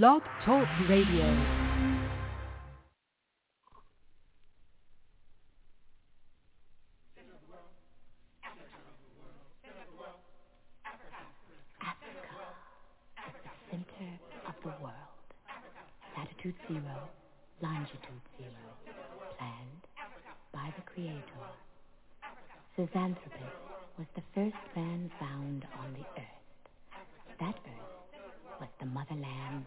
Blog Talk Radio. latitude zero, longitude zero, planned by the Creator. Zinjanthropus was the first man found on the earth. That earth was the motherland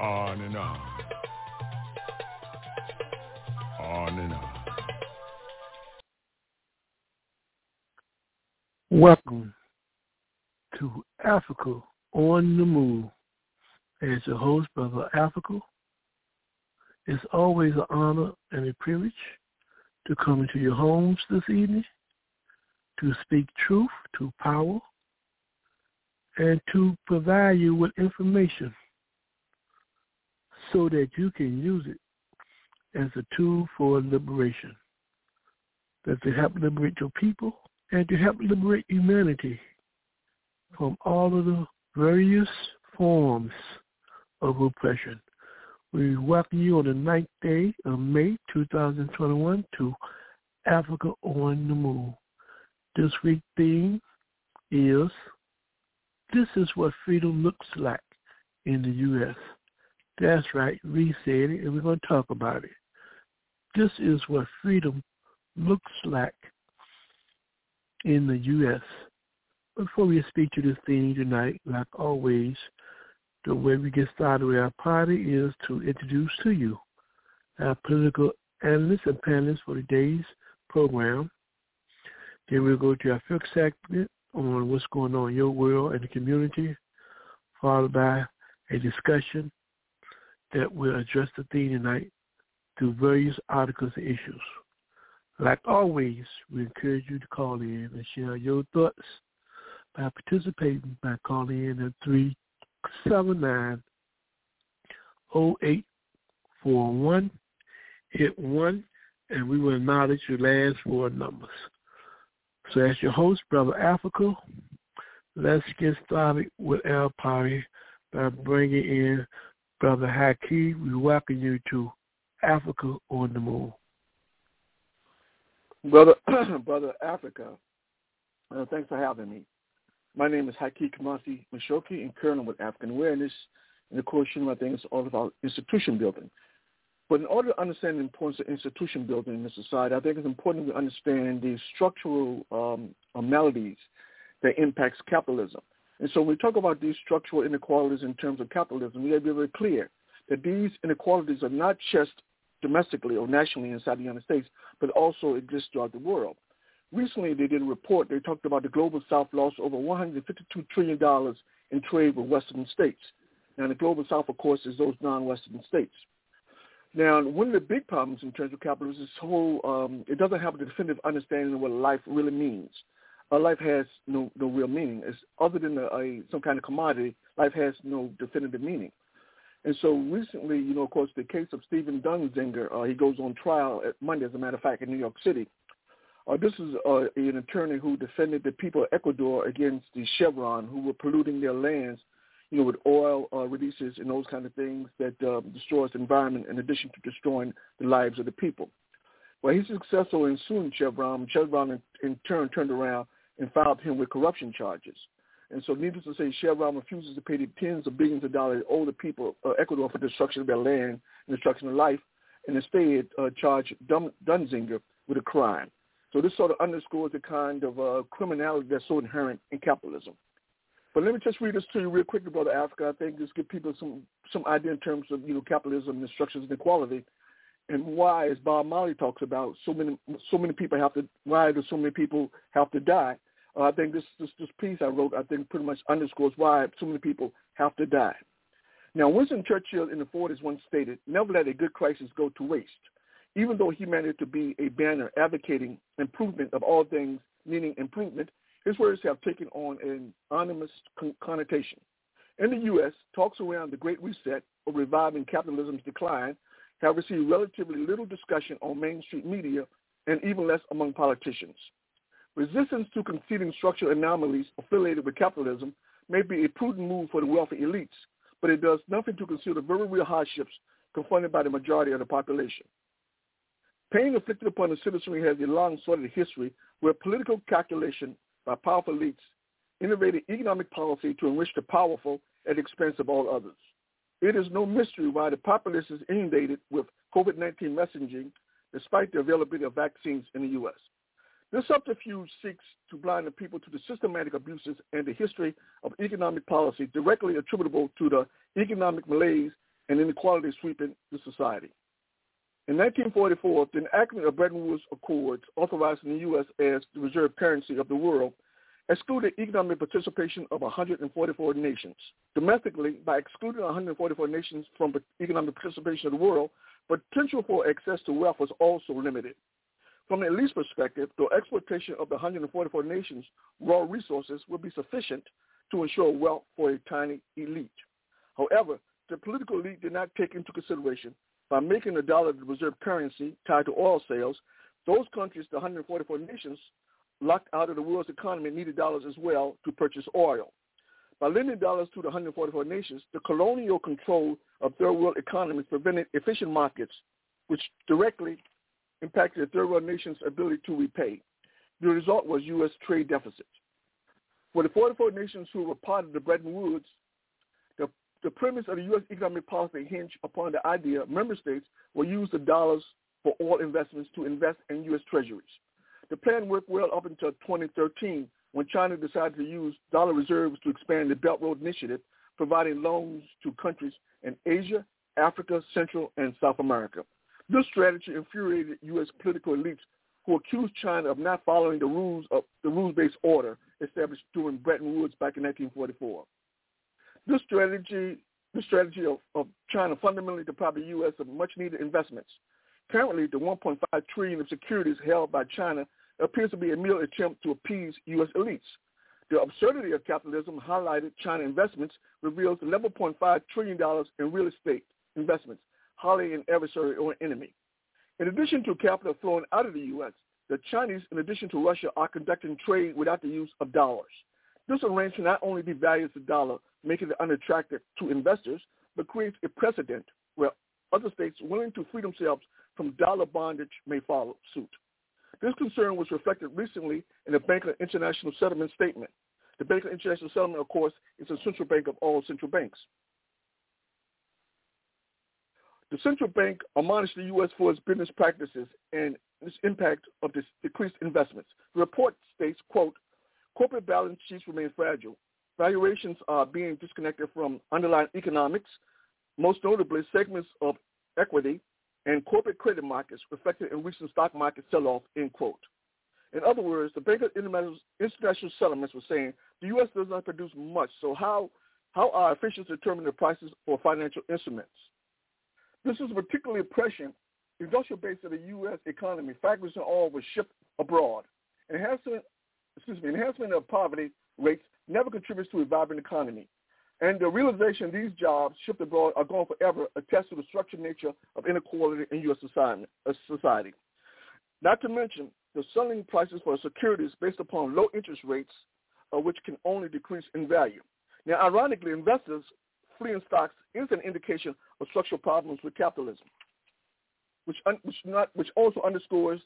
On and on. On and on. Welcome to Africa on the Move. As your host, Brother Africa, it's always an honor and a privilege to come into your homes this evening to speak truth to power and to provide you with information so that you can use it as a tool for liberation. That to help liberate your people and to help liberate humanity from all of the various forms of oppression. We welcome you on the ninth day of May 2021 to Africa on the Move. This week's theme is This is what freedom looks like in the U.S. That's right, we said it, and we're going to talk about it. This is what freedom looks like in the U.S. Before we speak to this theme tonight, like always, the way we get started with our party is to introduce to you our political analysts and panelists for today's program. Then we'll go to our fifth segment on what's going on in your world and the community, followed by a discussion that will address the theme tonight through various articles and issues. Like always, we encourage you to call in and share your thoughts by participating by calling in at 379 0841 hit 1 and we will acknowledge your last four numbers. So as your host, Brother Africa, let's get started with our party by bringing in Brother Haki. We welcome you to Africa on the Move. Brother, Brother Africa, uh, thanks for having me. My name is Haki Kamasi Mashoki, and currently with African Awareness. And of course, you know, I think it's all about institution building. But in order to understand the importance of institution building in society, I think it's important to understand the structural um, maladies that impacts capitalism. And so when we talk about these structural inequalities in terms of capitalism, we have to be very clear that these inequalities are not just domestically or nationally inside the United States, but also exist throughout the world. Recently, they did a report. They talked about the global South lost over $152 trillion in trade with Western states. Now, the global South, of course, is those non-Western states. Now, one of the big problems in terms of capitalism is this whole, um, it doesn't have a definitive understanding of what life really means. Uh, life has no, no real meaning. It's, other than a, a, some kind of commodity, life has no definitive meaning. And so recently, you know, of course, the case of Stephen Donziger, uh, he goes on trial at Monday, as a matter of fact, in New York City. Uh, this is uh, an attorney who defended the people of Ecuador against the Chevron, who were polluting their lands, you know, with oil uh, releases and those kind of things that uh, destroys the environment in addition to destroying the lives of the people. Well, he's successful in suing Chevron. Chevron, in, in turn, turned around and filed him with corruption charges. And so needless to say, Chevron refuses to pay the tens of billions of dollars owed the people of Ecuador for destruction of their land and destruction of life, and instead uh, charge Dun- Donziger with a crime. So this sort of underscores the kind of uh, criminality that's so inherent in capitalism. But let me just read this to you real quickly, Brother Africa. I think just give people some some idea in terms of you know capitalism and structures of inequality, and why, as Bob Marley talks about, so many so many people have to. Why do so many people have to die? Uh, I think this, this this piece I wrote, I think, pretty much underscores why so many people have to die. Now, Winston Churchill in the 40s once stated, "Never let a good crisis go to waste." even though he managed to be a banner advocating improvement of all things, meaning improvement, his words have taken on an ominous connotation. In the U.S., talks around the Great Reset or reviving capitalism's decline have received relatively little discussion on mainstream media and even less among politicians. Resistance to conceding structural anomalies affiliated with capitalism may be a prudent move for the wealthy elites, but it does nothing to conceal the very real hardships confronted by the majority of the population. Pain inflicted upon the citizenry has a long sordid history where political calculation by powerful elites innovated economic policy to enrich the powerful at the expense of all others. It is no mystery why the populace is inundated with COVID-19 messaging despite the availability of vaccines in the U.S. This subterfuge seeks to blind the people to the systematic abuses and the history of economic policy directly attributable to the economic malaise and inequality sweeping the society. In 1944, the enactment of Bretton Woods Accords authorizing the U.S. as the reserve currency of the world excluded economic participation of 144 nations. Domestically, by excluding 144 nations from economic participation of the world, potential for access to wealth was also limited. From the elite's perspective, the exploitation of the 144 nations' raw resources will be sufficient to ensure wealth for a tiny elite. However, the political elite did not take into consideration by making the dollar the reserve currency tied to oil sales, those countries, the 144 nations, locked out of the world's economy needed dollars as well to purchase oil. By lending dollars to the 144 nations, the colonial control of third world economies prevented efficient markets, which directly impacted the third world nations' ability to repay. The result was U.S. trade deficits. For the 44 nations who were part of the Bretton Woods, the, the premise of the U.S. economic policy hinged upon the idea member states will use the dollars for all investments to invest in U.S. treasuries. The plan worked well up until 2013 when China decided to use dollar reserves to expand the Belt Road Initiative, providing loans to countries in Asia, Africa, Central, and South America. This strategy infuriated U.S. political elites who accused China of not following the rules of the rules-based order established during Bretton Woods back in 1944. This strategy, the strategy of, of China fundamentally deprived the U.S. of much-needed investments. Currently, the 1.5 trillion of securities held by China appears to be a mere attempt to appease U.S. elites. The absurdity of capitalism highlighted China investments reveals $11.5 trillion in real estate investments, hardly an adversary or enemy. In addition to capital flowing out of the U.S., the Chinese, in addition to Russia, are conducting trade without the use of dollars. This arrangement not only devalues the dollar, making it unattractive to investors, but creates a precedent where other states willing to free themselves from dollar bondage may follow suit. This concern was reflected recently in the Bank of International Settlement Statement. The Bank of International Settlement, of course, is the central bank of all central banks. The central bank admonished the U.S. for its business practices and its impact of this decreased investments. The report states, quote, corporate balance sheets remain fragile. Valuations are being disconnected from underlying economics, most notably segments of equity and corporate credit markets reflected in recent stock market sell-off, end quote. In other words, the Bank of International Settlements was saying the U.S. does not produce much, so how, how are officials determining the prices for financial instruments? This is particularly prescient. Industrial base of the U.S. economy Factories and all was shipped abroad. Enhancement, excuse me, enhancement of poverty rates never contributes to a vibrant economy. And the realization these jobs shipped abroad are gone forever attests to the structured nature of inequality in U.S. Uh, society. Not to mention the selling prices for securities based upon low interest rates, uh, which can only decrease in value. Now, ironically, investors fleeing stocks is an indication of structural problems with capitalism, which, un- which, not, which also underscores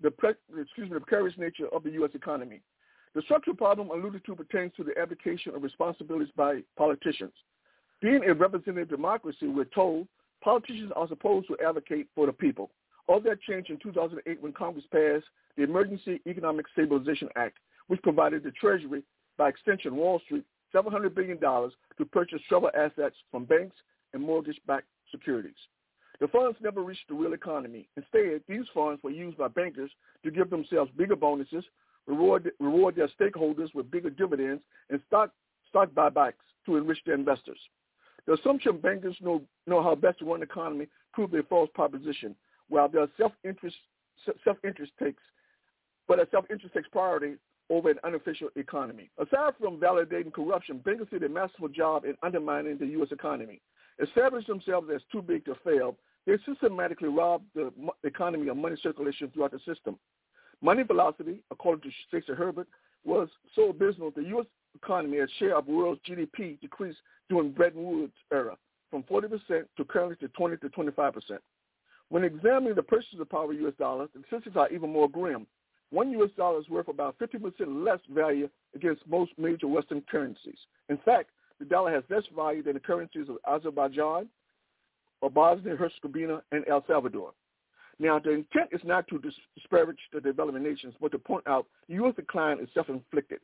the, pre- excuse me, the precarious nature of the U.S. economy. The structural problem alluded to pertains to the abdication of responsibilities by politicians. Being a representative democracy, we're told, politicians are supposed to advocate for the people. All that changed in 2008 when Congress passed the Emergency Economic Stabilization Act, which provided the Treasury, by extension Wall Street, $700 billion to purchase troubled assets from banks and mortgage-backed securities. The funds never reached the real economy. Instead, these funds were used by bankers to give themselves bigger bonuses, reward, reward their stakeholders with bigger dividends, and stock, stock buybacks to enrich their investors. The assumption bankers know, know how best to run the economy proved a false proposition. while their self-interest self-interest takes, but their self-interest takes priority over an unofficial economy. Aside from validating corruption, bankers did a masterful job in undermining the U.S. economy. Established themselves as too big to fail, they systematically robbed the economy of money circulation throughout the system. Money velocity, according to Stacy Herbert, was so abysmal the U.S. economy as share of world's GDP decreased during Bretton Woods era from 40% to currently to 20 to 25%. When examining the purchasing power of U.S. dollars, the statistics are even more grim. One U.S. dollar is worth about 50% less value against most major Western currencies. In fact, the dollar has less value than the currencies of Azerbaijan, or Bosnia Herzegovina, and El Salvador. Now, the intent is not to disparage the developing nations, but to point out the U.S. decline is self-inflicted.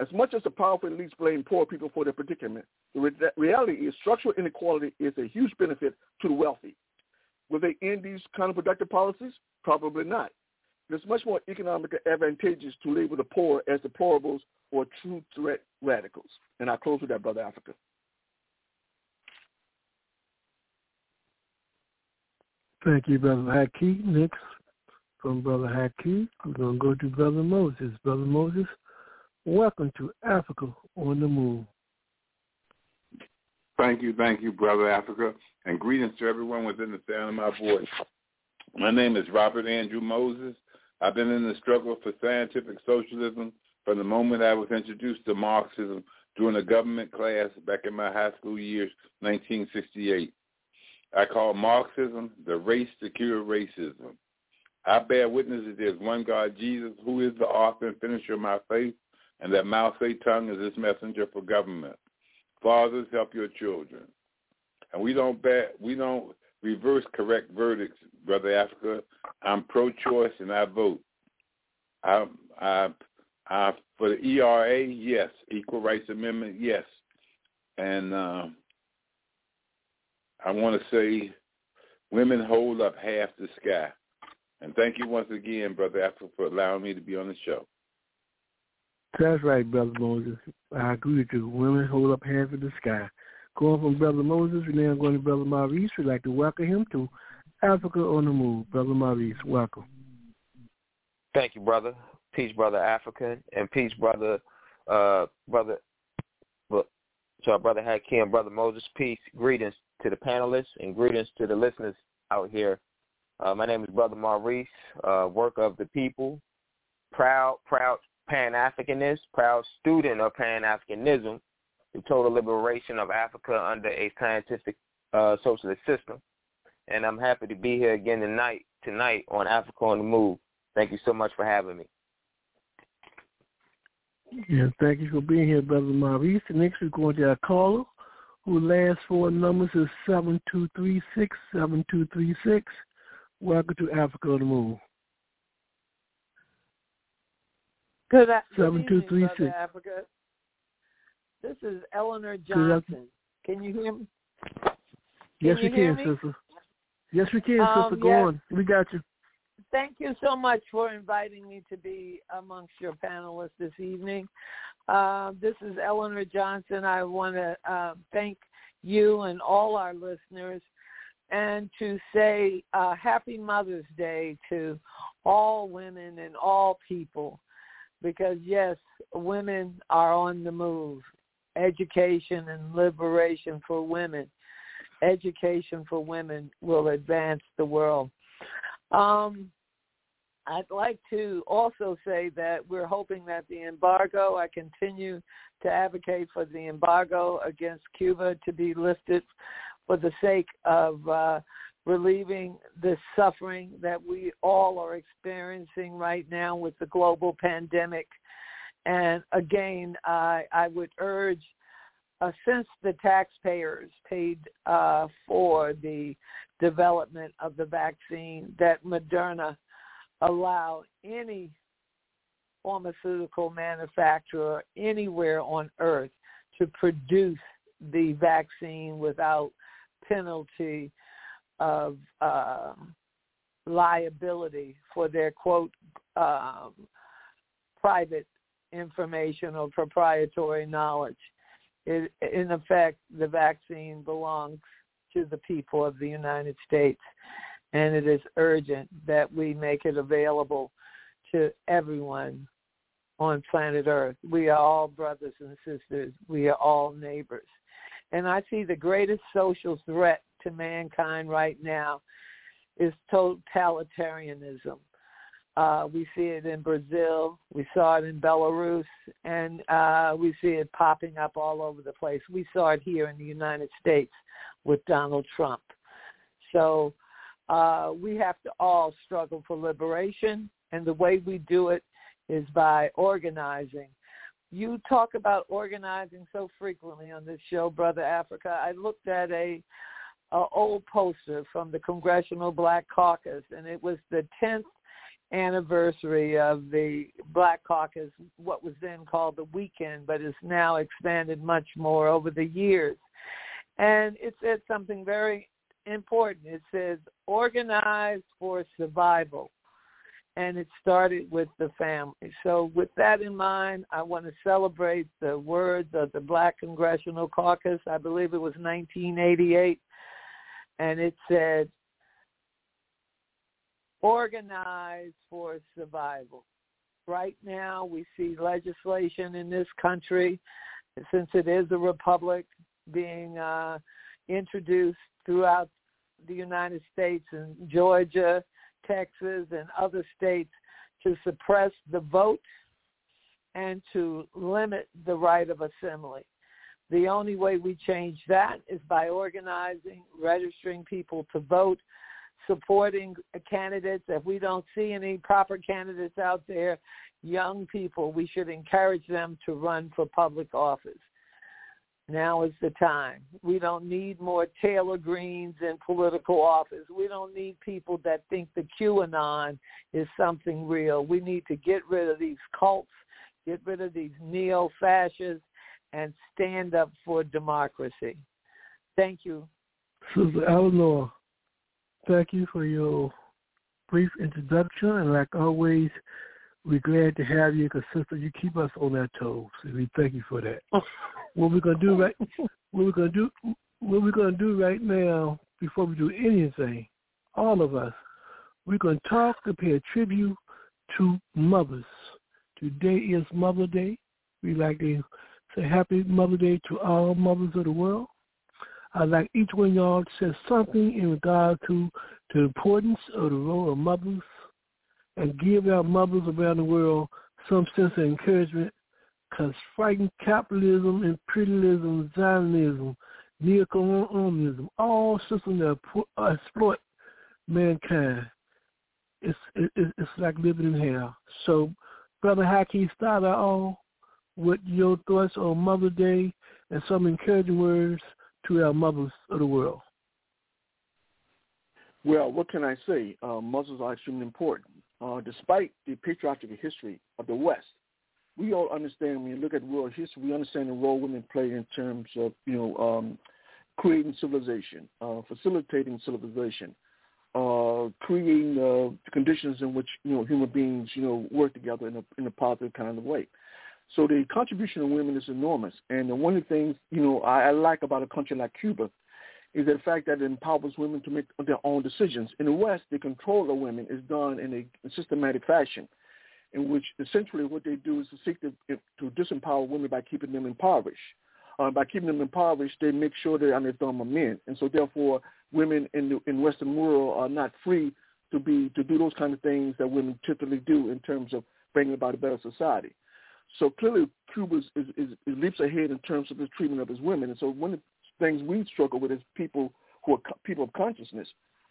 As much as the powerful elites blame poor people for their predicament, the re- reality is structural inequality is a huge benefit to the wealthy. Will they end these counterproductive policies? Probably not. It's much more economically advantageous to label the poor as deplorables or true threat radicals. And I close with that, Brother Africa. Thank you, Brother Haki. Next, from Brother Haki, we're going to go to Brother Moses. Brother Moses, welcome to Africa on the Move. Thank you, thank you, Brother Africa, and greetings to everyone within the sound of my voice. My name is Robert Andrew Moses. I've been in the struggle for scientific socialism from the moment I was introduced to Marxism during a government class back in my high school years, 1968. I call Marxism the race to cure racism. I bear witness that there's one God, Jesus, who is the author and finisher of my faith, and that Mao Zedong is his messenger for government. Fathers, help your children. And we don't bear, we don't reverse correct verdicts, Brother Africa. I'm pro-choice and I vote. I, I, I, for the ERA, yes. Equal Rights Amendment, yes. And uh, I want to say women hold up half the sky. And thank you once again, Brother Africa, for allowing me to be on the show. That's right, Brother Moses. I agree with you. Women hold up half of the sky. Going from Brother Moses, we're now going to Brother Maurice. We'd like to welcome him to Africa on the Move. Brother Maurice, welcome. Thank you, brother. Peace, brother African, and peace, brother, uh, brother, so brother Hakim, brother Moses. Peace, greetings to the panelists and greetings to the listeners out here. Uh, my name is Brother Maurice, uh, work of the people, proud, proud Pan-Africanist, proud student of Pan-Africanism, the total liberation of Africa under a scientific uh, socialist system. And I'm happy to be here again tonight, tonight on Africa on the Move. Thank you so much for having me. Yeah, thank you for being here, Brother Maurice. next we're going to our caller, who last four numbers is 7236, 7236. Welcome to Africa on the Move. Good, Seven, two, three, six. Africa. This is Eleanor Johnson. Can you hear me? Can yes, we can, me? sister. Yes, we can, um, sister. Go yes. on. We got you. Thank you so much for inviting me to be amongst your panelists this evening. Uh, this is Eleanor Johnson. I want to uh, thank you and all our listeners and to say uh, happy Mother's Day to all women and all people because yes, women are on the move. Education and liberation for women. Education for women will advance the world. Um, I'd like to also say that we're hoping that the embargo, I continue to advocate for the embargo against Cuba to be lifted for the sake of uh, relieving the suffering that we all are experiencing right now with the global pandemic. And again, I, I would urge, uh, since the taxpayers paid uh, for the development of the vaccine, that Moderna allow any pharmaceutical manufacturer anywhere on earth to produce the vaccine without penalty of uh, liability for their quote um, private information or proprietary knowledge. It, in effect, the vaccine belongs to the people of the United States. and it is urgent that we make it available to everyone on planet Earth. We are all brothers and sisters. We are all neighbors. And I see the greatest social threat to mankind right now is totalitarianism. Uh, we see it in Brazil. We saw it in Belarus, and uh, we see it popping up all over the place. We saw it here in the United States with Donald Trump. So uh, we have to all struggle for liberation, and the way we do it is by organizing. You talk about organizing so frequently on this show, Brother Africa. I looked at a, a old poster from the Congressional Black Caucus, and it was the 10th anniversary of the Black Caucus, what was then called the weekend, but is now expanded much more over the years. And it said something very important. It says organize for survival. And it started with the family. So with that in mind, I want to celebrate the words of the Black Congressional Caucus. I believe it was 1988. And it said, organize for survival. Right now, we see legislation in this country, since it is a republic, being uh, introduced throughout the United States and Georgia, Texas, and other states to suppress the vote and to limit the right of assembly. The only way we change that is by organizing, registering people to vote, supporting candidates. If we don't see any proper candidates out there, young people, we should encourage them to run for public office. Now is the time. We don't need more Taylor Greenes in political office. We don't need people that think the QAnon is something real. We need to get rid of these cults, get rid of these neo-fascists, and stand up for democracy. Thank you. Sister Eleanor, thank you for your brief introduction. And like always, we're glad to have you because, sister, you keep us on our toes. And we thank you for that. what we're gonna do right, what we're gonna do, what we're gonna do right now before we do anything, all of us, we're gonna talk to pay a tribute to mothers. Today is Mother Day. We like to say Happy Mother Day to all mothers of the world. I'd like each one of y'all to say something in regard to the importance of the role of mothers and give our mothers around the world some sense of encouragement because fighting capitalism, imperialism, Zionism, neocolonialism, all systems that exploit mankind, it's, it, it's like living in hell. So, Brother Haki, start out all with your thoughts on Mother Day and some encouraging words to our mothers of the world? Well, what can I say? Uh, mothers are extremely important. Uh, despite the patriarchal history of the West, we all understand when you look at world history, we understand the role women play in terms of, you know, um, creating civilization, uh, facilitating civilization, uh, creating uh, the conditions in which, you know, human beings, you know, work together in a, in a positive kind of way. So the contribution of women is enormous. And one of the things, you know, I, I like about a country like Cuba is the fact that it empowers women to make their own decisions. In the West, the control of women is done in a systematic fashion in which essentially what they do is to seek to, to disempower women by keeping them impoverished. Uh, by keeping them impoverished, they make sure they're under the thumb of men. And so therefore, women in the in Western world are not free to be to do those kind of things that women typically do in terms of bringing about a better society. So clearly, Cuba is, is, is, leaps ahead in terms of its treatment of its women. And so one of the things we struggle with is people who are people of consciousness.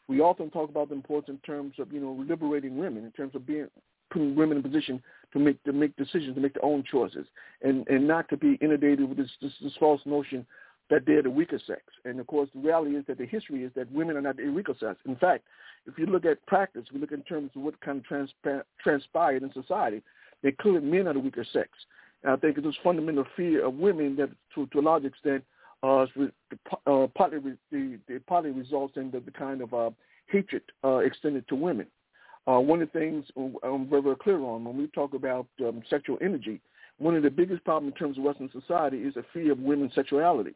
We often talk about the importance in terms of you know liberating women, in terms of being putting women in position to make to make decisions, to make their own choices, and and not to be inundated with this this, this false notion that they're the weaker sex. And of course, the reality is that the history is that women are not the weaker sex. In fact, if you look at practice, we look in terms of what kind of trans- transpired in society, they clearly men are the weaker sex. And I think it's this fundamental fear of women that, to, to a large extent, uh, uh, partly, the, the partly results in the, the kind of uh, hatred uh, extended to women. Uh, one of the things I'm very, very clear on when we talk about um, sexual energy, one of the biggest problems in terms of Western society is a fear of women's sexuality.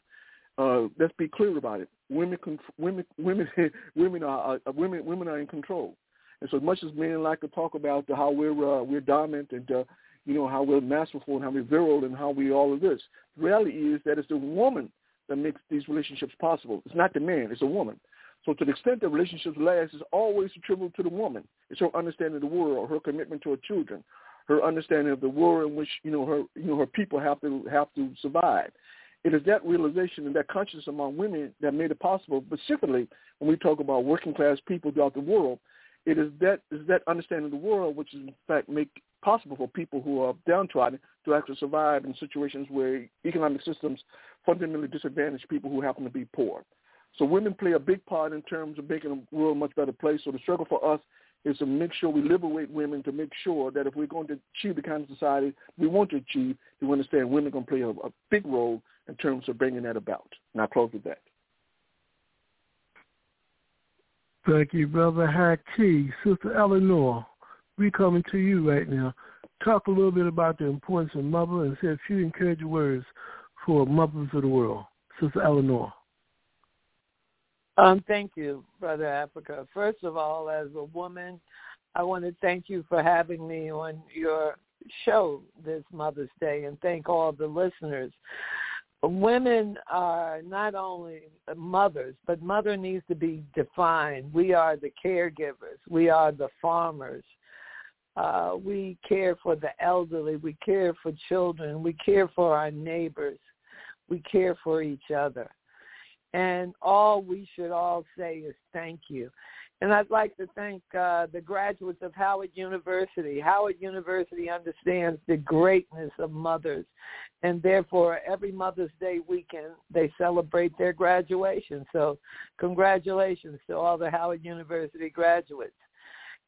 Uh, let's be clear about it. Women, women, women, women are uh, women. Women are in control. And so, much as men like to talk about the, how we're uh, we're dominant and uh, you know how we're masterful and how we're virile and how we all of this, the reality is that it's the woman that makes these relationships possible. It's not the man; it's a woman. So, to the extent that relationships last, is always attributable to the woman. It's her understanding of the world, her commitment to her children, her understanding of the world in which you know her you know her people have to have to survive. It is that realization and that consciousness among women that made it possible. Specifically, when we talk about working class people throughout the world, it is that is that understanding of the world which is in fact make possible for people who are downtrodden to actually survive in situations where economic systems fundamentally disadvantage people who happen to be poor. So women play a big part in terms of making the world a much better place. So the struggle for us is to make sure we liberate women to make sure that if we're going to achieve the kind of society we want to achieve, we understand women are going to play a, a big role in terms of bringing that about. And I'll close with that. Thank you, Brother Haki. Sister Eleanor, we coming to you right now. Talk a little bit about the importance of mother and say a few encouraging words for mothers of the world. Sister Eleanor. Um, thank you, Brother Africa. First of all, as a woman, I want to thank you for having me on your show this Mother's Day and thank all the listeners women are not only mothers, but mother needs to be defined. We are the caregivers. We are the farmers. Uh, we care for the elderly. We care for children. We care for our neighbors. We care for each other. And all we should all say is thank you. And I'd like to thank uh, the graduates of Howard University. Howard University understands the greatness of mothers, and therefore every Mother's Day weekend they celebrate their graduation. So congratulations to all the Howard University graduates.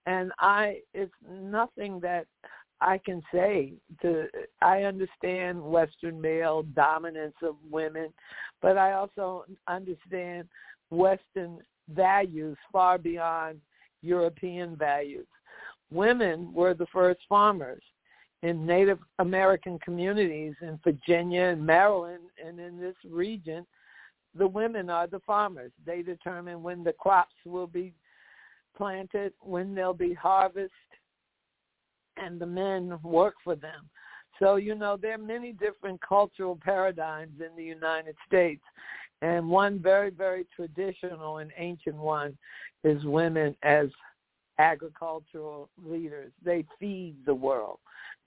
And I, it's nothing that I can say to I understand Western male dominance of women, but I also understand Western values far beyond European values. Women were the first farmers in Native American communities in Virginia and Maryland and in this region. The women are the farmers. They determine when the crops will be planted, when they'll be harvested, and the men work for them. So, you know, there are many different cultural paradigms in the United States. And one very, very traditional and ancient one is women as agricultural leaders. They feed the world.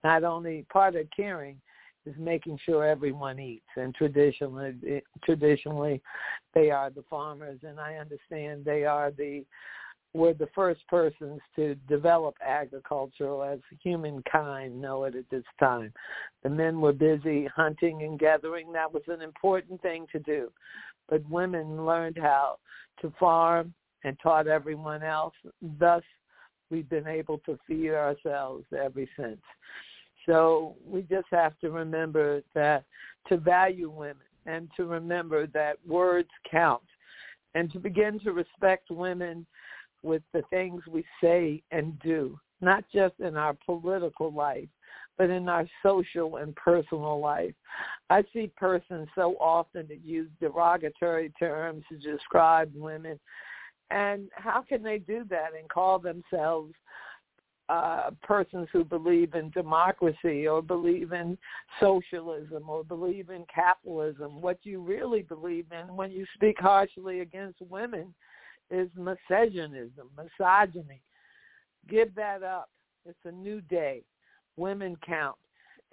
Not only part of caring is making sure everyone eats. And traditionally, eh, traditionally, they are the farmers, and I understand they are the were the first persons to develop agriculture as humankind know it at this time. The men were busy hunting and gathering. That was an important thing to do. But women learned how to farm and taught everyone else. Thus, we've been able to feed ourselves ever since. So we just have to remember that to value women and to remember that words count and to begin to respect women with the things we say and do, not just in our political life, but in our social and personal life. I see persons so often that use derogatory terms to describe women. And how can they do that and call themselves uh, persons who believe in democracy or believe in socialism or believe in capitalism? What you really believe in when you speak harshly against women is misogynism, misogyny. Give that up. It's a new day. Women count.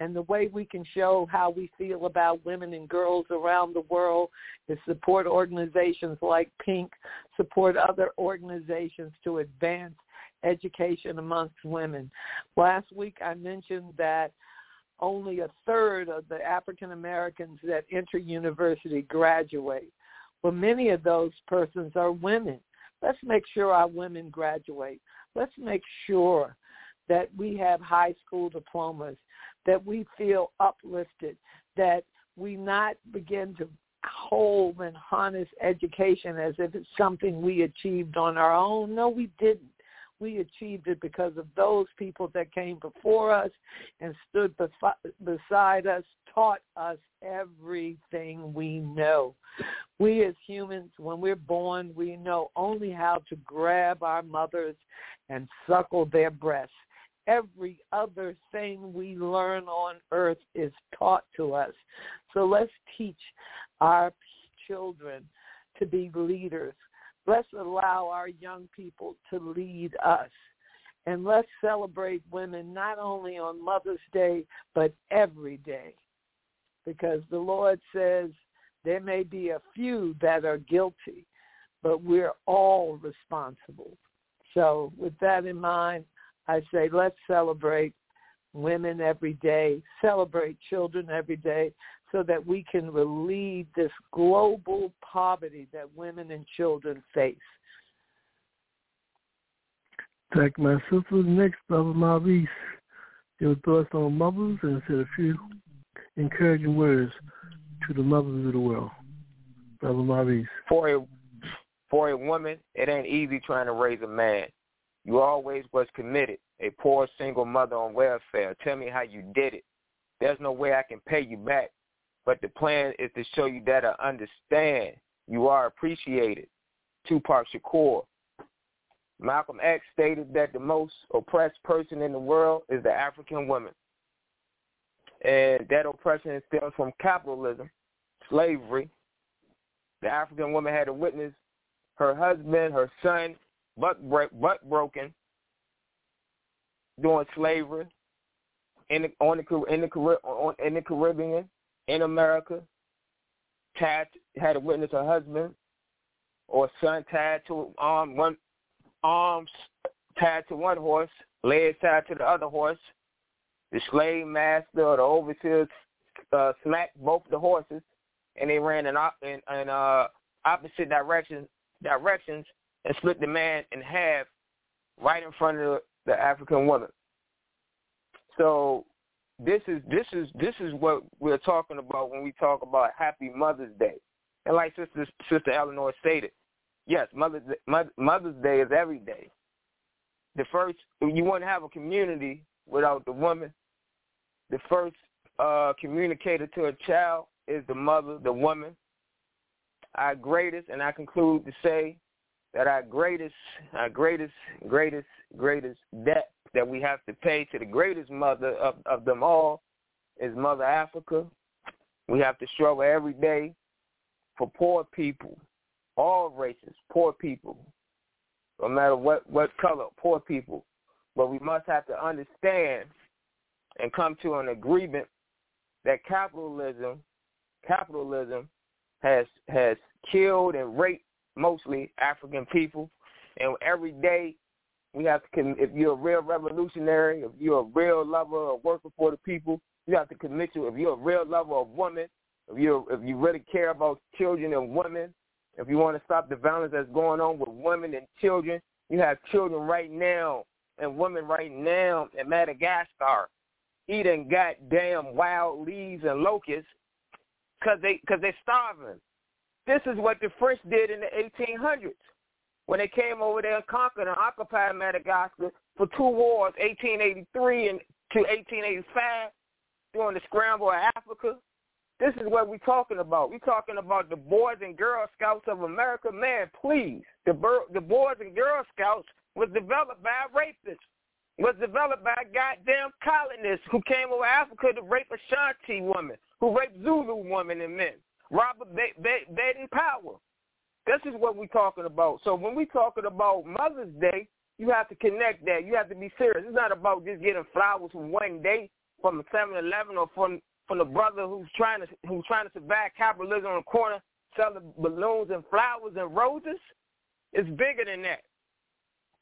And the way we can show how we feel about women and girls around the world is support organizations like Pink, support other organizations to advance education amongst women. Last week I mentioned that only a third of the African Americans that enter university graduate. Well, many of those persons are women. Let's make sure our women graduate. Let's make sure that we have high school diplomas, that we feel uplifted, that we not begin to hold and harness education as if it's something we achieved on our own. No, we didn't. We achieved it because of those people that came before us and stood beside us, taught us everything we know. We as humans, when we're born, we know only how to grab our mothers and suckle their breasts. Every other thing we learn on earth is taught to us. So let's teach our children to be leaders. Let's allow our young people to lead us. And let's celebrate women not only on Mother's Day, but every day. Because the Lord says there may be a few that are guilty, but we're all responsible. So with that in mind, I say let's celebrate women every day, celebrate children every day, so that we can relieve this global poverty that women and children face. Thank my sister. Next, Brother Maurice. Your thoughts on mothers and said a few encouraging words to the mothers of the world. Brother Maurice. For a, for a woman, it ain't easy trying to raise a man. You always was committed. A poor single mother on welfare. Tell me how you did it. There's no way I can pay you back. But the plan is to show you that I understand you are appreciated. Tupac Shakur. Malcolm X stated that the most oppressed person in the world is the African woman. And that oppression stems from capitalism, slavery. The African woman had to witness her husband, her son, butt, butt broken during slavery in the, on the, in the, in the Caribbean, in America, tied, had to witness her husband or son tied to arm one arms tied to one horse, legs tied to the other horse. The slave master or the overseer uh, smacked both the horses, and they ran in, in, in uh, opposite directions directions and split the man in half right in front of the African woman. So this is this is this is what we're talking about when we talk about Happy Mother's Day. And like Sister Sister Eleanor stated, yes, Mother's Mother's Day is every day. The first you wouldn't have a community without the woman. The first uh, communicator to a child is the mother, the woman. Our greatest, and I conclude to say that our greatest, our greatest, greatest, greatest debt that we have to pay to the greatest mother of, of them all is Mother Africa. We have to struggle every day for poor people, all races, poor people, no matter what, what color, poor people. But we must have to understand and come to an agreement that capitalism, capitalism has has killed and raped mostly African people, and every day we have to, if you're a real revolutionary, if you're a real lover of working for the people, you have to commit to, if you're a real lover of women, if you if you really care about children and women, if you want to stop the violence that's going on with women and children, you have children right now and women right now in Madagascar eating goddamn wild leaves and locusts because they because they're starving. This is what the French did in the 1800s when they came over there and conquered and occupied Madagascar for two wars, 1883 and to 1885, during the scramble of Africa. This is what we're talking about. We're talking about the Boys and Girl Scouts of America. Man, please. The, the Boys and Girl Scouts was developed by rapists, was developed by goddamn colonists who came over Africa to rape Ashanti women, who raped Zulu women and men. Robert Baden Powell, this is what we're talking about. So when we're talking about Mother's Day, you have to connect that. You have to be serious. It's not about just getting flowers from one day from a 7-Eleven or from from the brother who's trying to who's trying to survive capitalism on the corner selling balloons and flowers and roses. It's bigger than that.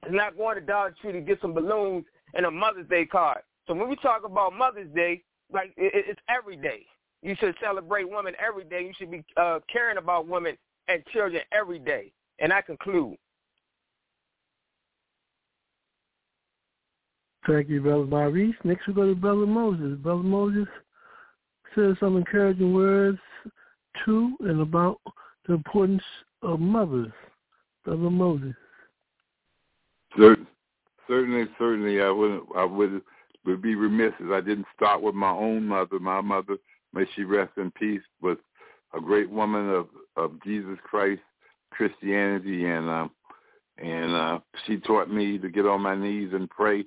It's not going to Dollar Tree to get some balloons and a Mother's Day card. So when we talk about Mother's Day, like it, it's every day. You should celebrate women every day. You should be uh, caring about women and children every day. And I conclude. Thank you, Brother Maurice. Next we go to Brother Moses. Brother Moses says some encouraging words to and about the importance of mothers. Brother Moses. Certain. Certainly, certainly, I wouldn't, I would would be remiss if I didn't start with my own mother. My mother, may she rest in peace, was a great woman of of Jesus Christ, Christianity, and um, and uh, she taught me to get on my knees and pray,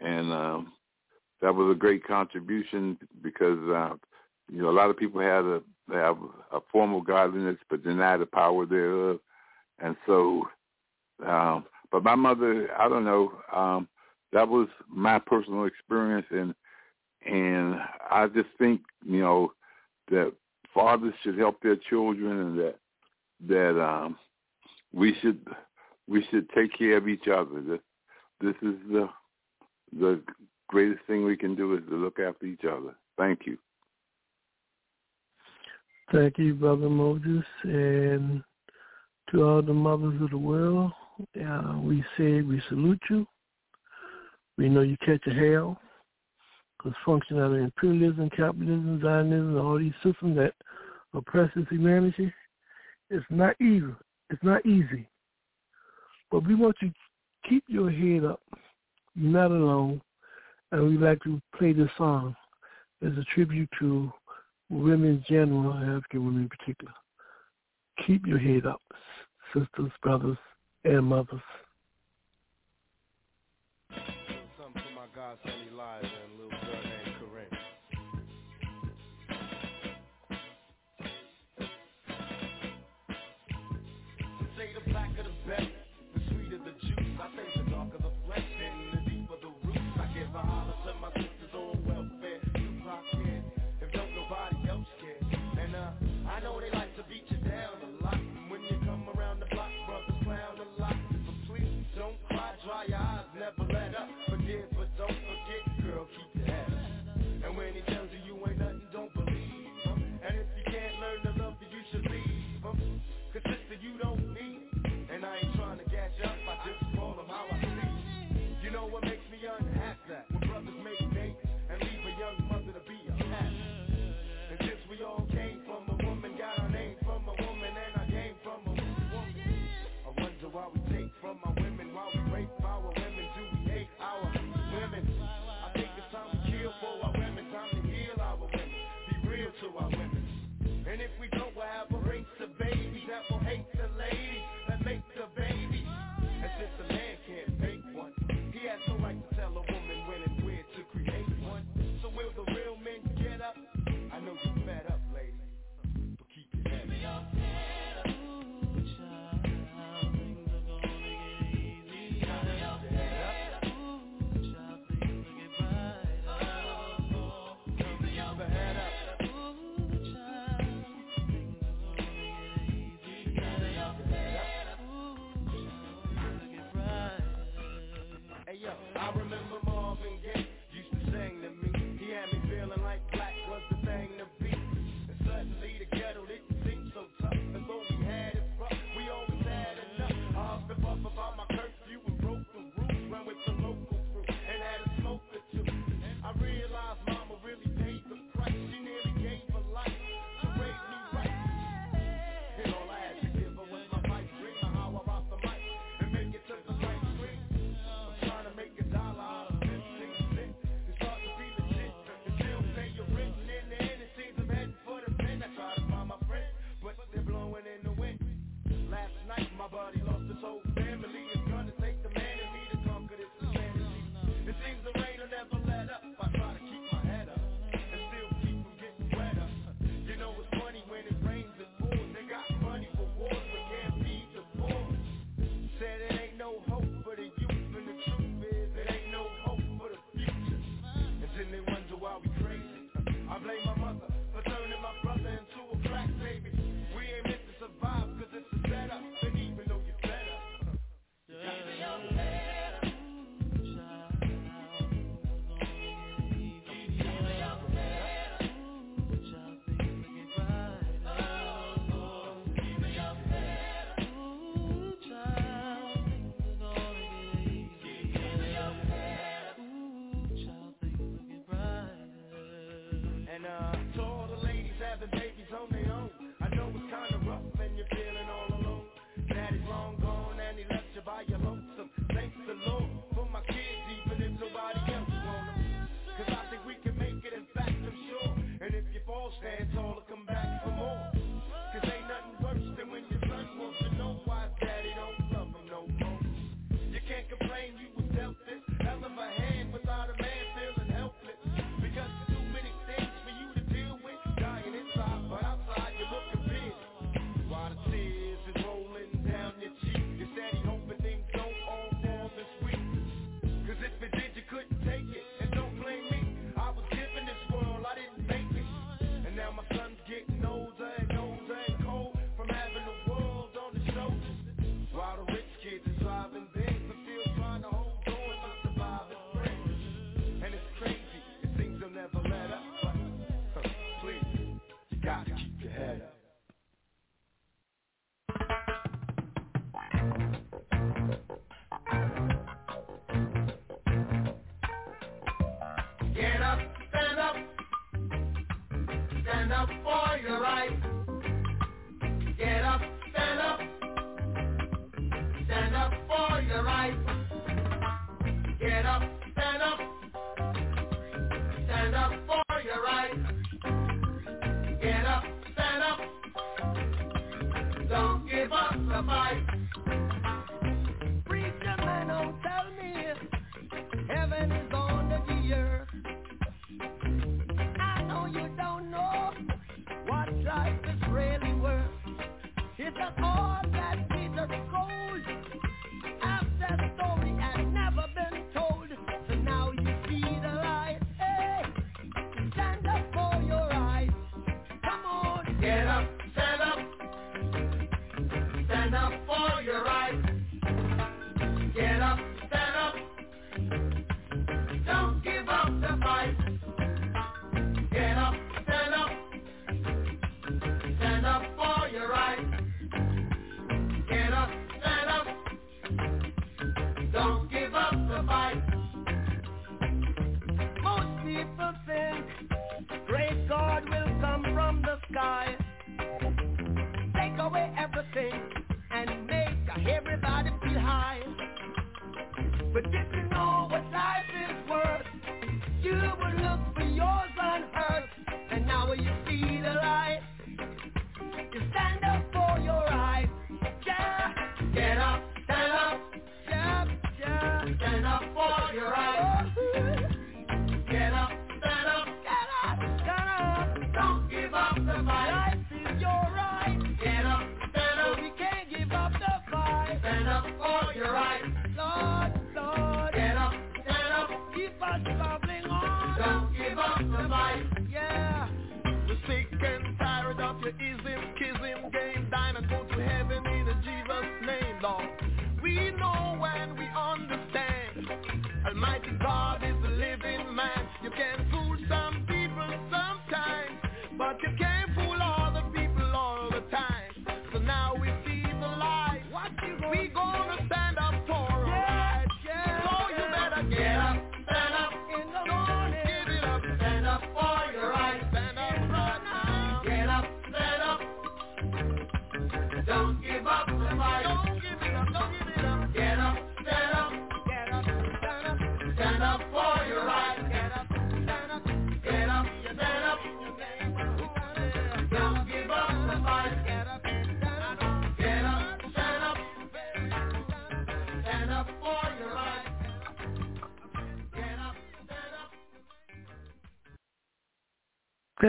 and um, that was a great contribution because uh, you know a lot of people have a have a form of godliness but deny the power thereof, and so. Um, but my mother, I don't know, um, that was my personal experience, and and I just think you know that fathers should help their children, and that that um, we should we should take care of each other. This, this is the the greatest thing we can do is to look after each other. Thank you. Thank you, Brother Moses, and to all the mothers of the world. Uh, we say we salute you. We know you catch a hell because function out of imperialism, capitalism, Zionism, all these systems that oppresses humanity. It's not easy. It's not easy. But we want you to keep your head up. You're not alone. And we'd like to play this song as a tribute to women in general, African women in particular. Keep your head up, sisters, brothers, and mothers. Something my and best, the sweeter the juice. I say the darker the flesh and the deeper the roots. I give a holler know what makes me unhappy? When brothers make babies and leave a young mother to be a cat. And since we all came from a woman, got our name from a woman, and I came from a woman. I wonder why we take from our women, why we rape our women, do we hate our women? I think it's time we kill for our women, time to heal our women, be real to our women. And if we don't, we'll have a race of babies that will hate the ladies stand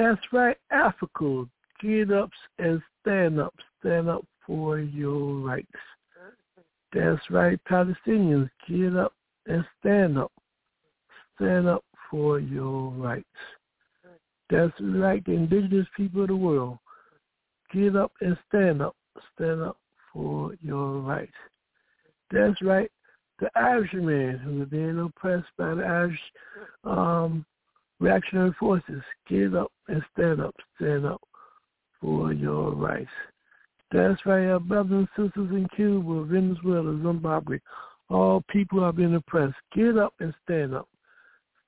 That's right, Africa. Get up and stand up. Stand up for your rights. That's right, Palestinians. Get up and stand up. Stand up for your rights. That's right, the indigenous people of the world. Get up and stand up. Stand up for your rights. That's right, the Irishman who are being oppressed by the Irish um, reactionary forces. Get up and stand up. Stand up for your rights. That's right, our brothers and sisters in Cuba, Venezuela, Zimbabwe, all people are being oppressed. Get up and stand up.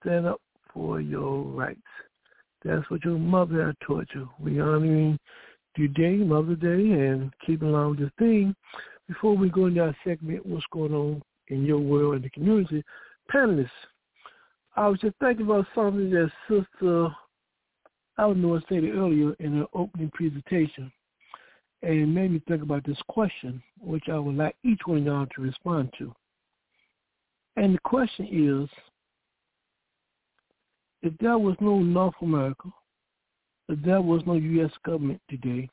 Stand up for your rights. That's what your mother had taught you. We honoring today, Mother Day, and keeping along with this thing. Before we go into our segment, what's going on in your world and the community, panelists, I was just thinking about something that Sister Eleanor stated earlier in her opening presentation, and it made me think about this question, which I would like each one of y'all to respond to. And the question is, if there was no North America, if there was no U.S. government today,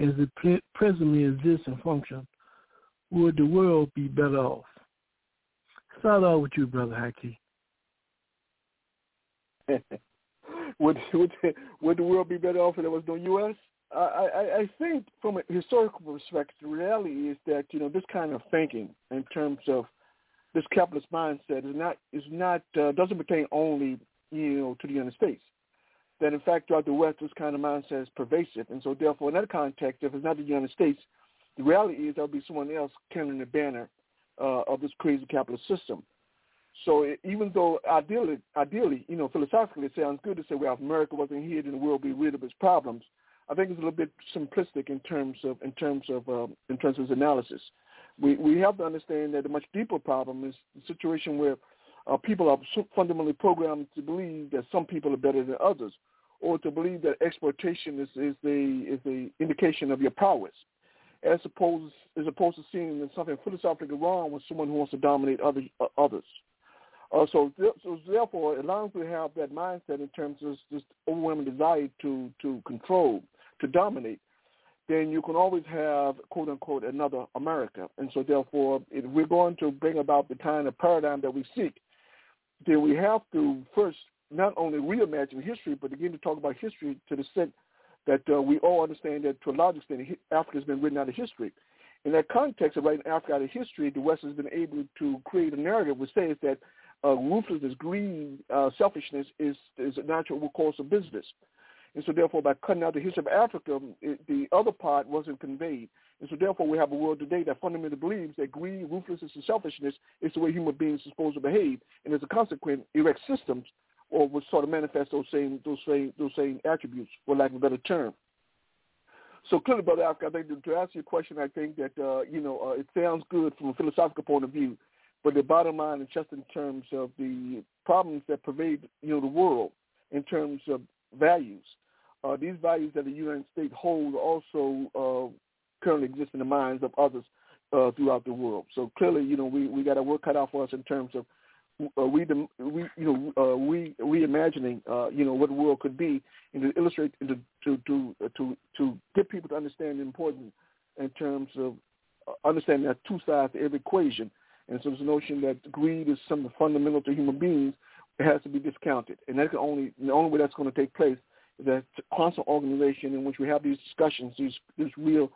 as it presently exists and functions, would the world be better off? Start off with you, Brother Haki. would, would would the world be better off if there was no U.S.? I, I, I think from a historical perspective, the reality is that you know this kind of thinking in terms of this capitalist mindset is not is not uh, doesn't pertain only you know to the United States. That in fact throughout the West this kind of mindset is pervasive, and so therefore in that context, if it's not the United States, the reality is there'll be someone else carrying the banner uh, of this crazy capitalist system. So even though ideally, ideally, you know, philosophically it sounds good to say, well, if America wasn't here, then the world would be rid of its problems. I think it's a little bit simplistic in terms of in terms of um, in terms of analysis. We we have to understand that a much deeper problem is the situation where uh, people are so fundamentally programmed to believe that some people are better than others, or to believe that exploitation is is the is the indication of your prowess. as opposed as opposed to seeing there's something philosophically wrong with someone who wants to dominate other uh, others. Uh, so, th- so therefore, as long as we have that mindset in terms of this overwhelming desire to to control, to dominate, then you can always have quote unquote another America. And so, therefore, if we're going to bring about the kind of paradigm that we seek, then we have to first not only reimagine history, but begin to talk about history to the extent that uh, we all understand that to a large extent Africa has been written out of history. In that context of writing Africa out of history, the West has been able to create a narrative which says that uh, ruthlessness, greed, uh, selfishness is is a natural course of business. And so therefore, by cutting out the history of Africa, it, the other part wasn't conveyed. And so therefore, we have a world today that fundamentally believes that greed, ruthlessness, and selfishness is the way human beings are supposed to behave. And as a consequence, erect systems or would sort of manifest those same those same those same attributes, for lack of a better term. So clearly, brother Africa, I think to answer your question, I think that uh, you know uh, it sounds good from a philosophical point of view, but the bottom line is just in terms of the problems that pervade you know the world in terms of values. Uh, these values that the United States hold also uh, currently exist in the minds of others uh, throughout the world. So clearly, you know, we, we got to work cut out for us in terms of uh, we, we, you know, uh, we reimagining, uh, you know, what the world could be, and to illustrate, and to to to uh, to, to get people to understand the importance in terms of uh, understanding that two sides to every equation. And so, this notion that greed is something fundamental to human beings, it has to be discounted, and that can only the only way that's going to take place is that constant organization in which we have these discussions, these this real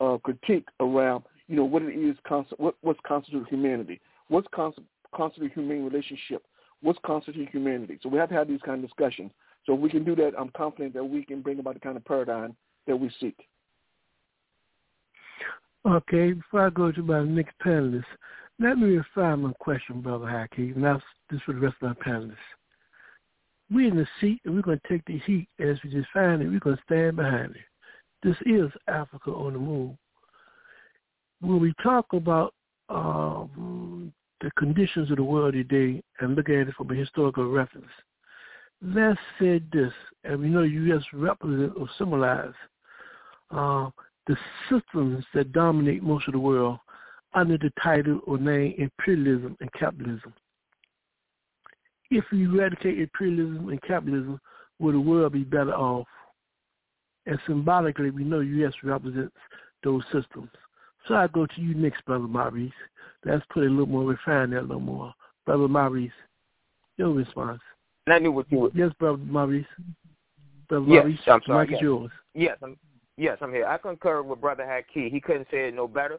uh, critique around, you know, what it is, what what's constitutes humanity, what's constitute constitute humane relationship? What's constitute humanity? So we have to have these kind of discussions. So if we can do that, I'm confident that we can bring about the kind of paradigm that we seek. Okay, before I go to my next panelist, let me refine my question, Brother Haki, and that's this for the rest of my panelists. We're in the seat, and we're going to take the heat as we define it. We're going to stand behind it. This is Africa on the move. When we talk about um, the conditions of the world today and look at it from a historical reference. Let's say this, and we know U.S. represent or symbolize uh, the systems that dominate most of the world under the title or name imperialism and capitalism. If we eradicate imperialism and capitalism, will the world be better off? And symbolically, we know U.S. represents those systems. So I go to you next, Brother Maurice. Let's put a little more, refine that a little more. Brother Maurice, your response. And I knew what you would. Yes, Brother Maurice. Brother yes, Maurice, I'm sorry. Mike yes. is yours. Yes, I'm, yes, I'm here. I concur with Brother Haki. He couldn't say it no better.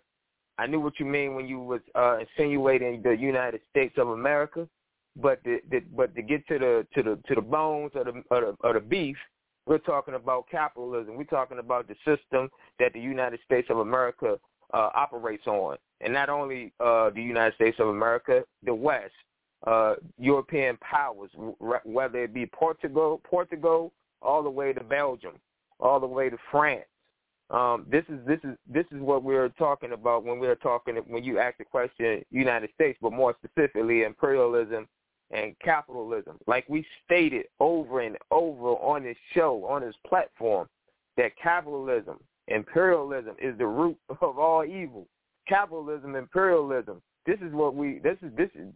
I knew what you mean when you was uh, insinuating the United States of America, but the, the, but to get to the to the to the bones of the, of the of the beef, we're talking about capitalism. We're talking about the system that the United States of America uh, operates on, and not only uh, the United States of America, the West, uh, European powers, whether it be Portugal, Portugal, all the way to Belgium, all the way to France. Um, this is this is this is what we're talking about when we're talking when you ask the question United States, but more specifically imperialism and capitalism. Like we stated over and over on this show, on this platform, that capitalism imperialism is the root of all evil. Capitalism, imperialism. This is what we. This is this is.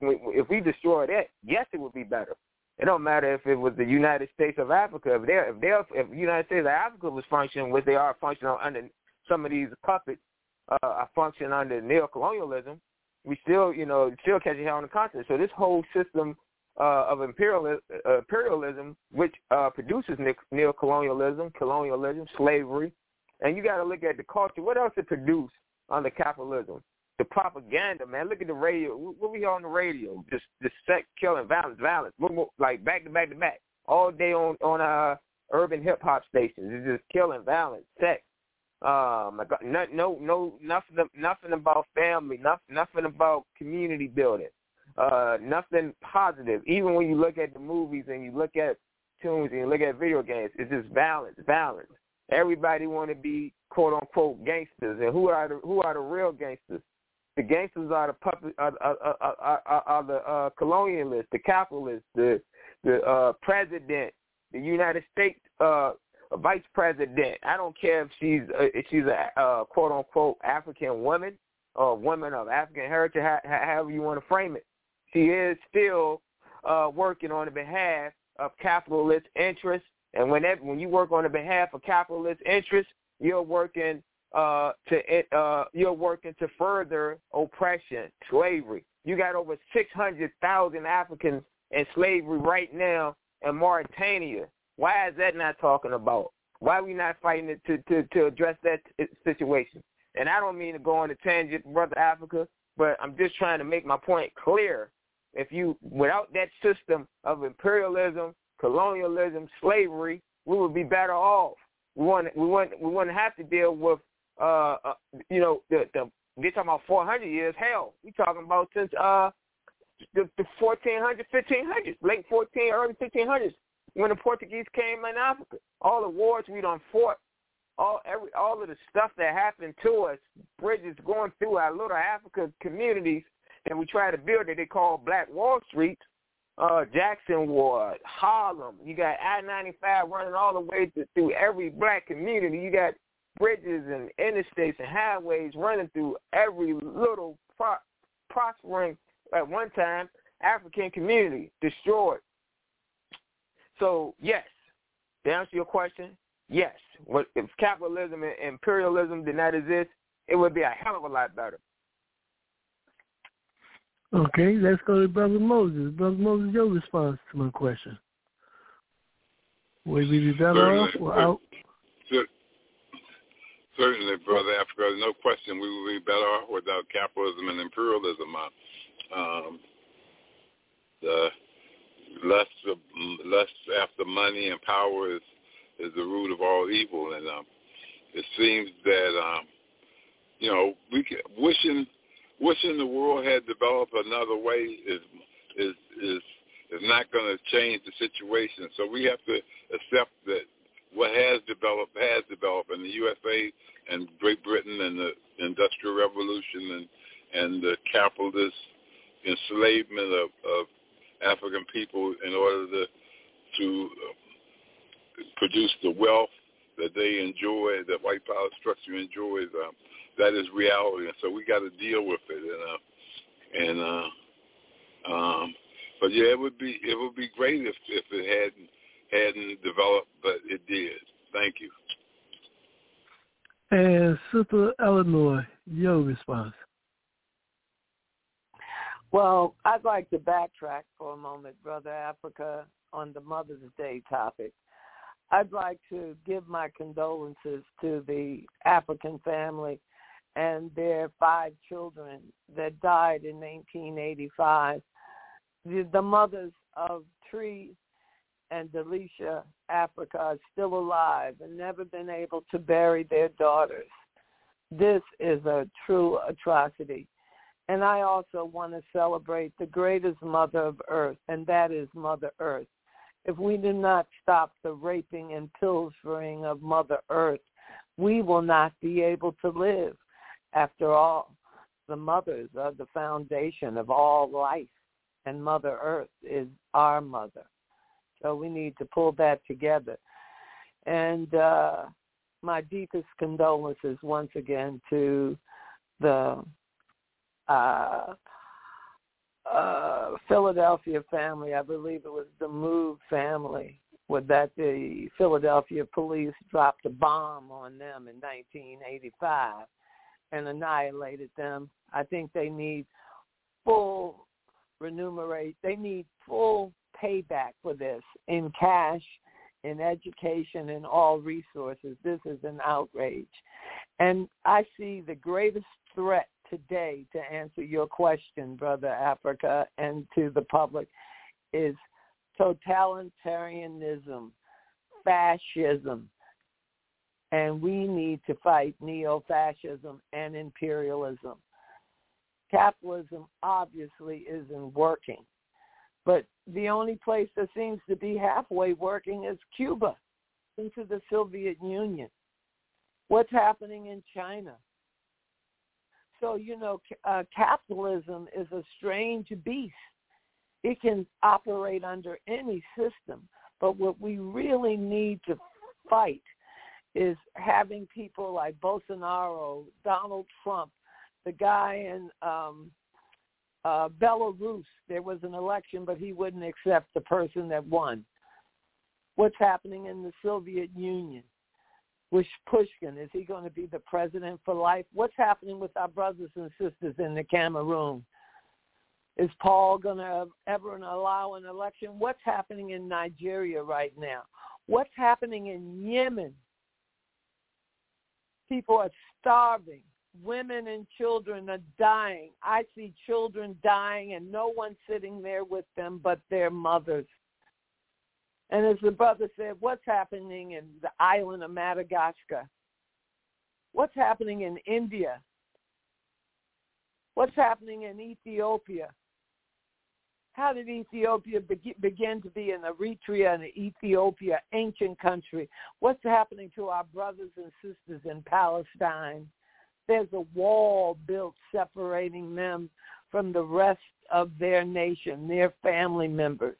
If we destroy that, yes, it would be better. It don't matter if it was the United States of Africa. If they if they if the United States of Africa was functioning, which they are functioning under some of these puppets, uh, are functioning under neo-colonialism, we still, you know, still catching hell on the continent. So this whole system uh, of imperialism, uh, imperialism which uh, produces neo-colonialism, colonialism, slavery, and you got to look at the culture. What else it produced under capitalism? The propaganda, man. Look at the radio. What we on the radio? Just, just sex, killing, violence, violence. Like back to back to back, all day on on uh urban hip hop stations. It's just killing, violence, sex. Um, no, no, no, nothing, nothing about family, nothing, nothing about community building, uh, nothing positive. Even when you look at the movies and you look at tunes and you look at video games, it's just violence, violence. Everybody want to be quote unquote gangsters, and who are the who are the real gangsters? The gangsters are the puppet, are, are, are, are, the uh, colonialists, the capitalists, the the uh, president, the United States uh, vice president. I don't care if she's uh, if she's a uh, quote unquote African woman or woman of African heritage, however you want to frame it. She is still uh, working on the behalf of capitalist interests, and whenever when you work on the behalf of capitalist interests, you're working uh, to uh, you're working to further oppression, slavery. You got over six hundred thousand Africans in slavery right now in Mauritania. Why is that not talking about? Why are we not fighting to, to, to address that situation? And I don't mean to go on a tangent, brother Africa, but I'm just trying to make my point clear. If you, without that system of imperialism, colonialism, slavery, we would be better off. We want, we want, we wouldn't have to deal with, uh, uh you know, the, the they're talking about 400 years. Hell, we talking about since uh the, the 1400s, 1500s, late 14, early 1500s, when the Portuguese came in Africa. All the wars we done fought, all every all of the stuff that happened to us, bridges going through our little Africa communities and we try to build it. They call Black Wall Street, uh, Jackson Ward, Harlem. You got I-95 running all the way to, through every black community. You got bridges and interstates and highways running through every little pro- prospering at one time African community destroyed. So yes, to answer your question, yes. What if capitalism and imperialism did not exist, it would be a hell of a lot better. Okay, let's go to Brother Moses. Brother Moses, your response to my question. Would we be better certainly, off without? Certainly, Brother Africa. No question we would be better off without capitalism and imperialism. Um, the lust, of, lust after money and power is is the root of all evil, and um, it seems that um, you know we can, wishing wishing the world had developed another way is is is is not going to change the situation. So we have to accept that what has developed has developed in the USA and Great Britain and the Industrial Revolution and and the capitalist enslavement of, of African people in order to to uh, produce the wealth that they enjoy, that white power structure enjoys. Um, that is reality, and so we got to deal with it. And uh, and uh, um, but yeah, it would be it would be great if if it hadn't hadn't developed, but it did. Thank you. And Sister Eleanor, your response. Well, I'd like to backtrack for a moment, Brother Africa, on the Mother's Day topic. I'd like to give my condolences to the African family and their five children that died in 1985. The, the mothers of Tree and Delisha Africa are still alive and never been able to bury their daughters. This is a true atrocity. And I also want to celebrate the greatest mother of earth, and that is Mother Earth. If we do not stop the raping and pilfering of Mother Earth, we will not be able to live. After all, the mothers are the foundation of all life, and Mother Earth is our mother. So we need to pull that together. And uh, my deepest condolences once again to the uh, uh, Philadelphia family. I believe it was the MOVE family, with that the Philadelphia police dropped a bomb on them in 1985 and annihilated them. I think they need full remunerate. They need full payback for this in cash, in education, in all resources. This is an outrage. And I see the greatest threat today to answer your question, Brother Africa, and to the public is totalitarianism, fascism, and we need to fight neo-fascism and imperialism. Capitalism obviously isn't working, but the only place that seems to be halfway working is Cuba into the Soviet Union. What's happening in China? So, you know, uh, capitalism is a strange beast. It can operate under any system, but what we really need to fight is having people like Bolsonaro, Donald Trump, the guy in um, uh, Belarus. There was an election, but he wouldn't accept the person that won. What's happening in the Soviet Union? With Pushkin, is he going to be the president for life? What's happening with our brothers and sisters in the Cameroon? Is Paul going to ever allow an election? What's happening in Nigeria right now? What's happening in Yemen? People are starving. Women and children are dying. I see children dying and no one sitting there with them but their mothers. And as the brother said, what's happening in the island of Madagascar? What's happening in India? What's happening in Ethiopia? How did Ethiopia be- begin to be an Eritrea and Ethiopia, ancient country? What's happening to our brothers and sisters in Palestine? There's a wall built separating them from the rest of their nation, their family members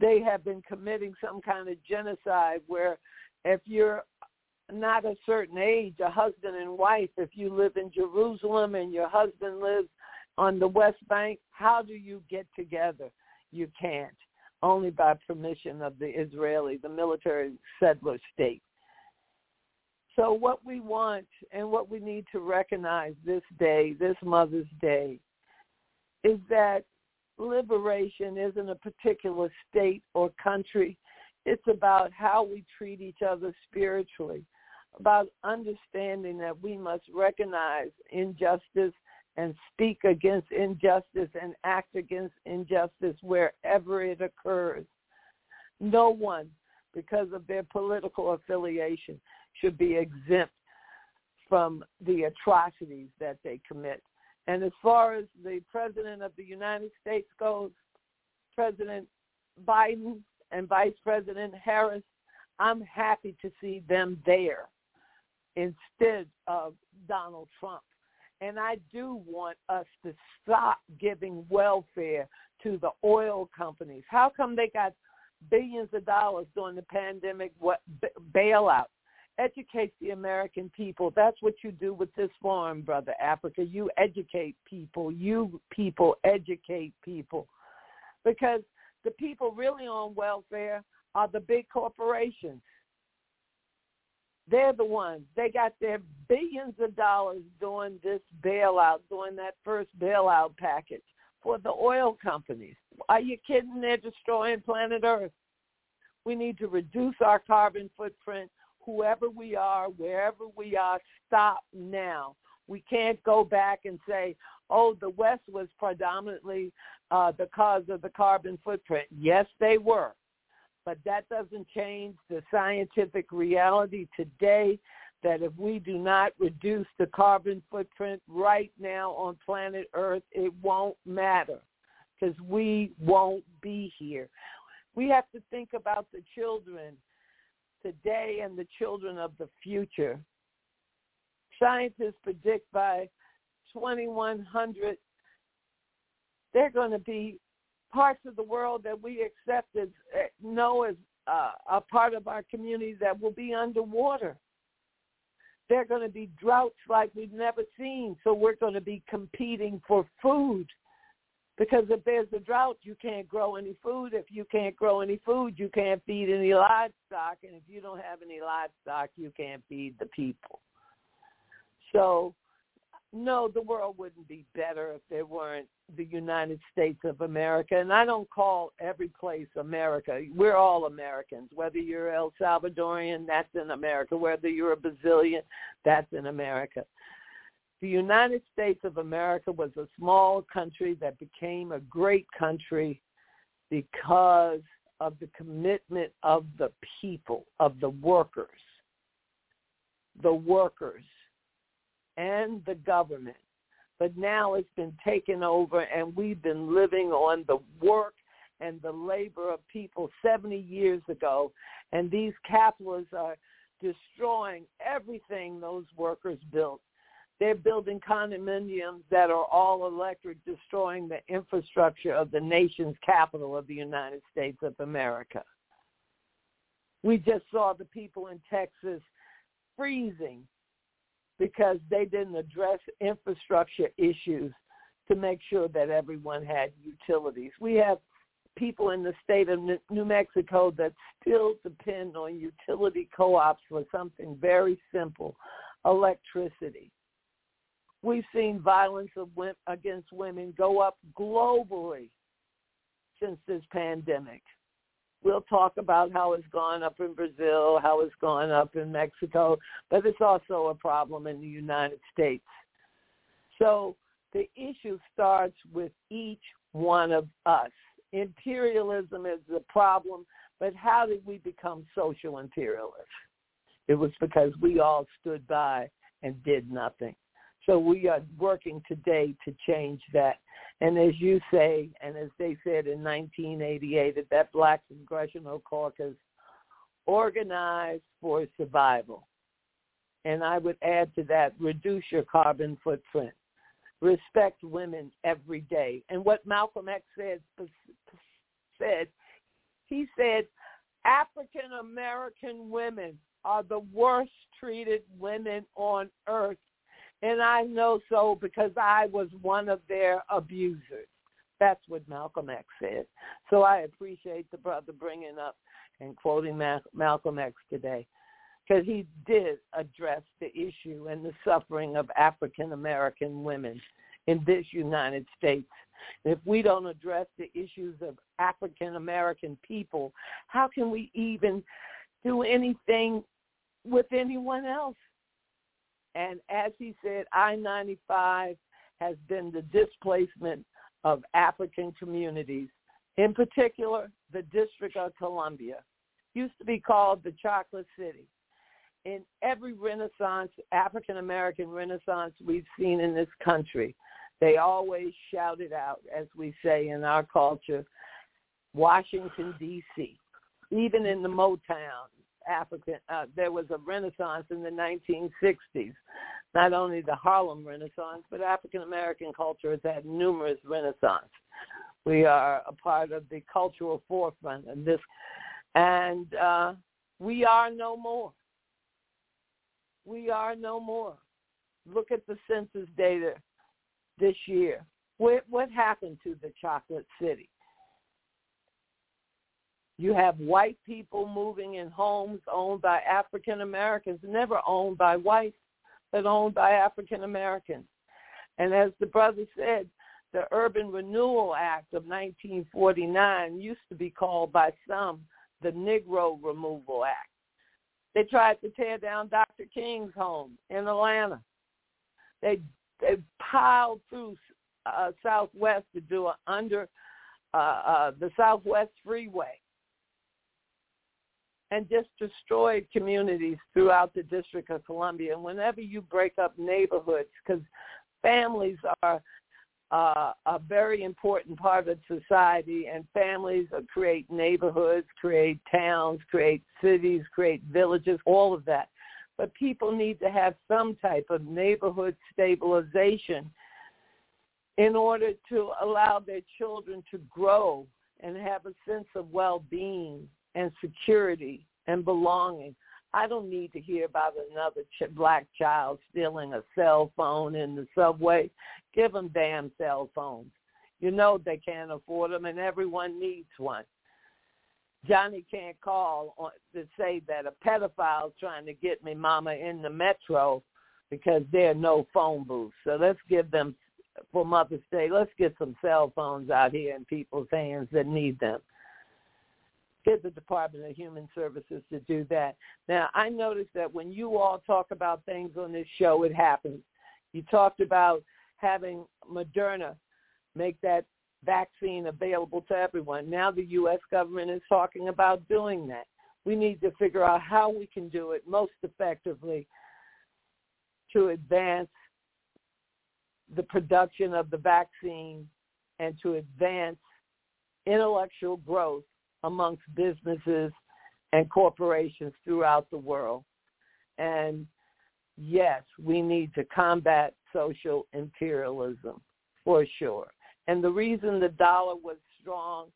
they have been committing some kind of genocide where if you're not a certain age, a husband and wife, if you live in Jerusalem and your husband lives on the West Bank, how do you get together? You can't. Only by permission of the Israeli, the military settler state. So what we want and what we need to recognize this day, this Mother's Day, is that liberation isn't a particular state or country. It's about how we treat each other spiritually, about understanding that we must recognize injustice and speak against injustice and act against injustice wherever it occurs. No one, because of their political affiliation, should be exempt from the atrocities that they commit. And as far as the President of the United States goes, President Biden and Vice President Harris, I'm happy to see them there instead of Donald Trump. And I do want us to stop giving welfare to the oil companies. How come they got billions of dollars during the pandemic what, bailout? Educate the American people. That's what you do with this forum, Brother Africa. You educate people. You people educate people. Because the people really on welfare are the big corporations. They're the ones. They got their billions of dollars doing this bailout, doing that first bailout package for the oil companies. Are you kidding? They're destroying planet Earth. We need to reduce our carbon footprint whoever we are, wherever we are, stop now. We can't go back and say, oh, the West was predominantly uh, the cause of the carbon footprint. Yes, they were. But that doesn't change the scientific reality today that if we do not reduce the carbon footprint right now on planet Earth, it won't matter because we won't be here. We have to think about the children today and the children of the future. Scientists predict by 2100 they're going to be parts of the world that we accept as eh, know as uh, a part of our community that will be underwater. They're going to be droughts like we've never seen, so we're going to be competing for food because if there's a drought, you can't grow any food. If you can't grow any food, you can't feed any livestock. And if you don't have any livestock, you can't feed the people. So, no, the world wouldn't be better if there weren't the United States of America. And I don't call every place America. We're all Americans. Whether you're El Salvadorian, that's in America. Whether you're a Brazilian, that's in America. The United States of America was a small country that became a great country because of the commitment of the people, of the workers, the workers, and the government. But now it's been taken over and we've been living on the work and the labor of people 70 years ago. And these capitalists are destroying everything those workers built. They're building condominiums that are all electric, destroying the infrastructure of the nation's capital of the United States of America. We just saw the people in Texas freezing because they didn't address infrastructure issues to make sure that everyone had utilities. We have people in the state of New Mexico that still depend on utility co-ops for something very simple, electricity. We've seen violence against women go up globally since this pandemic. We'll talk about how it's gone up in Brazil, how it's gone up in Mexico, but it's also a problem in the United States. So the issue starts with each one of us. Imperialism is the problem, but how did we become social imperialists? It was because we all stood by and did nothing. So we are working today to change that. And as you say, and as they said in 1988, that that Black Congressional Caucus organized for survival. And I would add to that, reduce your carbon footprint. Respect women every day. And what Malcolm X said, said he said, African American women are the worst treated women on earth and I know so because I was one of their abusers. That's what Malcolm X said. So I appreciate the brother bringing up and quoting Malcolm X today because he did address the issue and the suffering of African American women in this United States. If we don't address the issues of African American people, how can we even do anything with anyone else? And as he said, I-95 has been the displacement of African communities, in particular the District of Columbia, used to be called the Chocolate City. In every Renaissance, African American Renaissance we've seen in this country, they always shouted out, as we say in our culture, Washington, D.C. Even in the Motown, African, uh, there was a renaissance in the 1960s. Not only the Harlem Renaissance, but African American culture has had numerous renaissance. We are a part of the cultural forefront of this, and uh, we are no more. We are no more. Look at the census data this year. What, what happened to the chocolate city? You have white people moving in homes owned by African Americans, never owned by whites, but owned by African Americans. And as the brother said, the Urban Renewal Act of 1949 used to be called by some the Negro Removal Act. They tried to tear down Dr. King's home in Atlanta. They they piled through uh, Southwest to do a under uh, uh, the Southwest Freeway and just destroyed communities throughout the District of Columbia. And whenever you break up neighborhoods, because families are uh, a very important part of society, and families create neighborhoods, create towns, create cities, create villages, all of that. But people need to have some type of neighborhood stabilization in order to allow their children to grow and have a sense of well-being and security and belonging. I don't need to hear about another ch- black child stealing a cell phone in the subway. Give them damn cell phones. You know they can't afford them, and everyone needs one. Johnny can't call on, to say that a pedophile is trying to get me mama in the metro because there are no phone booths. So let's give them, for Mother's Day, let's get some cell phones out here in people's hands that need them the Department of Human Services to do that. Now, I noticed that when you all talk about things on this show, it happens. You talked about having Moderna make that vaccine available to everyone. Now the U.S. government is talking about doing that. We need to figure out how we can do it most effectively to advance the production of the vaccine and to advance intellectual growth amongst businesses and corporations throughout the world. And yes, we need to combat social imperialism for sure. And the reason the dollar was strong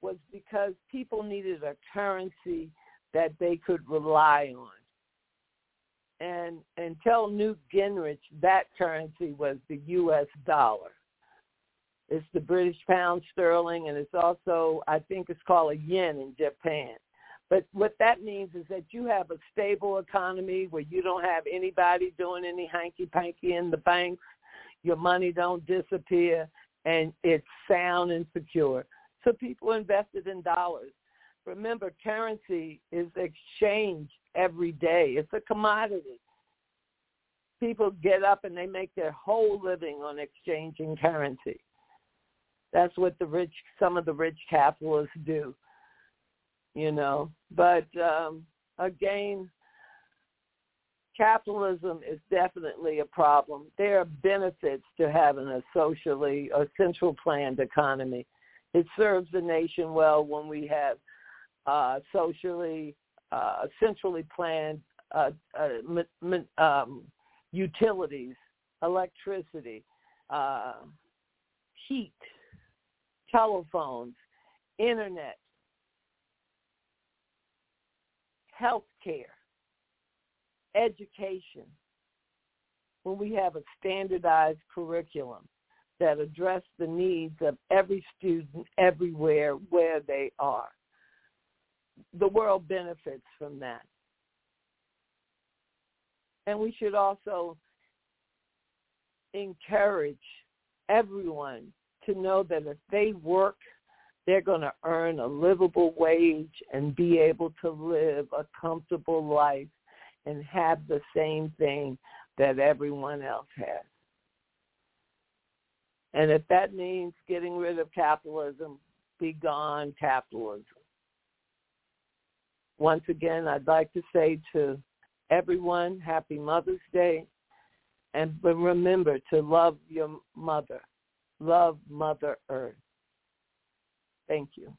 was because people needed a currency that they could rely on. And until Newt Gingrich, that currency was the U.S. dollar. It's the British pound sterling, and it's also, I think it's called a yen in Japan. But what that means is that you have a stable economy where you don't have anybody doing any hanky-panky in the banks. Your money don't disappear, and it's sound and secure. So people invested in dollars. Remember, currency is exchanged every day. It's a commodity. People get up and they make their whole living on exchanging currency. That's what the rich, some of the rich capitalists do, you know. But um, again, capitalism is definitely a problem. There are benefits to having a socially or central planned economy. It serves the nation well when we have uh, socially, uh, centrally planned uh, uh, um, utilities, electricity, uh, heat, telephones, internet, health care, education, when we have a standardized curriculum that address the needs of every student everywhere where they are. The world benefits from that. And we should also encourage everyone to know that if they work, they're going to earn a livable wage and be able to live a comfortable life and have the same thing that everyone else has. And if that means getting rid of capitalism, be gone capitalism. Once again, I'd like to say to everyone, happy Mother's Day. And remember to love your mother love Mother Earth. Thank you.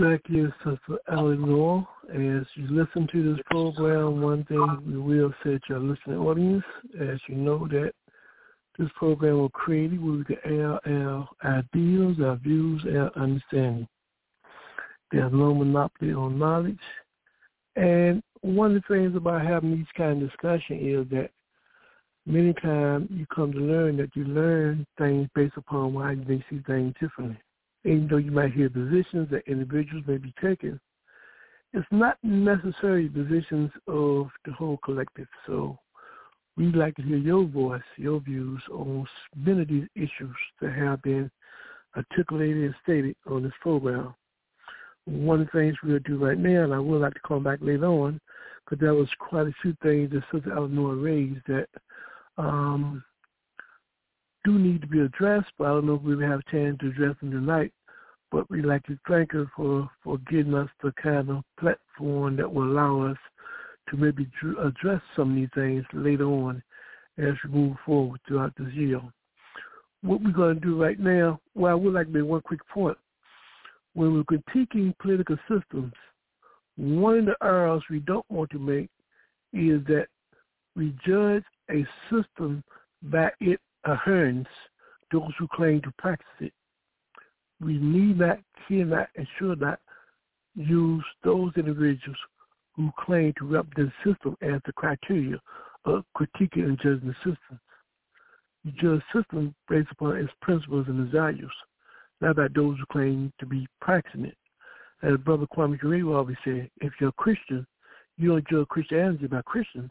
Thank you, Sister Eleanor. As you listen to this program, one thing we will say to our listening audience, as you know that this program was created air our ideals, our views, our understanding. There's no monopoly on knowledge. And one of the things about having these kind of discussion is that many times you come to learn that you learn things based upon why you see things differently. Even though you might hear positions that individuals may be taking, it's not necessarily positions of the whole collective. So we'd like to hear your voice, your views on many of these issues that have been articulated and stated on this program. One of the things we'll do right now, and I would like to come back later on, because there was quite a few things that Sister Eleanor raised that um, do need to be addressed, but I don't know if we have a chance to address them tonight. But we'd like to thank her for, for giving us the kind of platform that will allow us to maybe address some of these things later on as we move forward throughout this year. What we're going to do right now, well, I would like to make one quick point. When we're critiquing political systems, one of the errors we don't want to make is that we judge a system that it adherents, those who claim to practice it. We need not, cannot, and should not use those individuals who claim to represent the system as the criteria of critiquing and judging the system. You judge the system based upon its principles and its values, not by those who claim to be practicing it. As Brother Kwame Ture always said, if you're a Christian, you don't judge Christianity by Christians.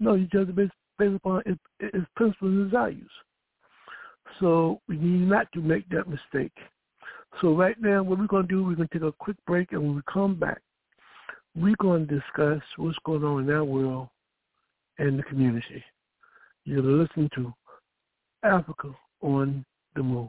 No, you judge it based, based upon its, its principles and values. So we need not to make that mistake. So right now, what we're going to do, we're going to take a quick break, and when we come back, we're going to discuss what's going on in our world and the community. You're listening to Africa on the Move.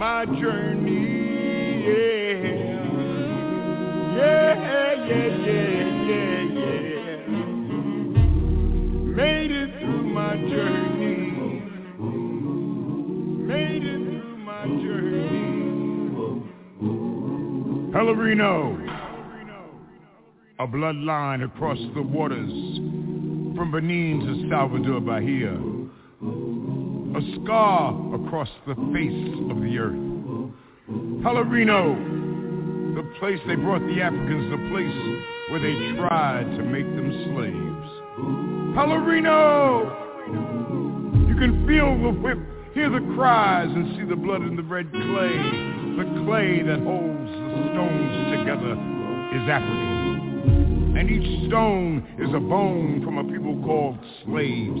my journey, yeah, yeah, yeah, yeah, yeah, yeah, made it through my journey, made it through my journey, Pelourinho. A bloodline across the waters from Benin to Salvador Bahia, a scar across the face of the earth. Pelourinho, the place they brought the Africans, the place where they tried to make them slaves. Pelourinho! You can feel the whip, hear the cries, and see the blood in the red clay. The clay that holds the stones together is African and each stone is a bone from a people called slaves.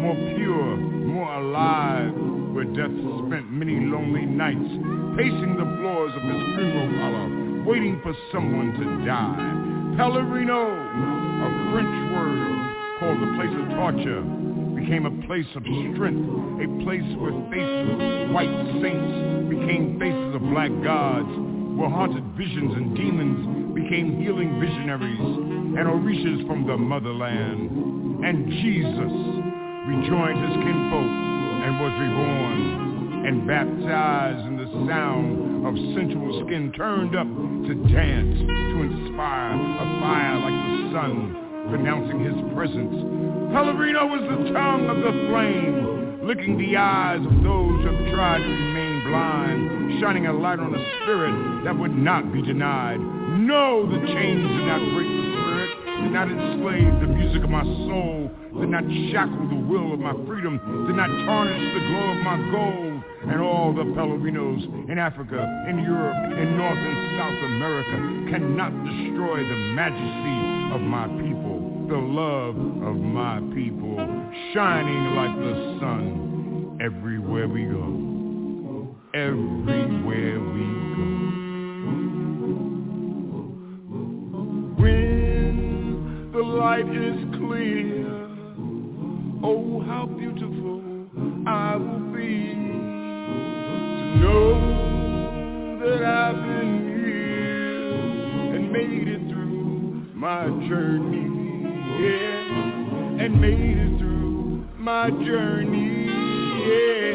more pure, more alive, where death spent many lonely nights pacing the floors of his funeral parlor, waiting for someone to die. Pelourinho, a French word called the place of torture, became a place of strength, a place where faces of white saints became faces of black gods, where haunted visions and demons became healing visionaries, and Orishas from the motherland. And Jesus rejoined his kinfolk and was reborn and baptized in the sound of sensual skin turned up to dance, to inspire a fire like the sun, pronouncing his presence. Pelourinho was the tongue of the flame, licking the eyes of those who have tried to remain blind, shining a light on a spirit that would not be denied. No, the chains did not break the spirit, did not enslave the music of my soul, did not shackle the will of my freedom, did not tarnish the glow of my gold. And all the Pelourinhos in Africa, in Europe, in North and South America cannot destroy the majesty of my people, the love of my people, shining like the sun everywhere we go. Everywhere we go. When the light is clear, oh how beautiful I will be to know that I've been here and made it through my journey, yeah, and made it through my journey, yeah,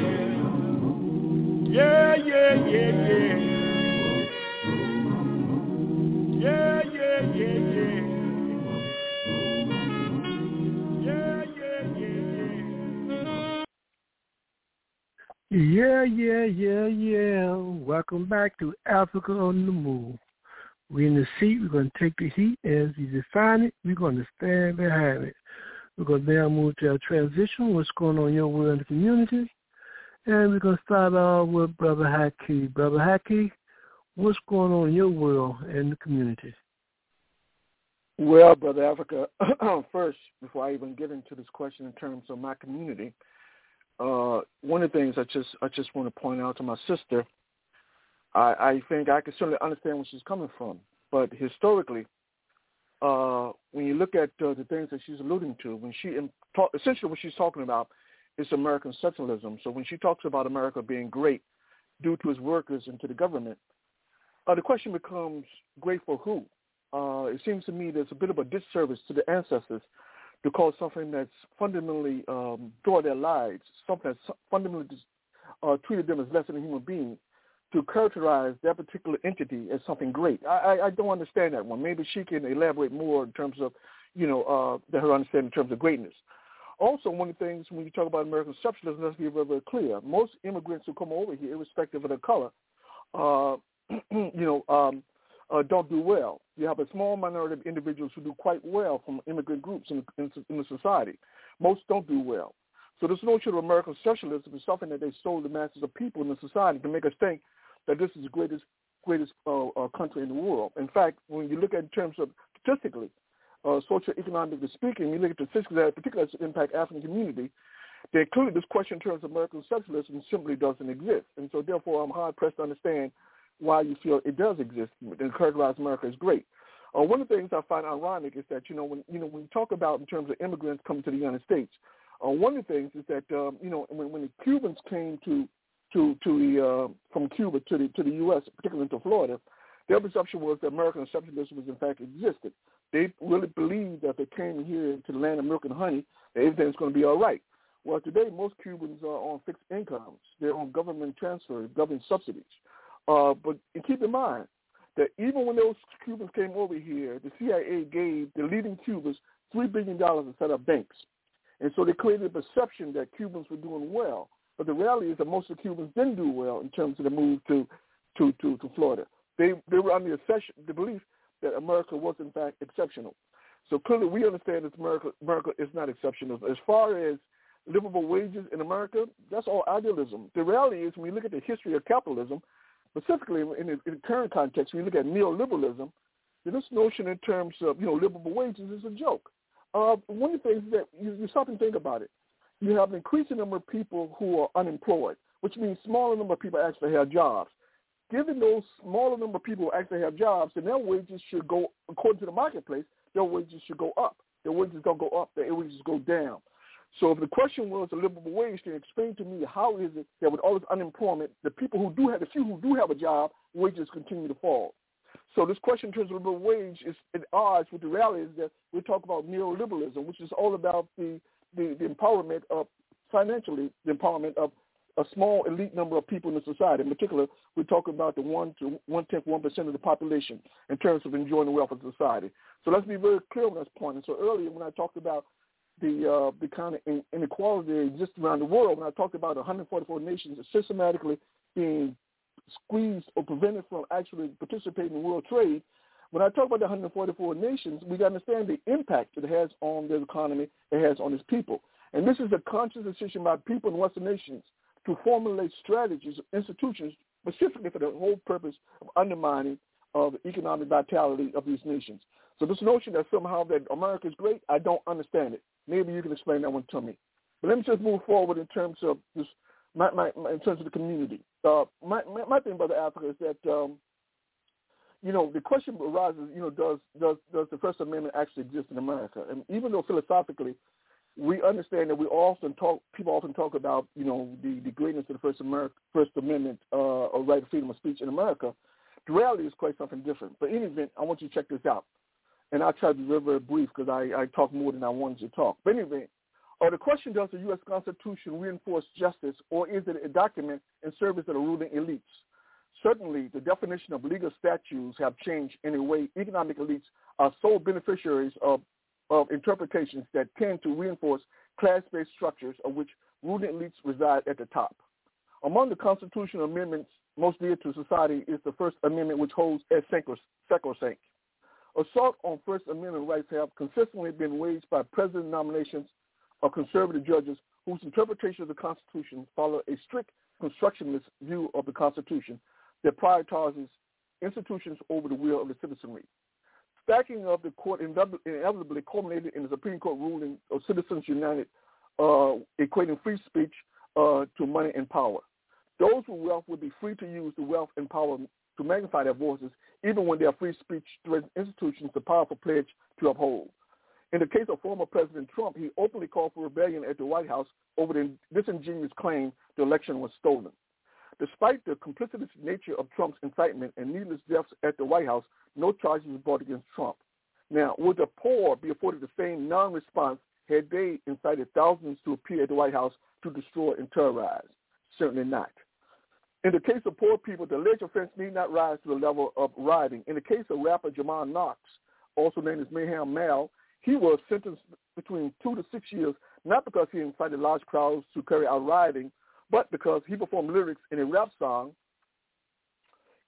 yeah, yeah, yeah, yeah. Yeah. Yeah, yeah, yeah. Welcome back to Africa on the Move. We're in the seat. We're going to take the heat as you define it. We're going to stand behind it. We're going to now move to our transition, what's going on in your world and the community. And we're going to start off with Brother Haki. Brother Haki, what's going on in your world and the community? Well, Brother Africa, first, before I even get into this question in terms of my community, uh, one of the things I just I just want to point out to my sister, I, I think I can certainly understand where she's coming from. But historically, uh, when you look at uh, the things that she's alluding to, when she essentially what she's talking about is American socialism. So when she talks about America being great due to its workers and to the government, uh, the question becomes great for who? Uh, it seems to me there's a bit of a disservice to the ancestors to call something that's fundamentally um, their lives, something that's fundamentally uh, treated them as less than a human being, to characterize that particular entity as something great. I, I, I don't understand that one. Maybe she can elaborate more in terms of, you know, uh, her understanding in terms of greatness. Also, one of the things when you talk about American exceptionalism, let's be very, very clear. Most immigrants who come over here, irrespective of their color, uh, you know, um, uh, don't do well. You have a small minority of individuals who do quite well from immigrant groups in, in, in the society. Most don't do well. So this notion of American socialism is something that they sold the masses of people in the society to make us think that this is the greatest greatest uh, uh, country in the world. In fact, when you look at in terms of statistically, uh, socioeconomically speaking, you look at the statistics that particularly impact African community, then clearly this question in terms of American socialism simply doesn't exist. And so therefore I'm hard pressed to understand why you feel it does exist and characterize America is great. Uh, one of the things I find ironic is that you know when you know when you talk about in terms of immigrants coming to the United States, uh, one of the things is that um, you know when, when the Cubans came to to to the uh, from Cuba to the to the U.S., particularly to Florida, their perception was that American exceptionalism was in fact existed. They really believed that they came here to the land of milk and honey, that everything's going to be all right. Well, today most Cubans are on fixed incomes. They're on government transfers, government subsidies. Uh, but keep in mind that even when those Cubans came over here, the CIA gave the leading Cubans three billion dollars to set up banks, and so they created a perception that Cubans were doing well. But the reality is that most of the Cubans didn't do well in terms of the move to to to, to Florida. They they were under the, the belief that America was in fact exceptional. So clearly, we understand that America America is not exceptional. As far as livable wages in America, that's all idealism. The reality is, when you look at the history of capitalism, specifically in the, in the current context, when you look at neoliberalism, this notion in terms of you know livable wages is a joke. Uh, one of the things that you, you stop and think about it, you have an increasing number of people who are unemployed, which means smaller number of people actually have jobs. Given those smaller number of people who actually have jobs, then their wages should go according to the marketplace. Their wages should go up. Their wages don't go up. Their wages go down. So if the question was a livable wage, then explain to me how is it that with all this unemployment, the people who do have, the few who do have a job, wages continue to fall. So this question in terms of livable wage is at odds with the reality that we talk about neoliberalism, which is all about the, the, the empowerment of, financially, the empowerment of a small elite number of people in the society. In particular, we talk about the one to one tenth, one percent of the population in terms of enjoying the wealth of society. So let's be very clear on this point. And so earlier when I talked about the uh, the kind of inequality that exists around the world. When I talked about 144 nations systematically being squeezed or prevented from actually participating in world trade, when I talk about the 144 nations, we got to understand the impact it has on their economy, it has on its people. And this is a conscious decision by people in Western nations to formulate strategies, institutions, specifically for the whole purpose of undermining of the economic vitality of these nations. So this notion that somehow that America is great, I don't understand it. Maybe you can explain that one to me. But let me just move forward in terms of this, my, my, my in terms of the community. Uh, my, my, my thing about Africa is that, um, you know, the question arises, you know, does does does the First Amendment actually exist in America? And even though philosophically, we understand that we often talk, people often talk about, you know, the, the greatness of the First America, First Amendment uh, or right of freedom of speech in America. The reality is quite something different. But in any event, I want you to check this out and I'll try to be very, very brief because I, I talk more than I wanted to talk. But anyway, uh, the question, does the U.S. Constitution reinforce justice or is it a document in service of the ruling elites? Certainly, the definition of legal statutes have changed in a way economic elites are sole beneficiaries of, of interpretations that tend to reinforce class-based structures of which ruling elites reside at the top. Among the constitutional amendments most dear to society is the First Amendment, which holds as sacrosanct. Assault on First Amendment rights have consistently been waged by president nominations of conservative judges whose interpretation of the Constitution follow a strict constructionist view of the Constitution that prioritizes institutions over the will of the citizenry. stacking of the court inevitably culminated in the Supreme Court ruling of Citizens United uh, equating free speech uh, to money and power. Those with wealth would be free to use the wealth and power to magnify their voices, even when their free speech institutions the powerful pledge to uphold. In the case of former President Trump, he openly called for rebellion at the White House over the disingenuous claim the election was stolen. Despite the complicitous nature of Trump's incitement and needless deaths at the White House, no charges were brought against Trump. Now, would the poor be afforded the same non-response had they incited thousands to appear at the White House to destroy and terrorize? Certainly not. In the case of poor people, the alleged offense need not rise to the level of rioting. In the case of rapper Jamar Knox, also known as Mayhem Mal, he was sentenced between two to six years, not because he incited large crowds to carry out rioting, but because he performed lyrics in a rap song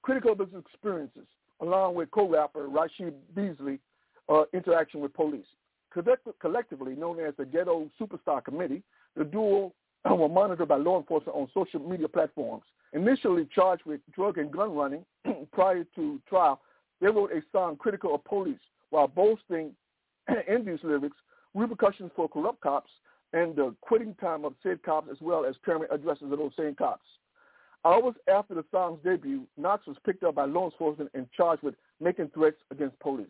critical of his experiences, along with co-rapper Rashid Beasley uh, interaction with police. collectively known as the Ghetto Superstar Committee, the duo were monitored by law enforcement on social media platforms. Initially charged with drug and gun running prior to trial, they wrote a song critical of police while boasting in these lyrics repercussions for corrupt cops and the quitting time of said cops as well as permanent addresses of those same cops. Hours after the song's debut, Knox was picked up by law enforcement and charged with making threats against police.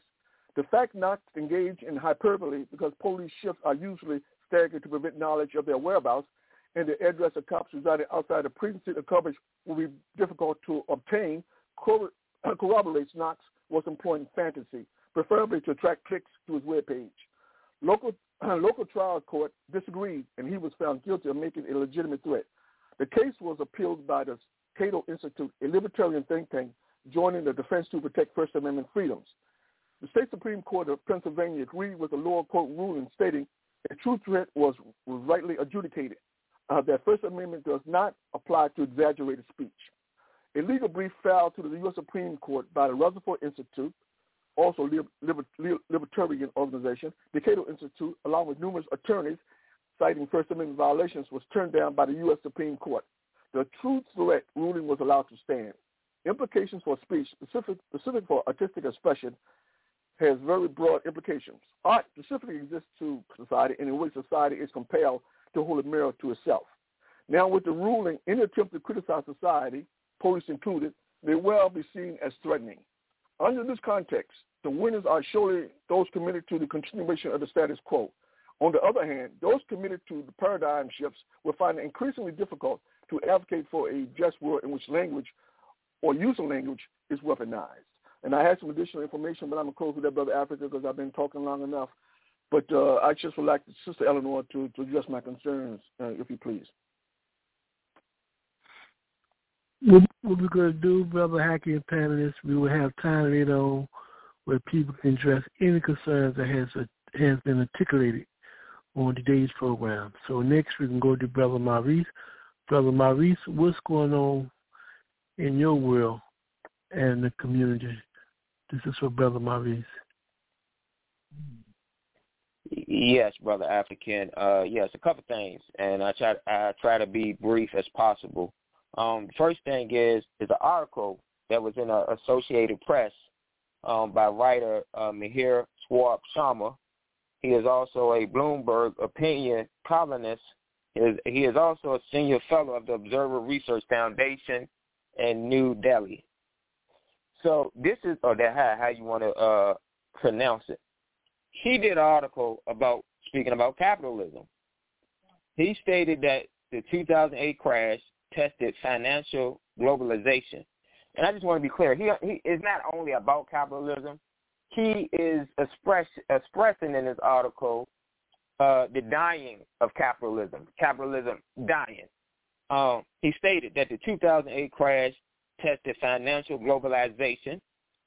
The fact Knox engaged in hyperbole because police shifts are usually staggered to prevent knowledge of their whereabouts and the address of cops residing outside the precinct of coverage will be difficult to obtain corroborates Knox was employing fantasy, preferably to attract clicks to his webpage. Local local trial court disagreed, and he was found guilty of making a legitimate threat. The case was appealed by the Cato Institute, a libertarian think tank joining the Defense to Protect First Amendment Freedoms. The state Supreme Court of Pennsylvania agreed with the lower court ruling stating a true threat was, was rightly adjudicated, uh, that First Amendment does not apply to exaggerated speech. A legal brief filed to the U.S. Supreme Court by the Rutherford Institute also liber, libertarian organization, the Cato Institute, along with numerous attorneys citing First Amendment violations, was turned down by the U.S. Supreme Court. The true threat ruling was allowed to stand. Implications for speech, specific, specific for artistic expression, has very broad implications. Art specifically exists to society and in which society is compelled to hold a mirror to itself. Now, with the ruling, any attempt to criticize society, police included, may well be seen as threatening. Under this context, the winners are surely those committed to the continuation of the status quo. On the other hand, those committed to the paradigm shifts will find it increasingly difficult to advocate for a just world in which language or use of language is weaponized. And I have some additional information, but I'm going to close with that, Brother Africa, because I've been talking long enough. But uh, I just would like Sister Eleanor to, to address my concerns, uh, if you please. What, what we're going to do, Brother Haki and panelists, we will have time later on where people can address any concerns that has has been articulated on today's program. So next we can go to Brother Maurice. Brother Maurice, what's going on in your world and the community? This is for Brother Maurice. Yes, brother African. Uh, yes, a couple things, and I try I try to be brief as possible. Um, first thing is is an article that was in the Associated Press um, by writer uh, Mihir Swarup Sharma. He is also a Bloomberg opinion columnist. He is, he is also a senior fellow of the Observer Research Foundation in New Delhi. So this is, or that how, how you want to uh, pronounce it. He did an article about speaking about capitalism. He stated that the 2008 crash tested financial globalization. And I just want to be clear, he, he is not only about capitalism. He is express, expressing in his article uh, the dying of capitalism, capitalism dying. Um, he stated that the 2008 crash tested financial globalization,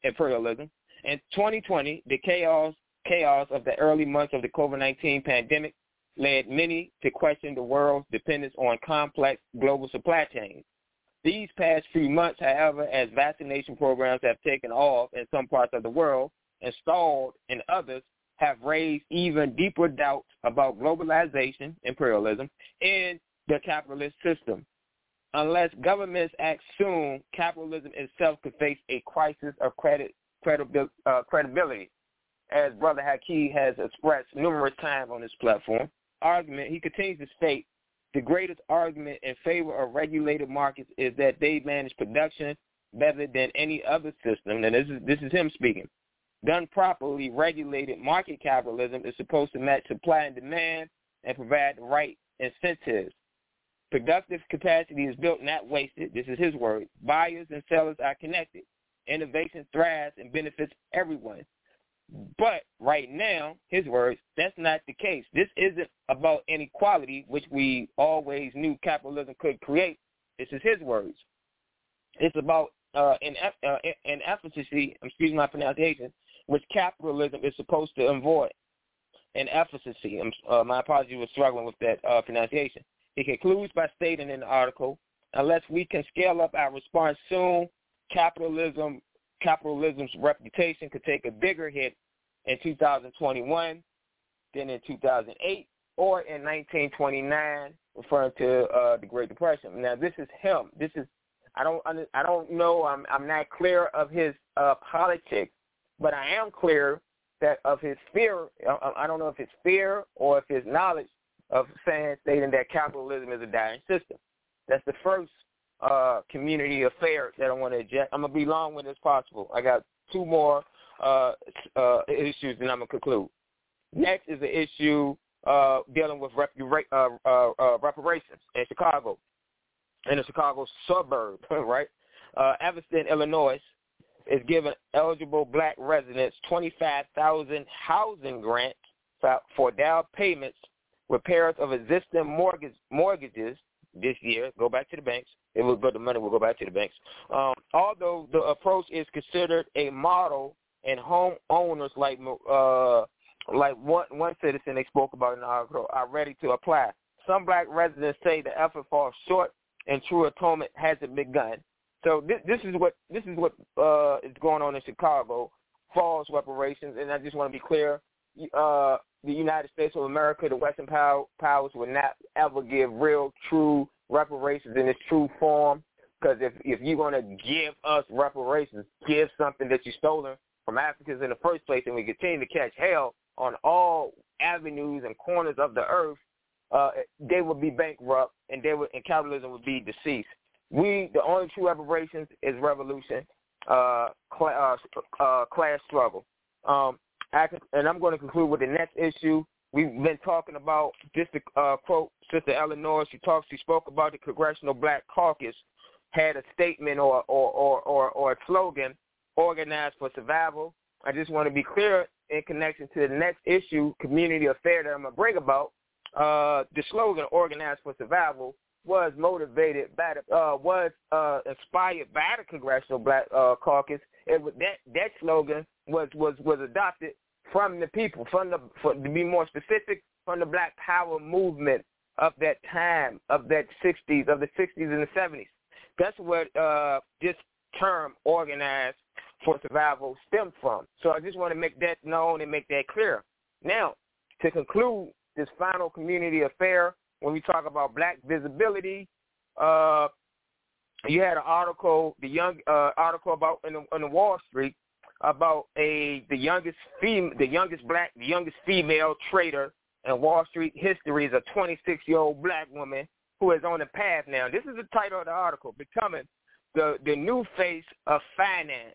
imperialism. In 2020, the chaos chaos of the early months of the COVID-19 pandemic led many to question the world's dependence on complex global supply chains. These past few months, however, as vaccination programs have taken off in some parts of the world and stalled in others, have raised even deeper doubts about globalization, imperialism, and the capitalist system. Unless governments act soon, capitalism itself could face a crisis of credit, credibil- uh, credibility. As Brother Haki has expressed numerous times on this platform, argument, he continues to state the greatest argument in favor of regulated markets is that they manage production better than any other system. And this is this is him speaking. Done properly, regulated market capitalism is supposed to match supply and demand and provide the right incentives. Productive capacity is built, not wasted. This is his word. Buyers and sellers are connected. Innovation thrives and benefits everyone. But right now, his words, that's not the case. This isn't about inequality, which we always knew capitalism could create. This is his words. It's about uh, an, uh, an efficacy, excuse my pronunciation, which capitalism is supposed to avoid. An efficacy. Uh, my apologies for struggling with that uh, pronunciation. He concludes by stating in the article, unless we can scale up our response soon, capitalism capitalism's reputation could take a bigger hit in 2021 than in 2008 or in 1929, referring to uh, the Great Depression. Now, this is him. This is I don't I don't know. I'm I'm not clear of his uh, politics, but I am clear that of his fear. I, I don't know if it's fear or if it's knowledge of saying stating that capitalism is a dying system. That's the first uh, community affairs that I want to address. I'm gonna be long with as possible. I got two more uh, uh, issues, and I'm gonna conclude. Next is the issue uh, dealing with rep- uh, uh, uh, reparations in Chicago, in a Chicago suburb, right? Uh, Evanston, Illinois, is giving eligible black residents 25,000 housing grants for down payments, repairs of existing mortgage mortgages this year. Go back to the banks it will go. The money will go back to the banks. Um, although the approach is considered a model, and homeowners like uh, like one one citizen they spoke about in the article are ready to apply. Some black residents say the effort falls short, and true atonement hasn't begun. So this, this is what this is what uh, is going on in Chicago, false reparations, and I just want to be clear. Uh, the United States of America, the Western power, powers, will not ever give real, true reparations in its true form. Because if if you're gonna give us reparations, give something that you stolen from Africans in the first place, and we continue to catch hell on all avenues and corners of the earth, uh, they would be bankrupt, and they would and capitalism would be deceased. We the only true reparations is revolution, uh, cl- uh, uh, class struggle. Um, and I'm going to conclude with the next issue, We've been talking about just uh, quote Sister Eleanor. She talks. She spoke about the Congressional Black Caucus had a statement or or or or, or a slogan, organized for survival. I just want to be clear in connection to the next issue, community affair that I'm gonna bring about. Uh, the slogan "Organized for Survival" was motivated by the, uh, was uh, inspired by the Congressional Black uh, Caucus. It was, that that slogan was was was adopted from the people, from the for, to be more specific, from the Black Power movement of that time, of that 60s, of the 60s and the 70s. That's what uh, this term organized for survival stemmed from. So I just want to make that known and make that clear. Now, to conclude this final community affair, when we talk about black visibility, uh, you had an article, the young uh, article about in the, in the Wall Street about a the youngest fem- the youngest black the youngest female trader in Wall Street history is a 26 year old black woman who is on the path now. This is the title of the article, becoming the the new face of finance.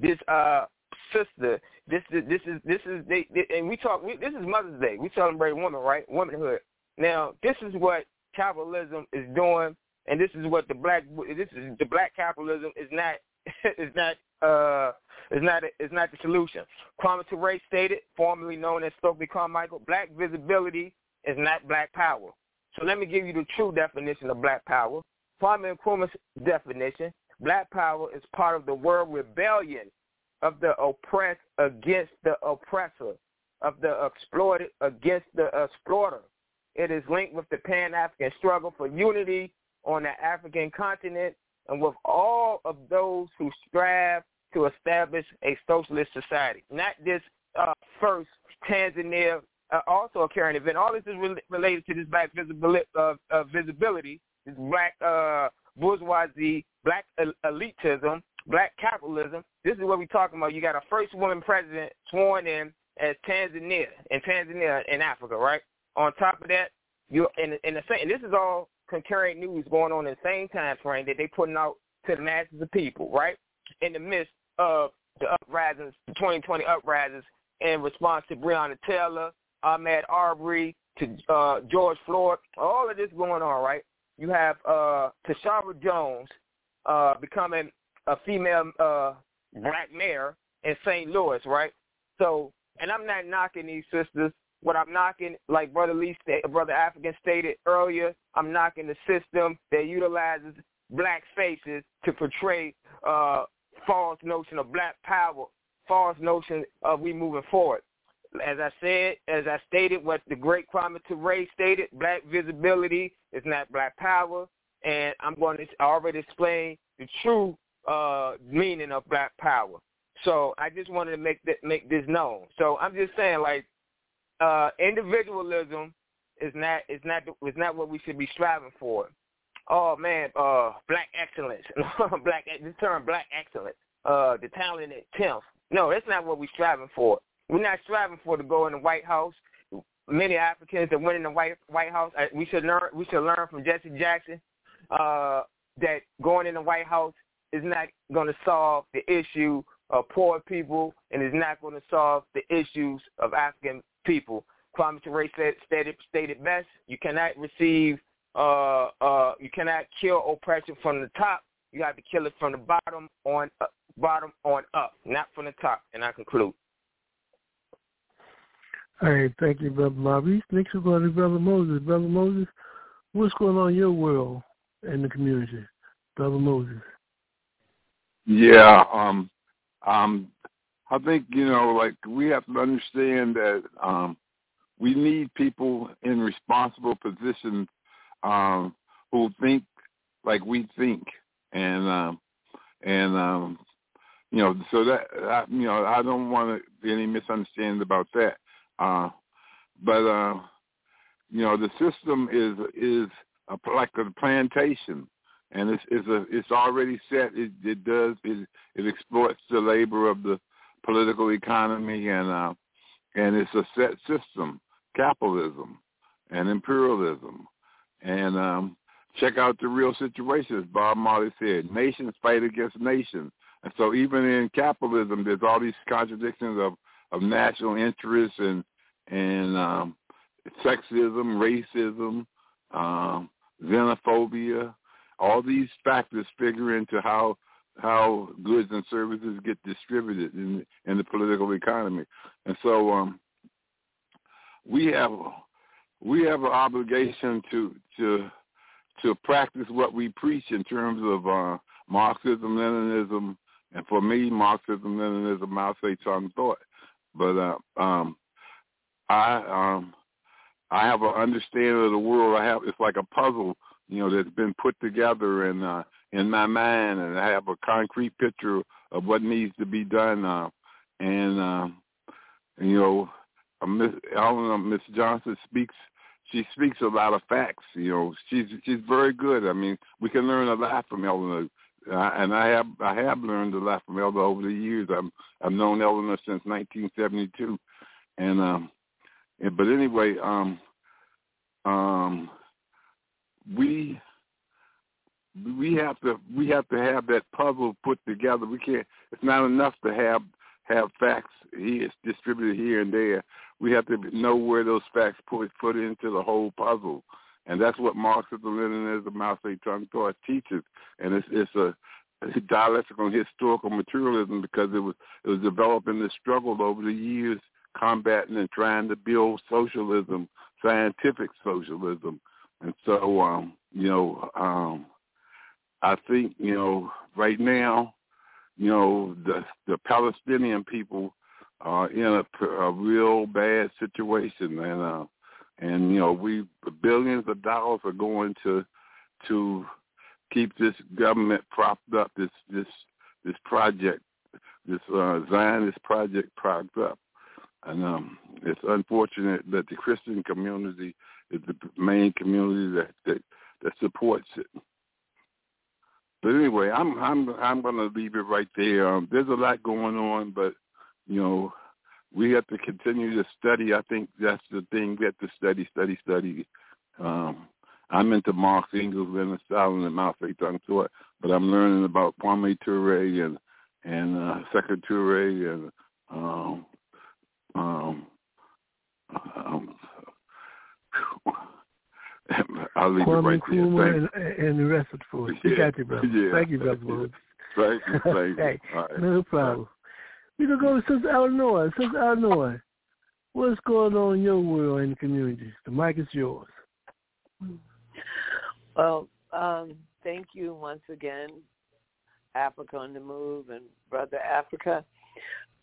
This uh sister, this is this is this is they, they and we talk. We, this is Mother's Day. We celebrate women, right? Womanhood. Now, this is what capitalism is doing, and this is what the black this is the black capitalism is not is not uh is not is not the solution. Kwame Ture stated, formerly known as Stokely Carmichael, black visibility is not black power. So let me give you the true definition of black power. Kwame Nkrumah's definition, black power is part of the world rebellion of the oppressed against the oppressor, of the exploited against the exploiter. It is linked with the Pan-African struggle for unity on the African continent and with all of those who strive to establish a socialist society. Not this uh, first Tanzania, uh, also a current event. All this is re- related to this black visibility, uh, uh, visibility this black uh, bourgeoisie, black elitism, black capitalism. This is what we're talking about. You got a first woman president sworn in as Tanzania in Tanzania in Africa, right? On top of that, you in in the same. And this is all concurrent news going on in the same time frame that they're putting out to the masses of people, right? In the midst of the uprisings, the 2020 uprisings, in response to Breonna Taylor, Ahmaud Arbery, to uh, George Floyd, all of this going on, right? You have uh, Tishaura Jones uh, becoming a female uh, black mayor in St. Louis, right? So, and I'm not knocking these sisters. What I'm knocking, like Brother Lee, Brother African stated earlier, I'm knocking the system that utilizes black faces to portray uh, false notion of black power, false notion of we moving forward. As I said, as I stated, what the great Kwame Ture stated, black visibility is not black power, and I'm going to already explain the true uh, meaning of black power. So I just wanted to make that make this known. So I'm just saying, like, uh, individualism is not is not is not what we should be striving for. Oh man, uh, black excellence, black the term black excellence, uh, the talented tenth. No, that's not what we're striving for. We're not striving for to go in the White House. Many Africans that went in the White White House, uh, we should learn. We should learn from Jesse Jackson uh, that going in the White House is not going to solve the issue of poor people and is not going to solve the issues of African people. Kwame Ture said, stated, stated best, you cannot receive, uh, uh, you cannot kill oppression from the top. You have to kill it from the bottom on uh, bottom on up, not from the top. And I conclude. All right, thank you, Brother Maurice. Next we're going to Brother Moses. Brother Moses, what's going on in your world and the community? Brother Moses. Yeah, um, um, I think you know, like we have to understand that um, we need people in responsible positions um, who think like we think, and um, and um, you know, so that I, you know, I don't want to be any misunderstanding about that. Uh, but uh, you know, the system is is a, like a plantation, and it's it's a it's already set. It it does it it exploits the labor of the political economy, and uh, and it's a set system, capitalism and imperialism, and um, check out the real situation. As Bob Marley said, nations fight against nations, and so even in capitalism, there's all these contradictions of of national interests and and um, sexism, racism, um, xenophobia, all these factors figure into how how goods and services get distributed in in the political economy. And so um, we have we have an obligation to to to practice what we preach in terms of uh, Marxism, Leninism, and for me, Marxism, Leninism, Mao Zedong thought. But uh, um, I um, I have an understanding of the world. I have it's like a puzzle, you know, that's been put together in uh, in my mind, and I have a concrete picture of what needs to be done. Uh, and uh, you know, uh, Miss Ellen, Miss Johnson speaks. She speaks a lot of facts. You know, she's she's very good. I mean, we can learn a lot from Eleanor, and I have I have learned a lot from Eleanor over the years. i am I've known Eleanor since 1972, and um, and, but anyway, um, um, we we have to we have to have that puzzle put together. We can't. It's not enough to have have facts here distributed here and there. We have to know where those facts put put into the whole puzzle, and that's what Marxism, Leninism, Mao Zedong thought teaches. And it's it's a dialectical historical materialism because it was it was developing this struggle over the years combating and trying to build socialism, scientific socialism. And so, um, you know, um, I think, you know, right now, you know, the the Palestinian people are in a, a real bad situation, and uh, and you know, we billions of dollars are going to to keep this government propped up, this this this project, this uh, Zionist project propped up. And um, it's unfortunate that the Christian community is the main community that that, that supports it. But anyway, I'm I'm I'm going to leave it right there. Um, there's a lot going on, but you know, we have to continue to study. I think that's the thing. We have to study, study, study. Um, I'm into Marx, Engels, and Stalin, and Mao Zedong, so but I'm learning about Kwame Ture and and uh, Sekou Toure and um, um, um, I'll leave Kwame it right Nkrumah there. and, and the rest of the. We Yeah, got you, brother. yeah. Thank you, brother. Thank you, thank you. hey, All right. no problem. We can go to Sister Eleanor. Sister Eleanor, what's going on in your world and community? The mic is yours. Well, um, thank you once again, Africa on the Move and Brother Africa.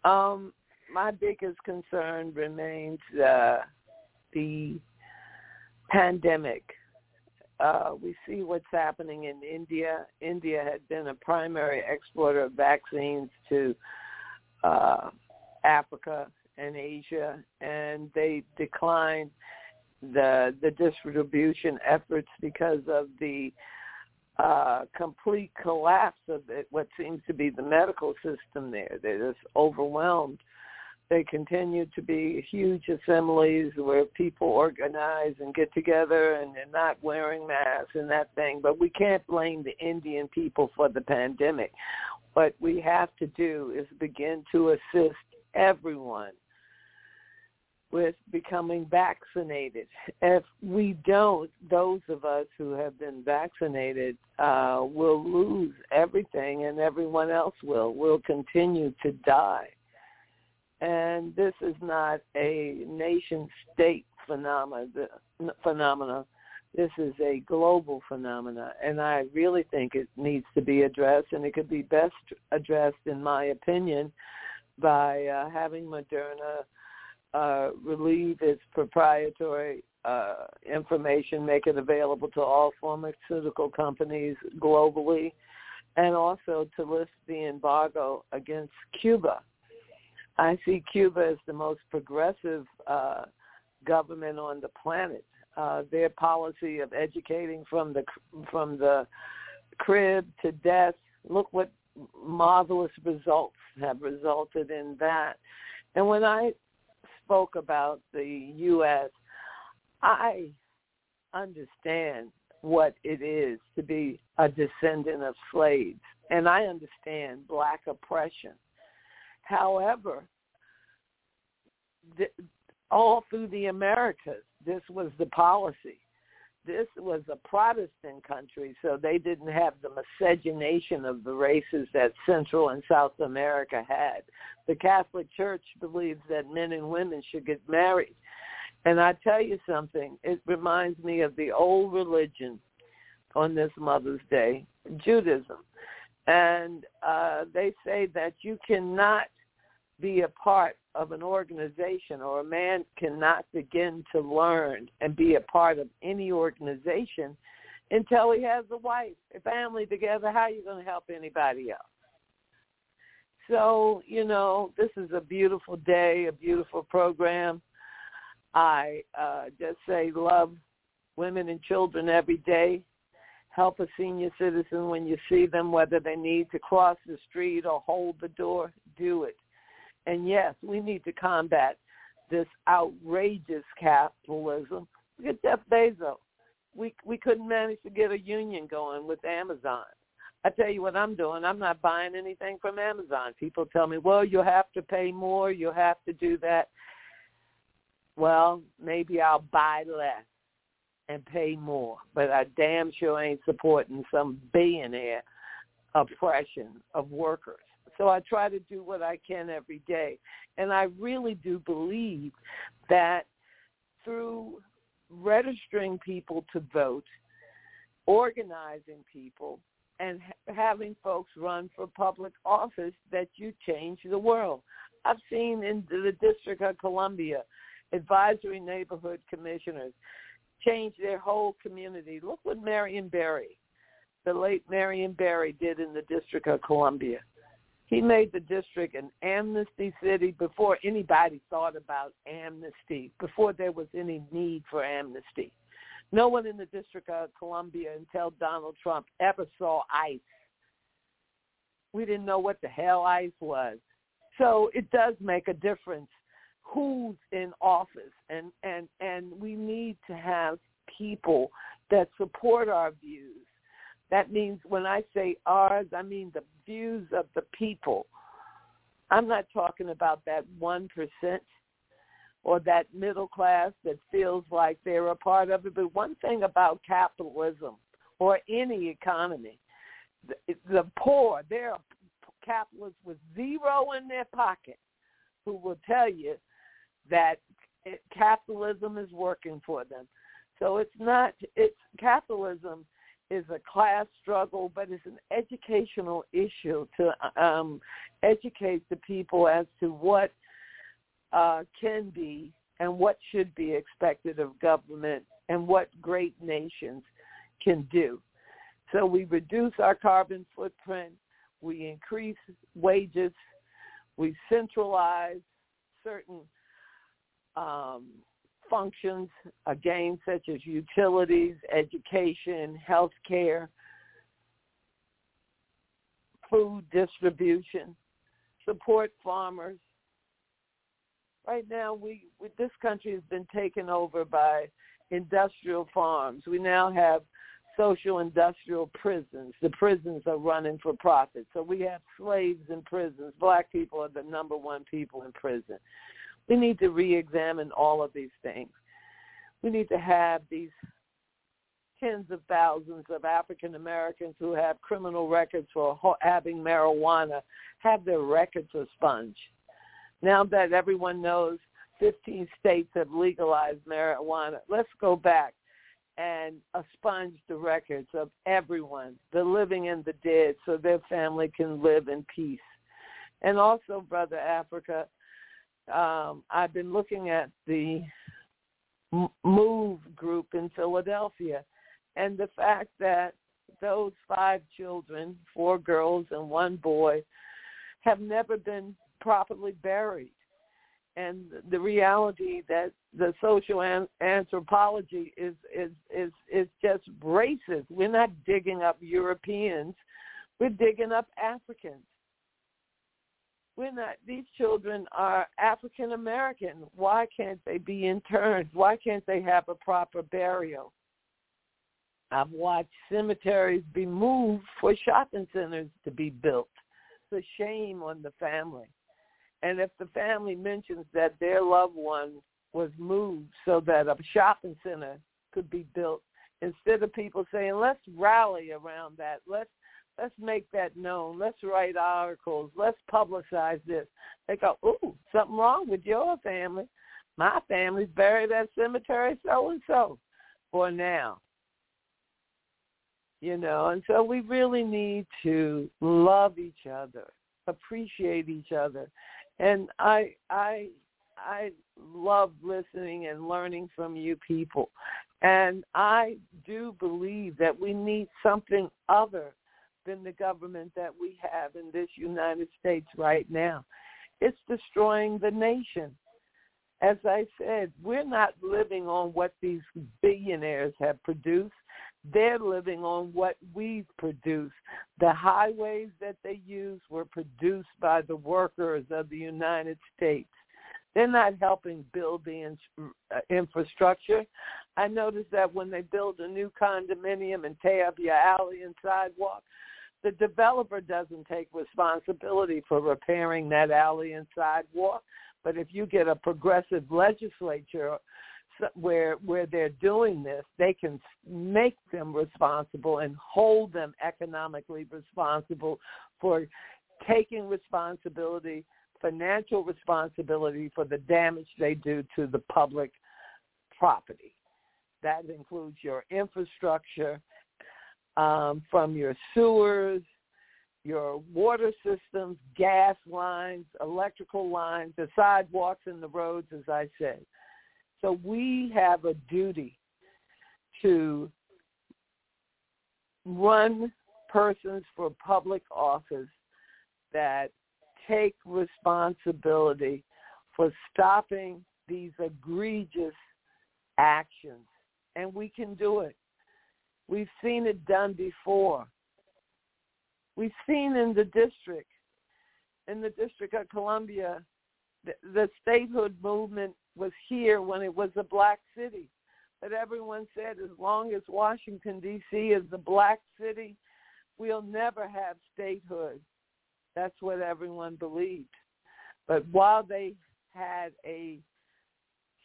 Um, my biggest concern remains uh, the pandemic. Uh, we see what's happening in India. India had been a primary exporter of vaccines to uh, Africa and Asia, and they declined the the distribution efforts because of the uh, complete collapse of it, what seems to be the medical system there. They're just overwhelmed. They continue to be huge assemblies where people organize and get together and they're not wearing masks and that thing. But we can't blame the Indian people for the pandemic. What we have to do is begin to assist everyone with becoming vaccinated. If we don't, those of us who have been vaccinated uh, will lose everything and everyone else will. Will continue to die. And this is not a nation state phenomena. This is a global phenomena, and I really think it needs to be addressed, and it could be best addressed, in my opinion, by uh, having Moderna uh, relieve its proprietary uh, information, make it available to all pharmaceutical companies globally, and also to lift the embargo against Cuba. I see Cuba as the most progressive uh, government on the planet. Uh, their policy of educating from the from the crib to death. Look what marvelous results have resulted in that. And when I spoke about the U.S., I understand what it is to be a descendant of slaves, and I understand black oppression. However, the, all through the Americas, this was the policy. This was a Protestant country, so they didn't have the miscegenation of the races that Central and South America had. The Catholic Church believes that men and women should get married. And I tell you something, it reminds me of the old religion on this Mother's Day, Judaism. And uh, they say that you cannot be a part of an organization or a man cannot begin to learn and be a part of any organization until he has a wife, a family together. How are you going to help anybody else? So, you know, this is a beautiful day, a beautiful program. I uh, just say love women and children every day. Help a senior citizen when you see them, whether they need to cross the street or hold the door, do it. And yes, we need to combat this outrageous capitalism. Look at Jeff Bezos. We we couldn't manage to get a union going with Amazon. I tell you what I'm doing. I'm not buying anything from Amazon. People tell me, well, you have to pay more. You have to do that. Well, maybe I'll buy less and pay more, but I damn sure ain't supporting some billionaire oppression of workers. So I try to do what I can every day. And I really do believe that through registering people to vote, organizing people, and ha- having folks run for public office that you change the world. I've seen in the District of Columbia advisory neighborhood commissioners change their whole community. Look what Marion Barry, the late Marion Barry, did in the District of Columbia. He made the district an amnesty city before anybody thought about amnesty, before there was any need for amnesty. No one in the District of Columbia until Donald Trump ever saw ICE. We didn't know what the hell ICE was. So it does make a difference who's in office and and and we need to have people that support our views that means when i say ours i mean the views of the people i'm not talking about that 1% or that middle class that feels like they're a part of it but one thing about capitalism or any economy the, the poor they're capitalists with zero in their pocket who will tell you that it, capitalism is working for them. So it's not it's capitalism is a class struggle, but it's an educational issue to um, educate the people as to what uh, can be and what should be expected of government and what great nations can do. So we reduce our carbon footprint, we increase wages, we centralize certain um, functions, again, such as utilities, education, healthcare, food distribution, support farmers. Right now, we, we this country has been taken over by industrial farms. We now have social industrial prisons. The prisons are running for profit. So we have slaves in prisons. Black people are the number one people in prison. We need to re-examine all of these things. We need to have these tens of thousands of African Americans who have criminal records for having marijuana have their records expunged. Now that everyone knows 15 states have legalized marijuana, let's go back and expunge the records of everyone, the living and the dead, so their family can live in peace. And also, Brother Africa, um, I've been looking at the MOVE group in Philadelphia, and the fact that those five children, four girls and one boy, have never been properly buried. And the reality that the social an- anthropology is, is is is just racist. We're not digging up Europeans, we're digging up Africans we're not these children are African American. Why can't they be interned? Why can't they have a proper burial? I've watched cemeteries be moved for shopping centers to be built. It's a shame on the family. And if the family mentions that their loved one was moved so that a shopping center could be built, instead of people saying, let's rally around that, let's Let's make that known. Let's write articles. Let's publicize this. They go, ooh, something wrong with your family. My family's buried at cemetery so and so for now. You know, and so we really need to love each other, appreciate each other. And I I I love listening and learning from you people. And I do believe that we need something other than the government that we have in this United States right now. It's destroying the nation. As I said, we're not living on what these billionaires have produced. They're living on what we've produced. The highways that they use were produced by the workers of the United States. They're not helping build the uh, infrastructure. I noticed that when they build a new condominium and tear up your alley and sidewalk, the developer doesn't take responsibility for repairing that alley and sidewalk. But if you get a progressive legislature where where they're doing this, they can make them responsible and hold them economically responsible for taking responsibility, financial responsibility for the damage they do to the public property. That includes your infrastructure um, from your sewers, your water systems, gas lines, electrical lines, the sidewalks and the roads, as I said. So we have a duty to run persons for public office that take responsibility for stopping these egregious actions. And we can do it. We've seen it done before. We've seen in the district, in the District of Columbia, the, the statehood movement was here when it was a black city. But everyone said as long as Washington, D.C. is the black city, we'll never have statehood. That's what everyone believed. But while they had a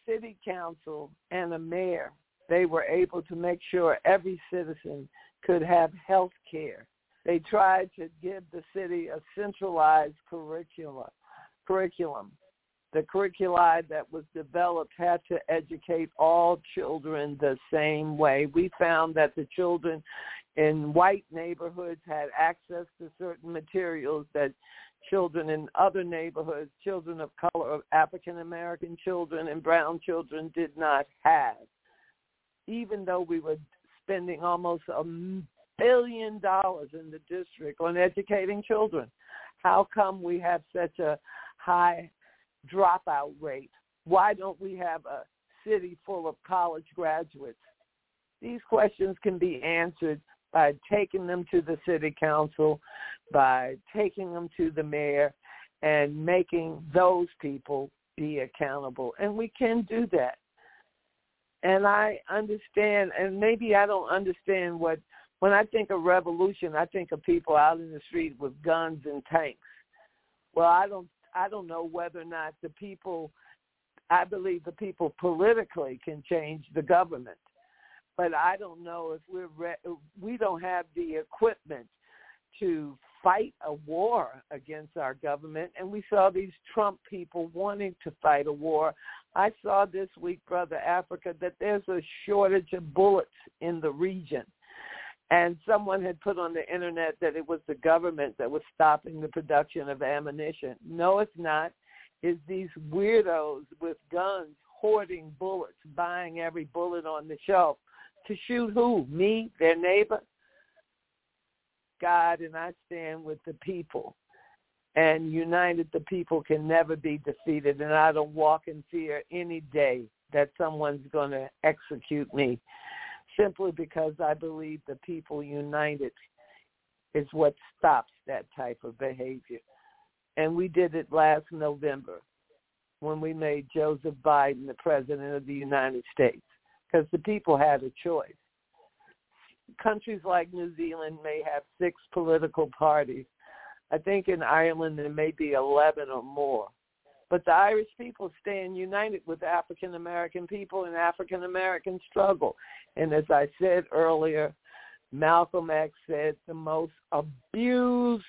city council and a mayor, they were able to make sure every citizen could have health care. They tried to give the city a centralized curricula, curriculum. The curricula that was developed had to educate all children the same way. We found that the children in white neighborhoods had access to certain materials that children in other neighborhoods, children of color, African American children and brown children did not have. Even though we were spending almost a billion dollars in the district on educating children, how come we have such a high dropout rate? Why don't we have a city full of college graduates? These questions can be answered by taking them to the city council, by taking them to the mayor, and making those people be accountable. And we can do that. And I understand, and maybe I don't understand what, when I think of revolution, I think of people out in the street with guns and tanks. Well, I don't, I don't know whether or not the people, I believe the people politically can change the government but I don't know if we're re- we don't have the equipment to fight a war against our government and we saw these Trump people wanting to fight a war. I saw this week brother Africa that there's a shortage of bullets in the region. And someone had put on the internet that it was the government that was stopping the production of ammunition. No, it's not. It's these weirdos with guns hoarding bullets, buying every bullet on the shelf to shoot who? Me, their neighbor? God and I stand with the people. And united the people can never be defeated. And I don't walk in fear any day that someone's going to execute me simply because I believe the people united is what stops that type of behavior. And we did it last November when we made Joseph Biden the president of the United States because the people had a choice. Countries like New Zealand may have six political parties. I think in Ireland there may be 11 or more. But the Irish people stand united with African American people and African American struggle. And as I said earlier, Malcolm X said the most abused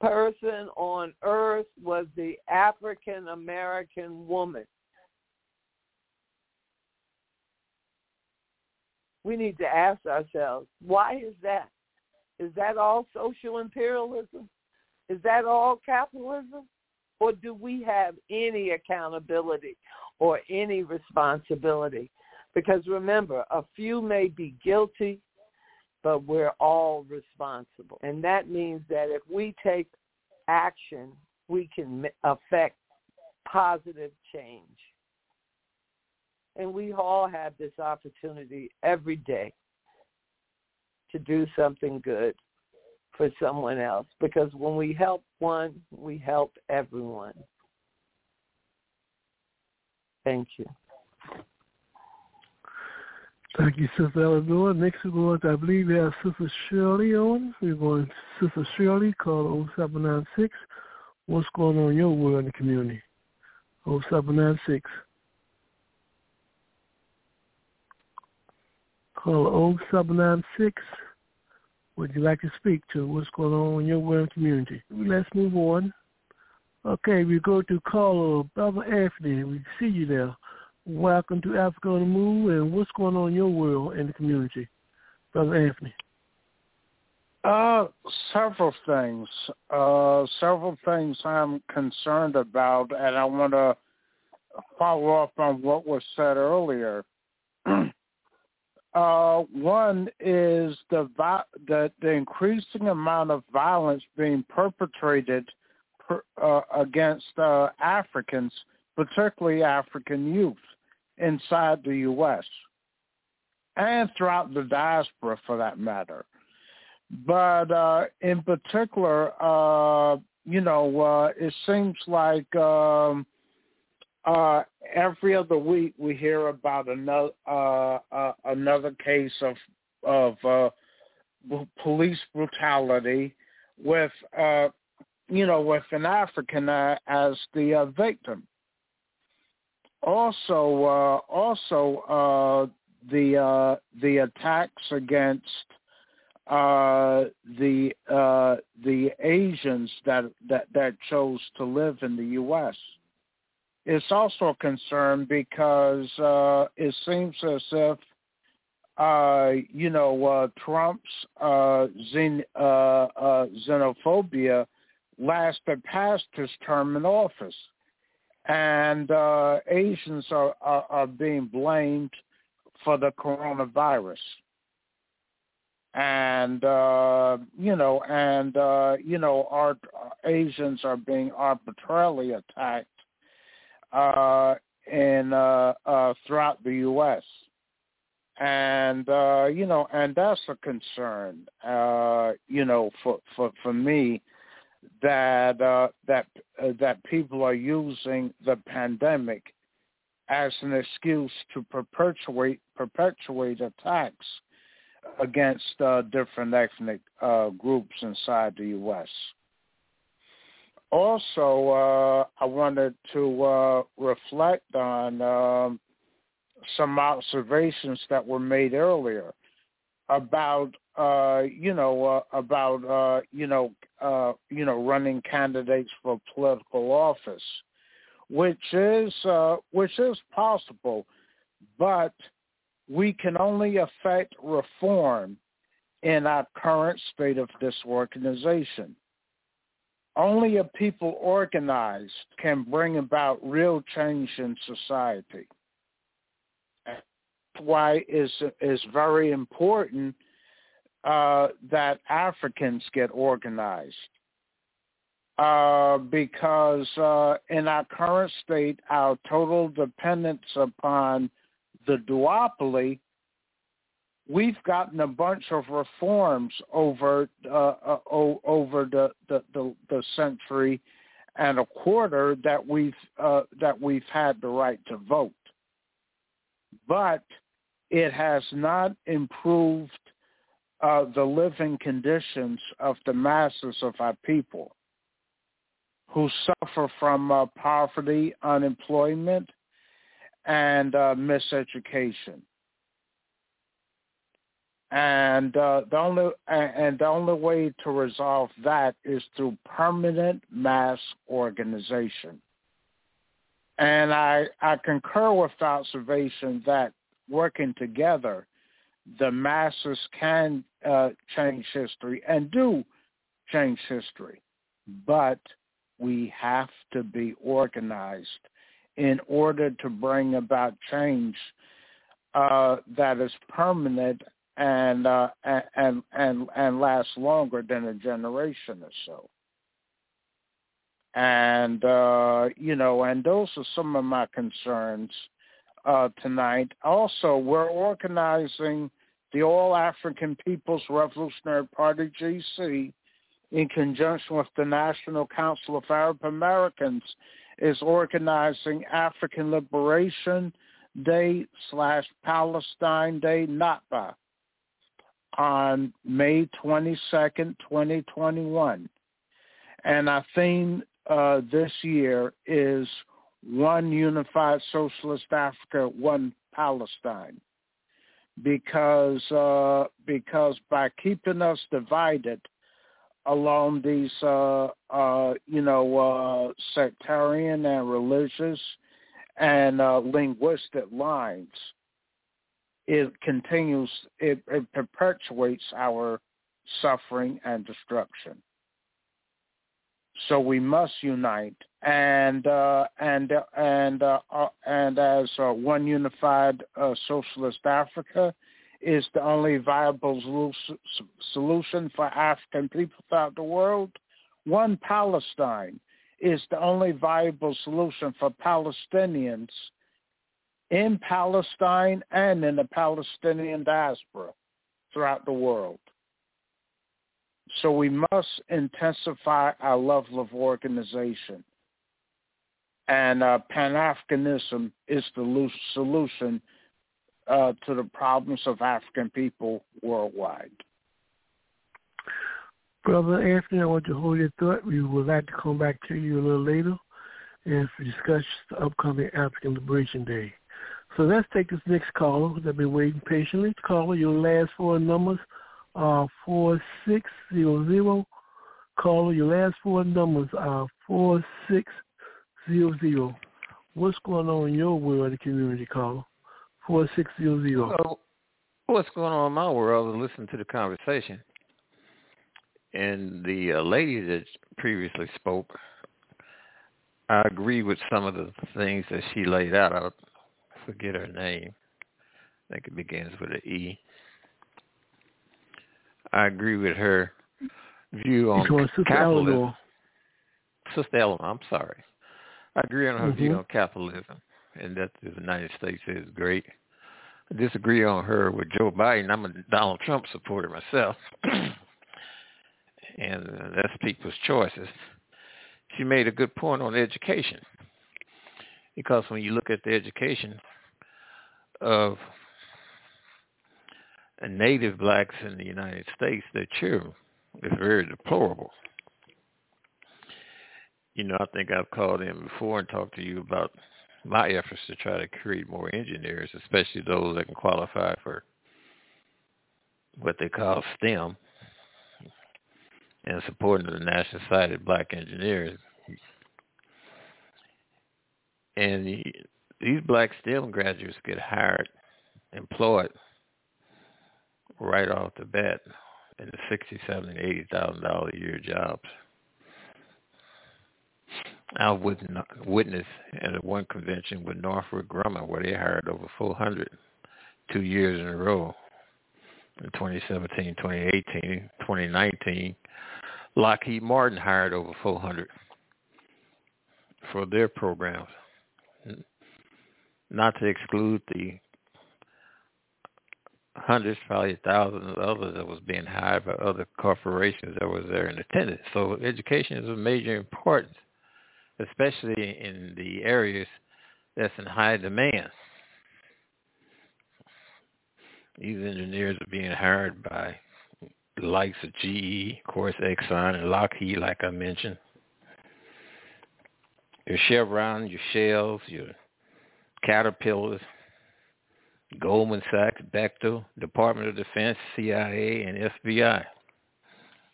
person on earth was the African American woman. We need to ask ourselves, why is that? Is that all social imperialism? Is that all capitalism? Or do we have any accountability or any responsibility? Because remember, a few may be guilty, but we're all responsible. And that means that if we take action, we can affect positive change. And we all have this opportunity every day to do something good for someone else because when we help one, we help everyone. Thank you. Thank you, Sister Eleanor. Next we're going to, I believe we have Sister Shirley on. We're going to Sister Shirley, call 0796. What's going on in your world in the community? 0796. Call 0796. Would you like to speak to what's going on in your world community? Let's move on. Okay, we go to caller Brother Anthony. We see you there. Welcome to Africa on the Move, and what's going on in your world and the community, Brother Anthony? Uh, several things. Uh, several things I'm concerned about, and I want to follow up on what was said earlier. Uh, one is the, the the increasing amount of violence being perpetrated per, uh, against uh, Africans, particularly African youth, inside the U.S. and throughout the diaspora, for that matter. But uh, in particular, uh, you know, uh, it seems like um, uh, every other week we hear about another uh, uh, another case of of uh, police brutality with uh, you know with an African uh, as the victim. Also, also the the attacks against the the Asians that, that that chose to live in the U.S. It's also a concern because uh, it seems as if uh, you know uh, Trump's uh, xen- uh, uh, xenophobia lasted past his term in office, and Asians are, are, are being blamed for the coronavirus. And you know and you know our asians are being arbitrarily attacked uh in uh uh throughout the us and uh you know and that's a concern uh you know for for for me that uh that uh, that people are using the pandemic as an excuse to perpetuate perpetuate attacks against uh, different ethnic uh, groups inside the U.S. Also, uh, I wanted to uh, reflect on um, some observations that were made earlier about uh, you know uh, about uh, you know uh, you know running candidates for political office, which is which is possible, but we can only affect reform in our current state of disorganization. Only a people organized can bring about real change in society. That's why it's, it's very important uh, that Africans get organized. Uh, because uh, in our current state, our total dependence upon the duopoly, we've gotten a bunch of reforms over uh, uh, over the, the, the, the century and a quarter that we've uh, that we've had the right to vote, but it has not improved uh, the living conditions of the masses of our people who suffer from uh, poverty, unemployment, and uh, miseducation. And uh, the only and the only way to resolve that is through permanent mass organization. And I I concur with the observation that working together, the masses can uh, change history and do change history, but we have to be organized in order to bring about change uh, that is permanent and uh, and and and lasts longer than a generation or so. And uh, you know, and those are some of my concerns uh, tonight. Also, we're organizing the All African People's Revolutionary Party (GC) in conjunction with the National Council of Arab Americans is organizing African Liberation Day slash Palestine Day Nakba on May 22nd, 2021. And our theme uh, this year is One Unified Socialist Africa, One Palestine. Because uh, because by keeping us divided, along these, uh, uh, you know, uh, sectarian and religious and uh, linguistic lines. It continues, it, it perpetuates our suffering and destruction. So we must unite, and uh, and and uh, uh, and as uh, one unified uh, socialist Africa, is the only viable solution for African people throughout the world. One Palestine is the only viable solution for Palestinians in Palestine and in the Palestinian diaspora throughout the world. So we must intensify our level of organization. and uh, Pan-Africanism is the solution uh, to the problems of African people worldwide. Brother Anthony, I want to hold your thought. We would like to come back to you a little later and discuss the upcoming African Liberation Day. So let's take this next caller. They've been waiting patiently. Caller, your last four numbers are 4600. Caller, your last four numbers are 4600. What's going on in your world, the community caller? 4600. Well, what's going on in my world is listening to the conversation. And the uh, lady that previously spoke, I agree with some of the things that she laid out. Forget her name. I think it begins with an E. I agree with her view on Sister capitalism. Eleanor. Sister Eleanor, I'm sorry. I agree on her view Mhm. on capitalism and that the United States is great. I disagree on her with Joe Biden. I'm a Donald Trump supporter myself. and that's people's choices. She made a good point on education. Because when you look at the education of native blacks in the United States, their children is very deplorable. You know, I think I've called in before and talked to you about my efforts to try to create more engineers, especially those that can qualify for what they call STEM and supporting the National Society of Black Engineers. And these black STEM graduates get hired, employed right off the bat in the sixty, seventy, eighty thousand dollar a year jobs. I witnessed at one convention with Northrop Grumman where they hired over 400 two years in a row in 2017, 2018, 2019. Lockheed Martin hired over 400 for their programs. Not to exclude the hundreds, probably thousands of others that was being hired by other corporations that was there in attendance. So education is of major importance, especially in the areas that's in high demand. These engineers are being hired by the likes of GE, of course, Exxon, and Lockheed, like I mentioned. Your Chevron, your Shells, your Caterpillars, Goldman Sachs, Bechtel, Department of Defense, CIA, and FBI.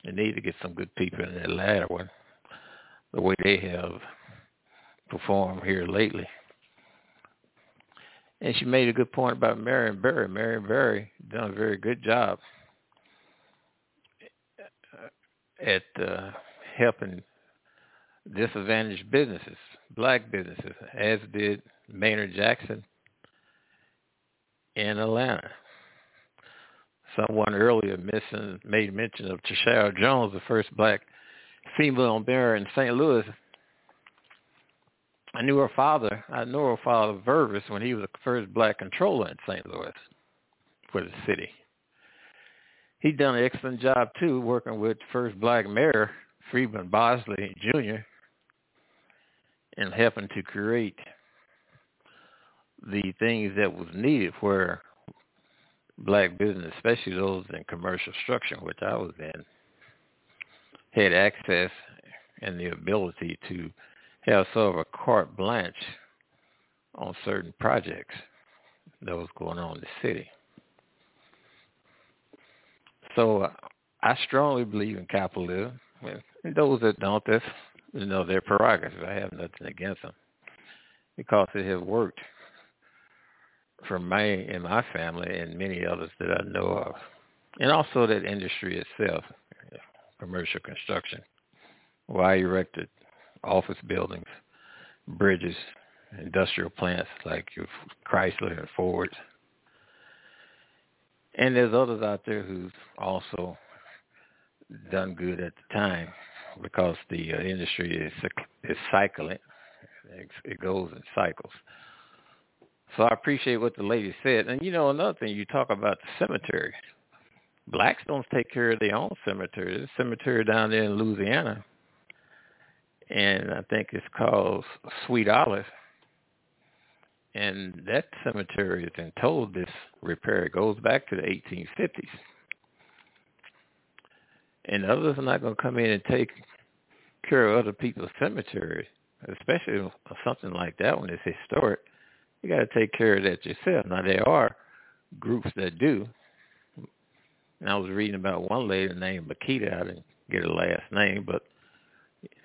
They need to get some good people in that latter one, the way they have performed here lately. And she made a good point about Marion Barry. Marion Barry done a very good job at uh, helping disadvantaged businesses, black businesses, as did Maynard Jackson in Atlanta. Someone earlier made mention of Tishaura Jones, the first black female mayor in St. Louis. I knew her father. I knew her father, Virvus, when he was the first black controller in St. Louis for the city. He done an excellent job too, working with first black mayor Freeman Bosley Jr. and helping to create the things that was needed where black business, especially those in commercial structure, which I was in, had access and the ability to have sort of a carte blanche on certain projects that was going on in the city. So I strongly believe in capitalism. And those that don't, that's you know their prerogative. I have nothing against them because it has worked for me and my family and many others that I know of, and also that industry itself, commercial construction, I erected office buildings, bridges, industrial plants like your Chrysler and Fords. And there's others out there who's also done good at the time because the uh, industry is is cycling. It goes in cycles. So I appreciate what the lady said. And you know, another thing, you talk about the cemetery. Blacks don't take care of their own cemetery. There's a cemetery down there in Louisiana. and I think it's called Sweet Olive. And that cemetery has been told this repair goes back to the 1850s. And others are not going to come in and take care of other people's cemeteries, especially something like that when it's historic. You got to take care of that yourself. Now there are groups that do. And I was reading about one lady named Makita. I didn't get her last name, but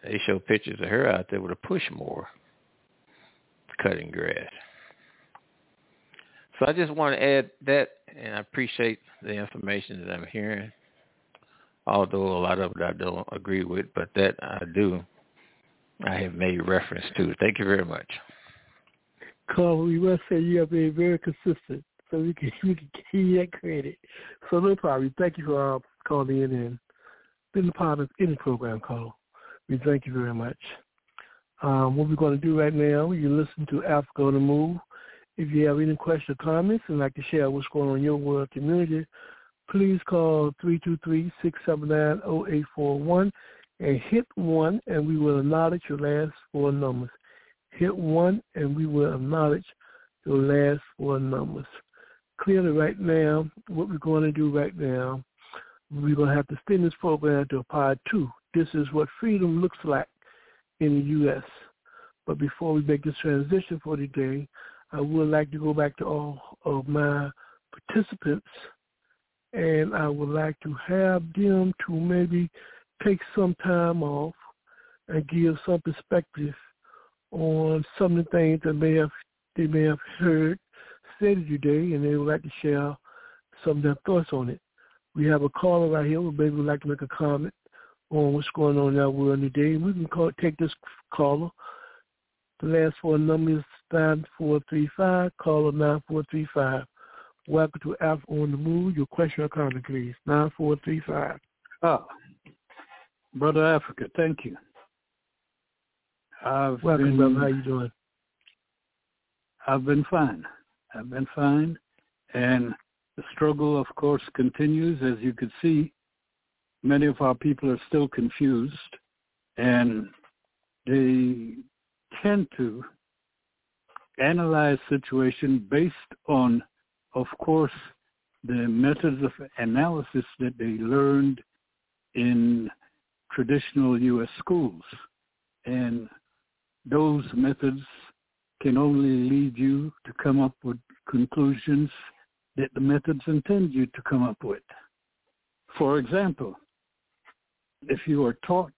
they show pictures of her out there with a push mower cutting grass. So I just want to add that, and I appreciate the information that I'm hearing, although a lot of it I don't agree with, but that I do, I have made reference to. Thank you very much. Carl, we must say you have been very consistent, so we can we can give you that credit. So no problem. Thank you for uh, calling in and being a part of any program, Carl. We thank you very much. Um, what we're going to do right now, you listen to Africa on the Move. If you have any questions or comments and like to share what's going on in your world community, please call 323-679-0841 and hit 1 and we will acknowledge your last four numbers. Hit 1 and we will acknowledge your last four numbers. Clearly right now, what we're going to do right now, we're going to have to spin this program to a part two. This is what freedom looks like in the U.S. But before we make this transition for today, I would like to go back to all of my participants and I would like to have them to maybe take some time off and give some perspective on some of the things that may have they may have heard said today and they would like to share some of their thoughts on it. We have a caller right here who maybe would like to make a comment on what's going on in our world today. We can call, take this caller. The last four numbers 9435, caller 9435. Welcome to Africa on the Move. Your question or comment, please. 9435. Ah, Brother Africa, thank you. I've Welcome, been, brother. How you doing? I've been fine. I've been fine. And the struggle, of course, continues. As you can see, many of our people are still confused. And they tend to analyze situation based on, of course, the methods of analysis that they learned in traditional U.S. schools. And those methods can only lead you to come up with conclusions that the methods intend you to come up with. For example, if you are taught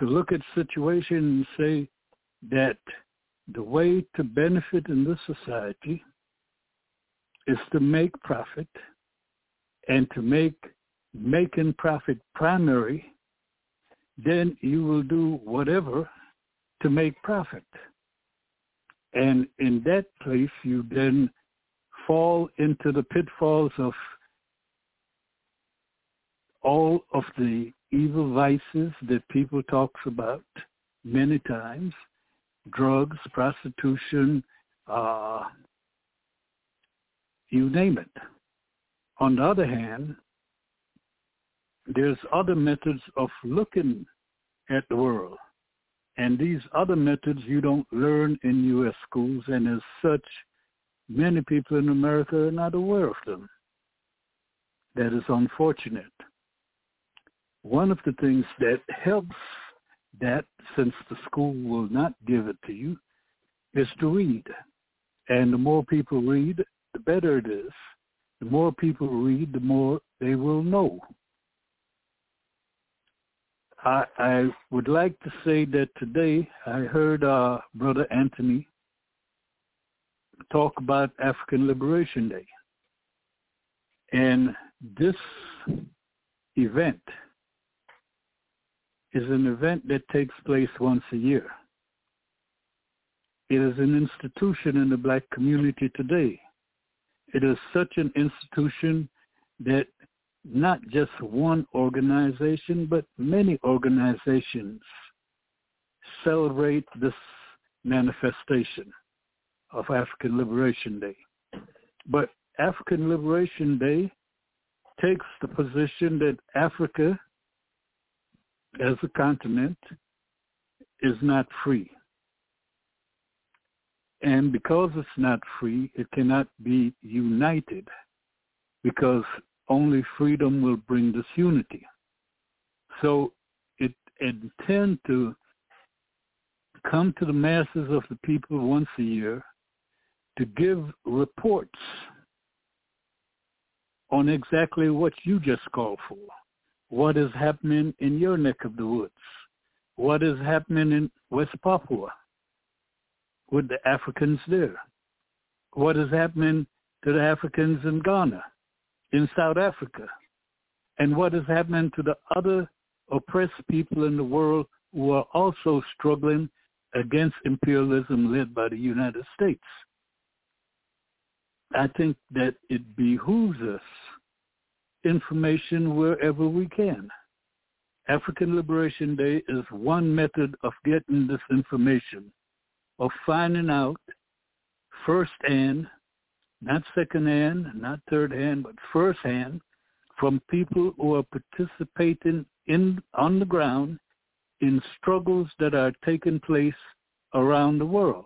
to look at situations and say that the way to benefit in this society is to make profit and to make making profit primary, then you will do whatever to make profit. And in that place, you then fall into the pitfalls of all of the evil vices that people talks about many times, drugs, prostitution, uh, you name it. On the other hand, there's other methods of looking at the world. And these other methods you don't learn in U.S. schools, and as such, many people in America are not aware of them. That is unfortunate. One of the things that helps that, since the school will not give it to you, is to read. And the more people read, the better it is. The more people read, the more they will know. I, I would like to say that today I heard uh, Brother Anthony talk about African Liberation Day. And this event is an event that takes place once a year. It is an institution in the black community today. It is such an institution that not just one organization, but many organizations celebrate this manifestation of African Liberation Day. But African Liberation Day takes the position that Africa as a continent is not free. And because it's not free, it cannot be united because only freedom will bring this unity. So it intends to come to the masses of the people once a year to give reports on exactly what you just called for. What is happening in your neck of the woods? What is happening in West Papua with the Africans there? What is happening to the Africans in Ghana, in South Africa? And what is happening to the other oppressed people in the world who are also struggling against imperialism led by the United States? I think that it behooves us information wherever we can. African Liberation Day is one method of getting this information, of finding out firsthand, not secondhand, not third hand, but firsthand, from people who are participating in on the ground in struggles that are taking place around the world,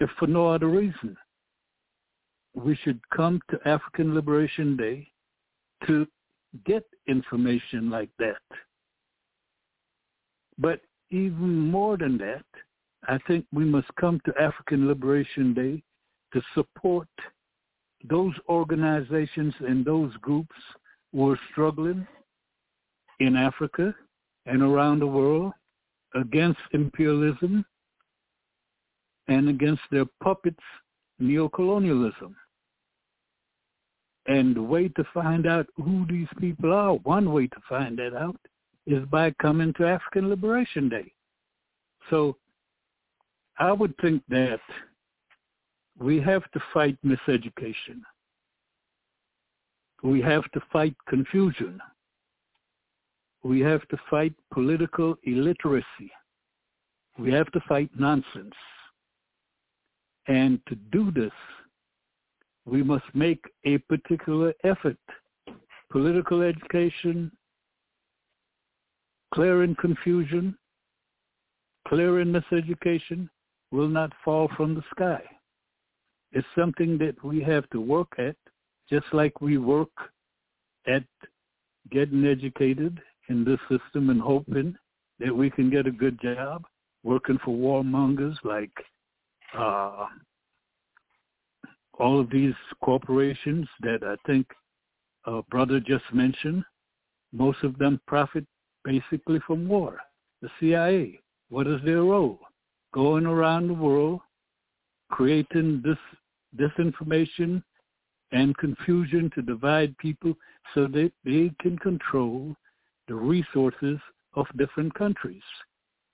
if for no other reason we should come to African Liberation Day to get information like that. But even more than that, I think we must come to African Liberation Day to support those organizations and those groups who are struggling in Africa and around the world against imperialism and against their puppets neocolonialism. And the way to find out who these people are, one way to find that out, is by coming to African Liberation Day. So I would think that we have to fight miseducation. We have to fight confusion. We have to fight political illiteracy. We have to fight nonsense. And to do this, we must make a particular effort. Political education, clearing confusion, clearing miseducation will not fall from the sky. It's something that we have to work at, just like we work at getting educated in this system and hoping that we can get a good job, working for warmongers like uh, all of these corporations that I think a brother just mentioned, most of them profit basically from war. The CIA, what is their role? Going around the world, creating this disinformation and confusion to divide people so that they can control the resources of different countries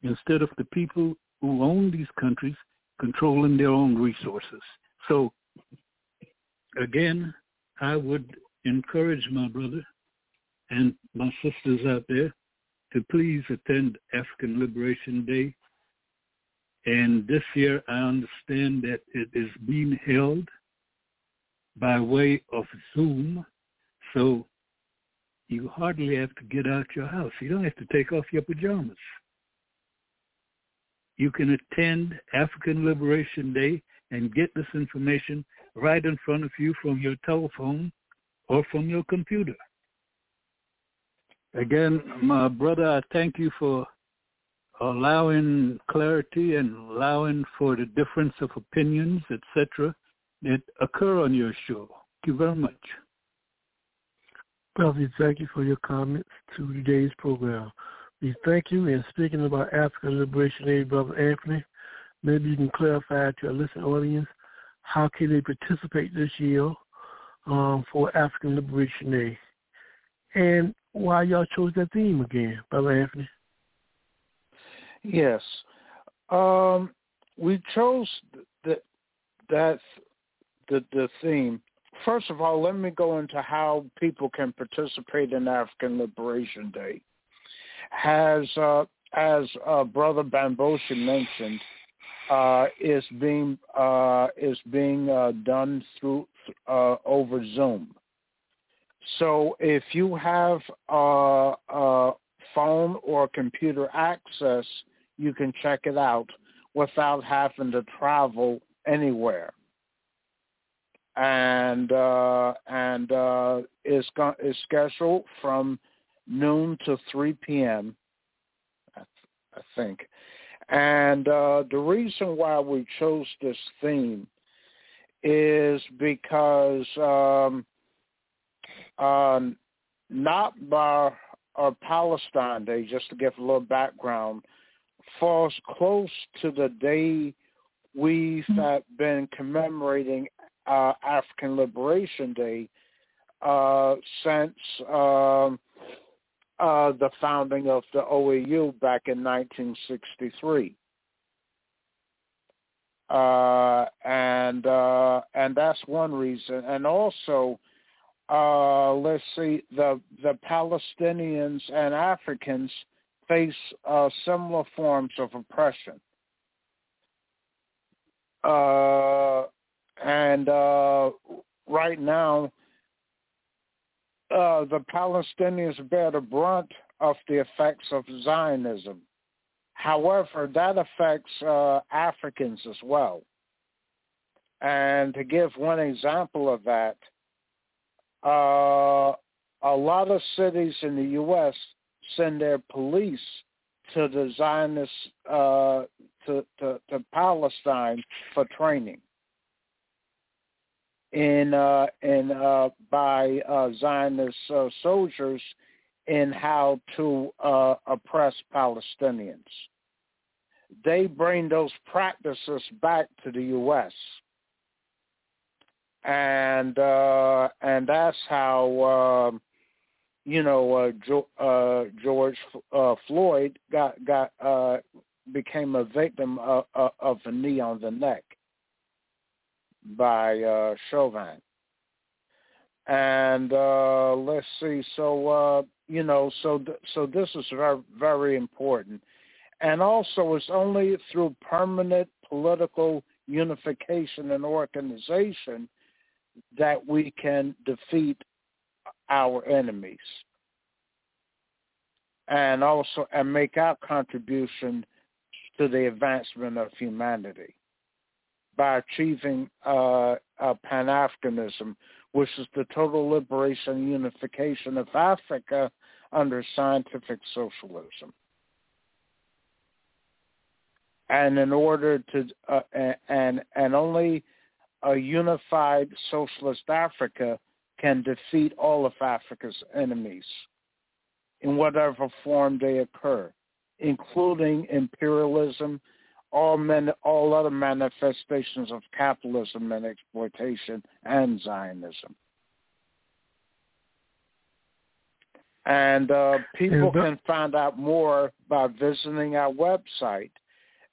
instead of the people who own these countries controlling their own resources. So again, I would encourage my brother and my sisters out there to please attend African Liberation Day. And this year I understand that it is being held by way of Zoom. So you hardly have to get out your house. You don't have to take off your pajamas you can attend African Liberation Day and get this information right in front of you from your telephone or from your computer. Again, my brother, I thank you for allowing clarity and allowing for the difference of opinions, etc., that occur on your show. Thank you very much. Brother, thank you for your comments to today's program. We thank you. And speaking about African Liberation Day, Brother Anthony, maybe you can clarify to our listening audience how can they participate this year um, for African Liberation Day, and why y'all chose that theme again, Brother Anthony. Yes, um, we chose the, that the the theme. First of all, let me go into how people can participate in African Liberation Day has, uh, as uh, Brother Bamboshi mentioned, uh, is being uh, is being uh, done through uh, over Zoom. So if you have a, a phone or computer access, you can check it out without having to travel anywhere. And uh, and uh, it's go- it's scheduled from noon to 3 p.m. I, th- I think. And uh, the reason why we chose this theme is because um, um, not by or Palestine Day, just to give a little background, falls close to the day we've uh, been commemorating uh, African Liberation Day uh, since um, uh, the founding of the OAU back in 1963. Uh, and uh, and that's one reason. And also, uh, let's see, the the Palestinians and Africans face uh, similar forms of oppression. Uh, and uh, right now, uh, the Palestinians bear the brunt of the effects of Zionism. However, that affects uh, Africans as well. And to give one example of that, uh, a lot of cities in the U.S. send their police to the Zionist uh, to, to, to Palestine for training in uh, in uh, by uh, Zionist uh, soldiers in how to uh, oppress Palestinians. They bring those practices back to the U.S. and uh, and that's how um, you know uh, jo- uh, George uh, Floyd got got uh, became a victim of, of a knee on the neck by uh, Chauvin. And uh, let's see, so uh, you know, so th- so this is very very important, and also it's only through permanent political unification and organization that we can defeat our enemies, and also and make our contribution to the advancement of humanity by achieving uh, uh, Pan-Africanism, which is the total liberation and unification of Africa under scientific socialism. And in order to, uh, and and only a unified socialist Africa can defeat all of Africa's enemies in whatever form they occur, including imperialism, all men, all other manifestations of capitalism and exploitation and Zionism. And uh, people can find out more by visiting our website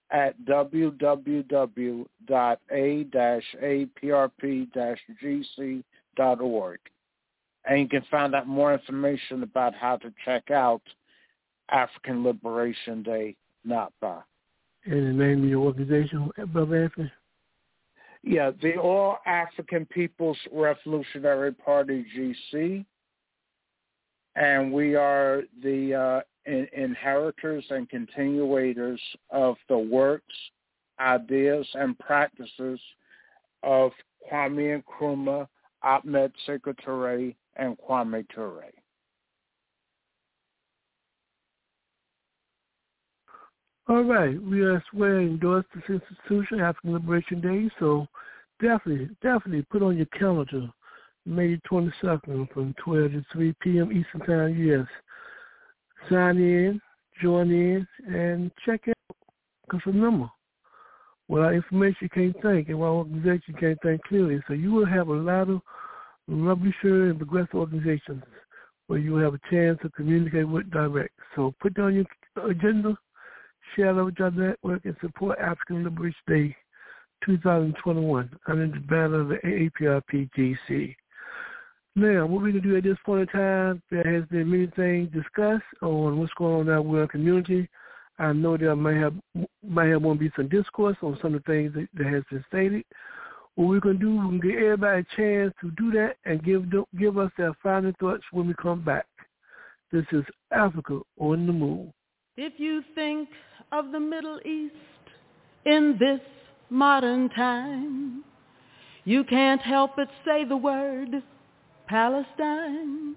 at www.a-aprp-gc.org. And you can find out more information about how to check out African Liberation Day, Nakba. And the name of your organization, Brother Anthony? Yeah, the All African People's Revolutionary Party, GC. And we are the uh, in- inheritors and continuators of the works, ideas, and practices of Kwame Nkrumah, Ahmed Toure, and Kwame Ture. All right, we are swear endorse this institution, African Liberation Day, so definitely, definitely put on your calendar May 22nd from 12 to 3 p.m. Eastern Time, yes. Sign in, join in, and check out. Because remember, without information you can't think, and without organization you can't think clearly. So you will have a lot of revolutionary and progressive organizations where you will have a chance to communicate with direct. So put down your agenda, share it with your network, and support African Liberation Day 2021 under the banner of the AAPRPGC. Now, what we can do at this point in time, there has been many things discussed on what's going on in our world community. I know there might have might have want to be some discourse on some of the things that, that has been stated. What we're gonna do, we can give everybody a chance to do that and give give us their final thoughts when we come back. This is Africa on the Move. If you think of the Middle East in this modern time, you can't help but say the word Palestine.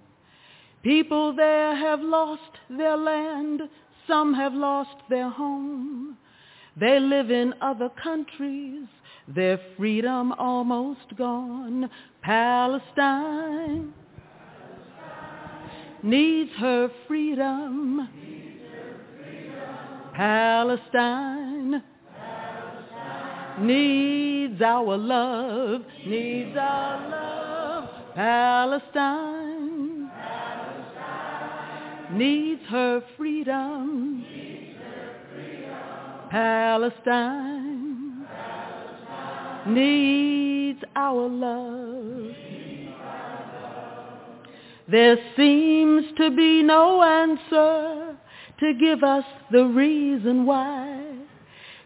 People there have lost their land, some have lost their home. They live in other countries, their freedom almost gone. Palestine needs her freedom. Palestine needs our love, needs our love. Palestine needs her freedom. Palestine needs our love. There seems to be no answer to give us the reason why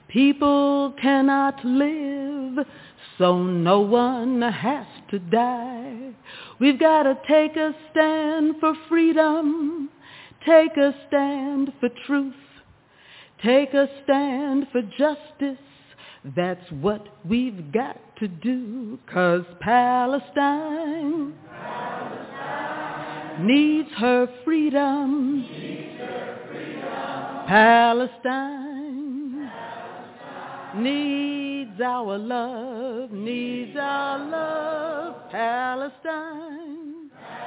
people cannot live, so no one has to die. We've got to take a stand for freedom, take a stand for truth, take a stand for justice. That's what we've got to do, cause Palestine, Palestine needs her freedom. Needs her freedom. Palestine, Palestine needs our love, needs our love. Palestine,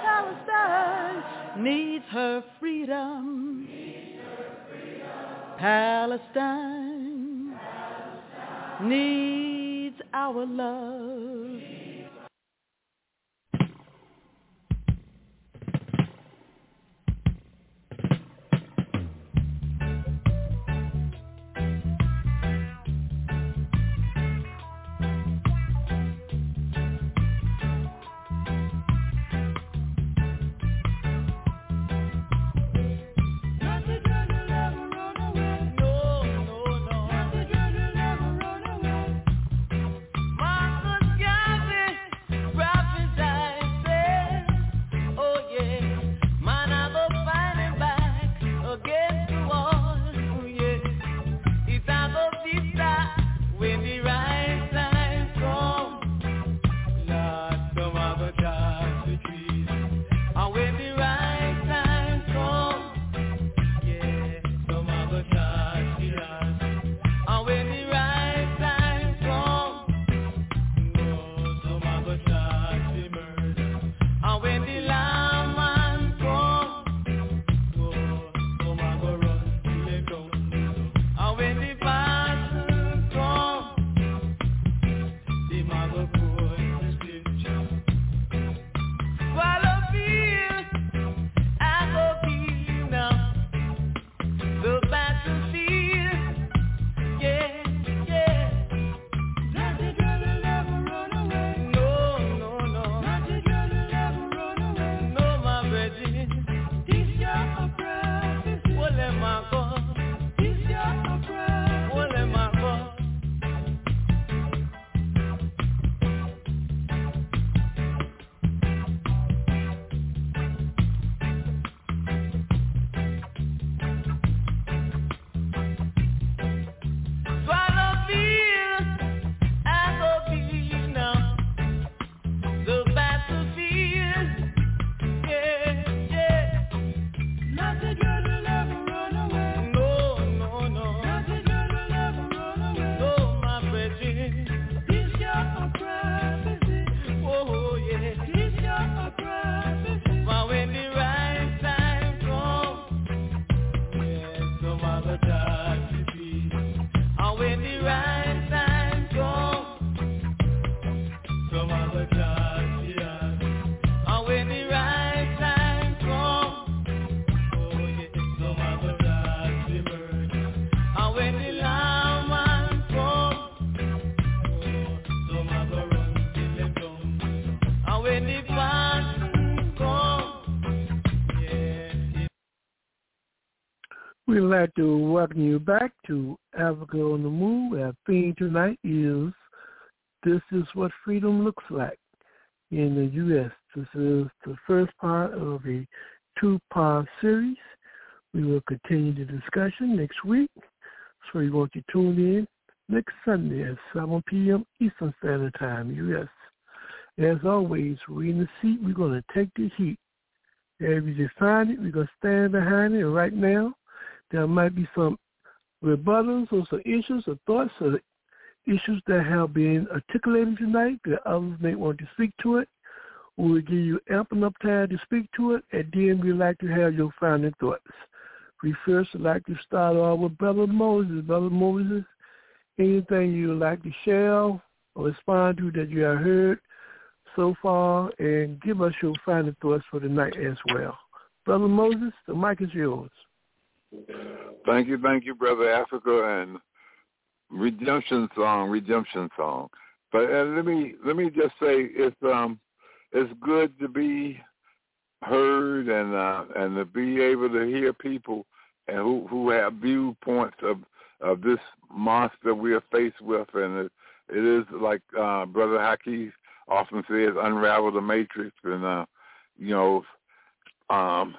Palestine needs her freedom. Palestine needs our love. Like to welcome you back to Africa on the Move. Our theme tonight is This is What Freedom Looks Like in the U.S. This is the first part of a two-part series We will continue the discussion next week. So we want you to tune in next Sunday at 7 p.m. Eastern Standard Time, U.S. As always, we're in the seat. We're going to take the heat. If you define it, we're going to stand behind it. right now, there might be some rebuttals or some issues or thoughts or issues that have been articulated tonight that others may want to speak to it. We will give you ample enough time to speak to it, and then we'd like to have your final thoughts. We first would like to start off with Brother Moses. Brother Moses, anything you would like to share or respond to that you have heard so far, and give us your final thoughts for the night as well. Brother Moses, the mic is yours. Thank you, thank you, Brother Africa, and redemption song, redemption song. But uh, let me let me just say it's um it's good to be heard and uh, and to be able to hear people and who who have viewpoints of of this monster we are faced with, and it, it is like uh, Brother Haki often says, unravel the matrix, and uh, you know, um,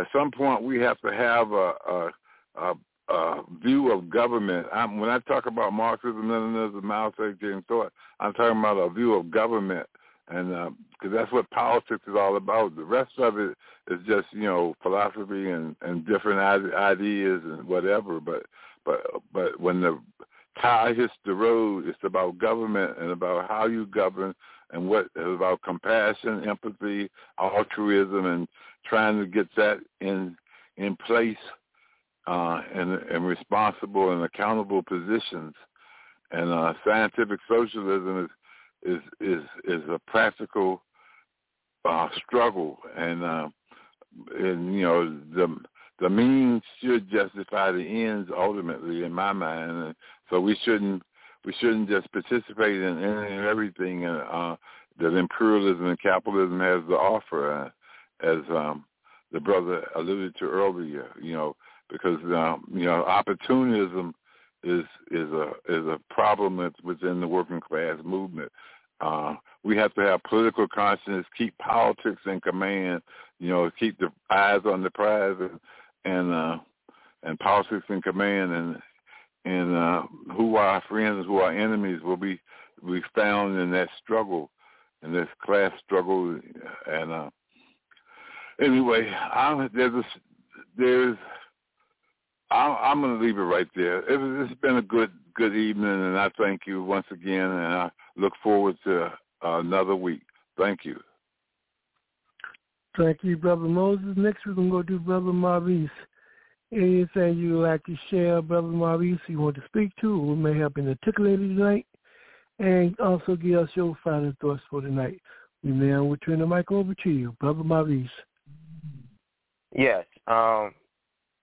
at some point we have to have a, a, a, a view of government. I'm, when I talk about Marxism, Leninism, Mao Zedong thought, I'm talking about a view of government, and because uh, that's what politics is all about. The rest of it is just you know philosophy and and different ideas and whatever. But but but when the tire hits the road, it's about government and about how you govern and what about compassion, empathy, altruism, and trying to get that in in place uh, responsible and accountable positions. And uh, scientific socialism is is is is a practical uh, struggle, and uh, and you know the the means should justify the ends ultimately, in my mind. And so we shouldn't we shouldn't just participate in everything uh, that imperialism and capitalism has to offer, uh, as um, the brother alluded to earlier. You know, because um, you know opportunism is is a is a problem that's within the working class movement. Uh, we have to have political conscience, keep politics in command, you know, keep the eyes on the prize and and, uh, and politics in command, and and uh, who are our friends, who are enemies, will be be found in that struggle, in this class struggle. And uh, anyway, I'm, there's a, there's I'm, I'm going to leave it right there. It, it's been a good good evening, and I thank you once again, and I look forward to uh, another week. Thank you. Thank you, Brother Moses. Next, we're going to go to Brother Maurice. Anything you would like to share, Brother Maurice, you want to speak to, we may have been articulated tonight, and also give us your final thoughts for tonight. We now will turn the mic over to you, Brother Maurice. Yes. Um,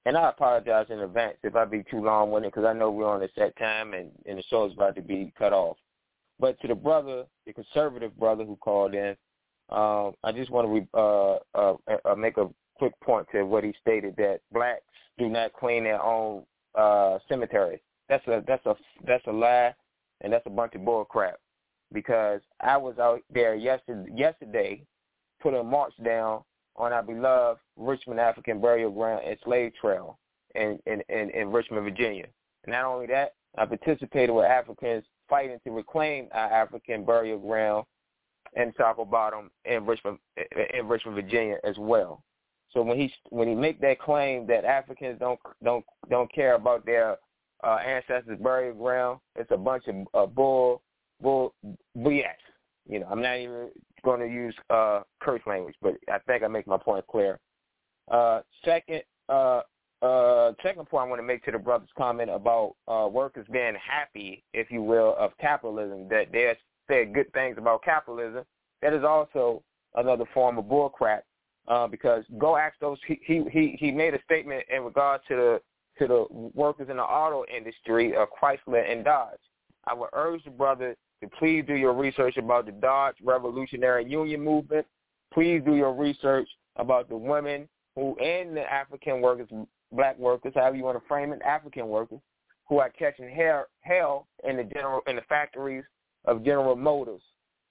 and I apologize in advance if I be too long with it because I know we're on a set time and, and the show is about to be cut off. But to the brother, the conservative brother who called in, um, I just want to re- uh, uh, uh, make a quick point to what he stated that blacks do not clean their own uh, cemeteries. That's a that's a that's a lie, and that's a bunch of bull crap. Because I was out there yesterday, yesterday putting march down on our beloved Richmond African Burial Ground and Slave Trail in, in, in, in Richmond, Virginia. Not only that, I participated with Africans fighting to reclaim our African burial ground in Shockoe Bottom in Richmond, in Richmond, Virginia as well. So when he when he make that claim that Africans don't don't don't care about their uh, ancestors' burial ground, it's a bunch of uh, bull bull BS. You know, I'm not even going to use uh, curse language, but I think I make my point clear. Uh, second, uh, uh, second point I want to make to the brother's comment about uh, workers being happy, if you will, of capitalism, that they said good things about capitalism. That is also another form of bullcrap uh, because go ask those. He, he he made a statement in regard to the to the workers in the auto industry of Chrysler and Dodge. I would urge the brother to please do your research about the Dodge Revolutionary Union movement. Please do your research about the women who and the African workers, black workers, however you want to frame it, African workers, who are catching hell, hell in the general in the factories of General Motors.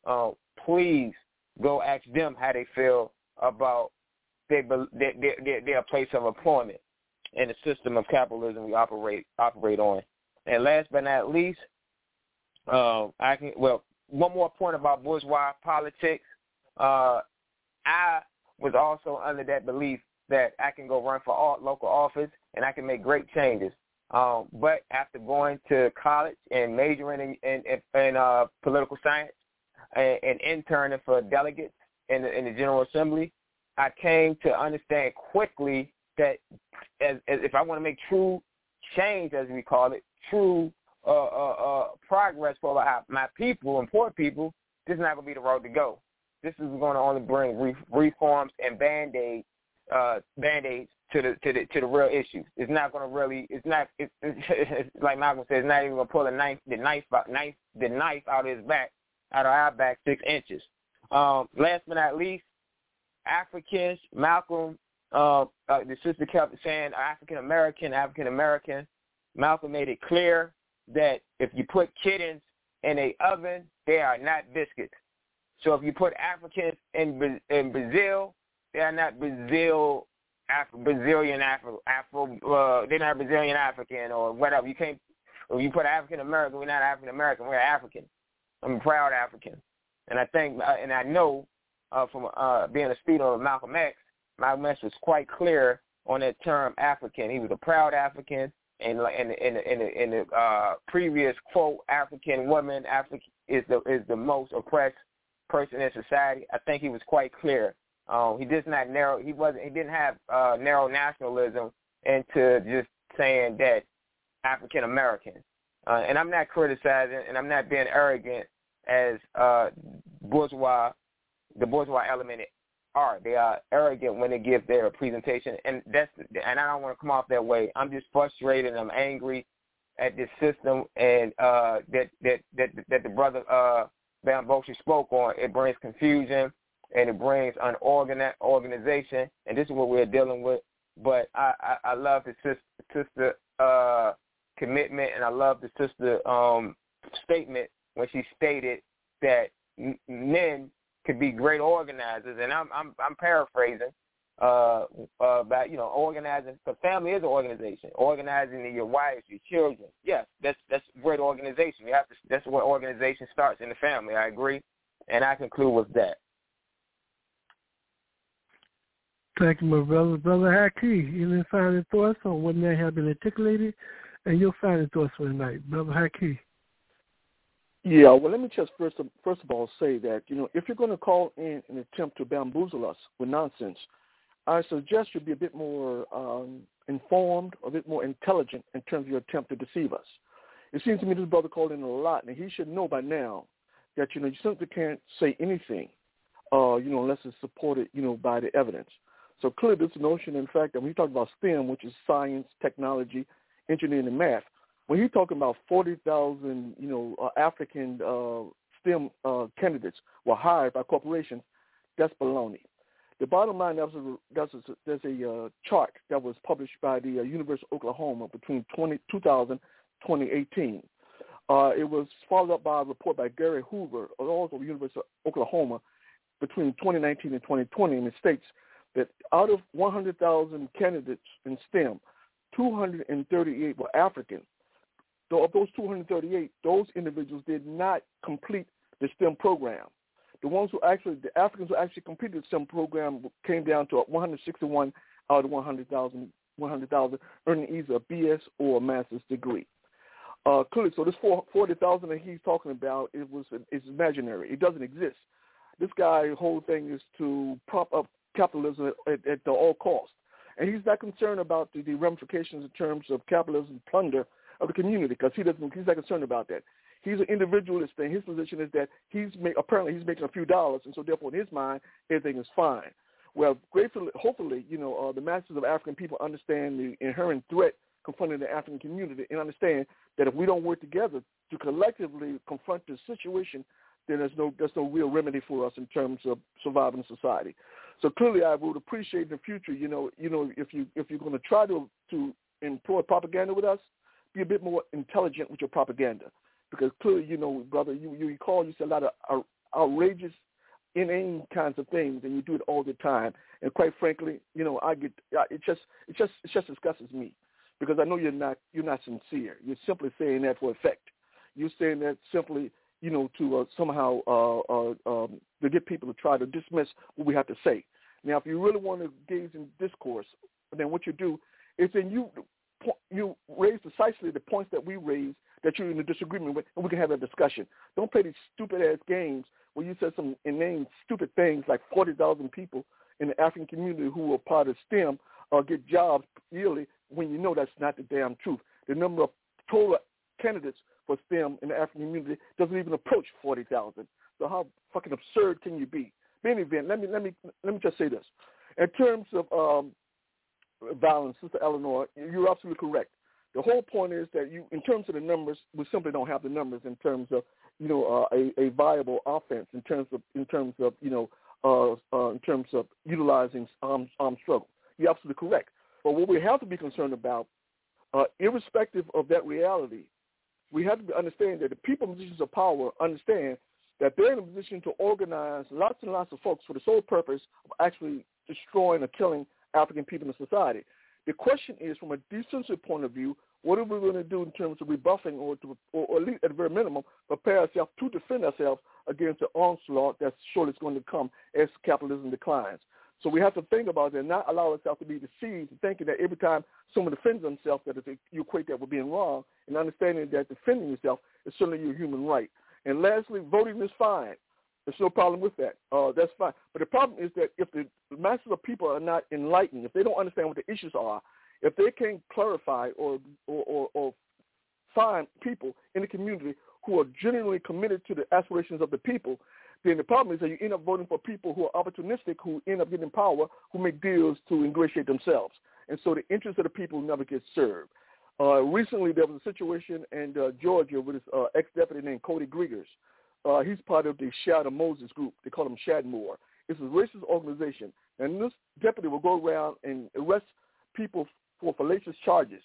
Uh, please go ask them how they feel about their their, their, their place of employment. and the system of capitalism we operate operate on. And last but not least, uh, I can well one more point about bourgeois politics. Uh, I was also under that belief that I can go run for all, local office and I can make great changes. Um, but after going to college and majoring in, in, in uh, political science and, and interning for delegates in the, in the General Assembly, I came to understand quickly that as, as if I want to make true change, as we call it, true uh, uh, uh, progress for my, my people and poor people, this is not going to be the road to go. This is going to only bring re- reforms and band-aid uh, band-aids to the to the to the real issues. It's not going to really. It's not. It's, it's like Malcolm said. It's not even going to pull the knife the knife knife the knife out of his back out of our back six inches. Um, last but not least, Africans. Malcolm, uh, uh, the sister kept saying African American, African American. Malcolm made it clear that if you put kittens in a oven, they are not biscuits. So if you put Africans in in Brazil, they are not Brazil Afro, Brazilian Afro Afro. Uh, they're not Brazilian African or whatever. You can't. If you put African American, we're not African American. We're African. I'm a proud African, and I think uh, and I know uh, from uh, being a student of Malcolm X, Malcolm X was quite clear on that term African. He was a proud African, and in in in the, in the uh, previous quote, African woman, African is the is the most oppressed person in society. I think he was quite clear um, he just not narrow. He wasn't. He didn't have uh, narrow nationalism into just saying that African American. Uh, and I'm not criticizing, and I'm not being arrogant as uh, bourgeois, the bourgeois element are. They are arrogant when they give their presentation, and that's. And I don't want to come off that way. I'm just frustrated. I'm angry at this system, and uh, that that that that the brother uh, Bamboshi spoke on. It brings confusion and it brings unorganized organization, and this is what we're dealing with. But I, I, I love the sister, sister uh, commitment, and I love the sister um, statement when she stated that men could be great organizers, and I'm I'm, I'm paraphrasing uh, uh, about you know organizing. Because family is an organization. Organizing your wives, your children. Yes, that's that's great organization. You have to. That's where organization starts in the family. I agree, and I conclude with that. Thank you, my brother. Brother Haki, any final thoughts on what may have been articulated and your final thoughts for tonight, Brother Haki? Yeah, well, let me just first of, first of all say that, you know, if you're going to call in an attempt to bamboozle us with nonsense, I suggest you be a bit more um, informed, a bit more intelligent in terms of your attempt to deceive us. It seems to me this brother called in a lot, and he should know by now that, you know, you simply can't say anything, uh, you know, unless it's supported, you know, by the evidence. So clearly this notion, in fact, that when you talk about STEM, which is science, technology, engineering, and math, when you're talking about 40,000, you know, uh, African uh, STEM uh, candidates were hired by corporations, that's baloney. The bottom line, there's a, there's a, there's a uh, chart that was published by the uh, University of Oklahoma between 20, 2000 2018. Uh, it was followed up by a report by Gary Hoover, also the University of Oklahoma, between 2019 and 2020, and it states that out of 100,000 candidates in STEM, 238 were African. So of those 238, those individuals did not complete the STEM program. The ones who actually, the Africans who actually completed the STEM program came down to 161 out of 100,000 100,000 earning either a BS or a master's degree. Uh, clearly, so this 40,000 that he's talking about, it was it's imaginary. It doesn't exist. This guy, whole thing is to prop up capitalism at, at, all costs. And he's not concerned about the, the ramifications in terms of capitalism plunder of the community because he doesn't. He's not concerned about that. He's an individualist, and his position is that he's make, apparently he's making a few dollars, and so therefore in his mind everything is fine. Well, gratefully, hopefully, you know, uh, the masses of African people understand the inherent threat confronting the African community and understand that if we don't work together to collectively confront this situation, then there's no there's no real remedy for us in terms of surviving society. So clearly, I would appreciate in the future, you know, you know, if you if you're going to try to to employ propaganda with us, be a bit more intelligent with your propaganda, because clearly, you know, brother, you you recall you said a lot of outrageous inane kinds of things, and you do it all the time. And quite frankly, you know, I get it just it just it just disgusts me because I know you're not you're not sincere. You're simply saying that for effect. You're saying that simply, you know, to uh, somehow uh, uh, um, to get people to try to dismiss what we have to say. Now, if you really want to gaze in discourse, then what you do is then you you raise precisely the points that we raise that you're in a disagreement with, and we can have a discussion. Don't play these stupid ass games where you said some inane stupid things like forty thousand people in the African community who are part of STEM uh, get jobs yearly when you know that's not the damn truth. The number of total candidates for STEM in the African community doesn't even approach forty thousand. So how fucking absurd can you be? In any event, let me let me let me just say this. In terms of um, violence, Sister Eleanor, you're absolutely correct. The whole point is that you, in terms of the numbers, we simply don't have the numbers in terms of, you know, uh, a, a viable offense in terms of, in terms of, you know, uh, uh, in terms of utilizing armed, armed struggle. You're absolutely correct. But what we have to be concerned about, uh, irrespective of that reality, we have to understand that the people in positions of power understand that they're in a position to organize lots and lots of folks for the sole purpose of actually destroying or killing African people in society. The question is, from a decency point of view, what are we going to do in terms of rebuffing or, to, or, or at least at the very minimum, prepare ourselves to defend ourselves against the onslaught that's surely is going to come as capitalism declines. So we have to think about that and not allow ourselves to be deceived thinking that every time someone defends themselves that you equate that with being wrong and understanding that defending yourself is certainly your human right. And lastly, voting is fine. There's no problem with that. Uh, that's fine. But the problem is that if the masses of people are not enlightened, if they don't understand what the issues are, if they can't clarify or or, or, or find people in the community who are genuinely committed to the aspirations of the people, then the problem is that you end up voting for people who are opportunistic, who end up getting power, who make deals to ingratiate themselves. And so the interests of the people never get served. Uh, recently, there was a situation in uh, Georgia with this uh, ex-deputy named Cody Griggers. Uh, he's part of the Shadow Moses group. They call him Shadmore. It's a racist organization. And this deputy will go around and arrest people for fallacious charges.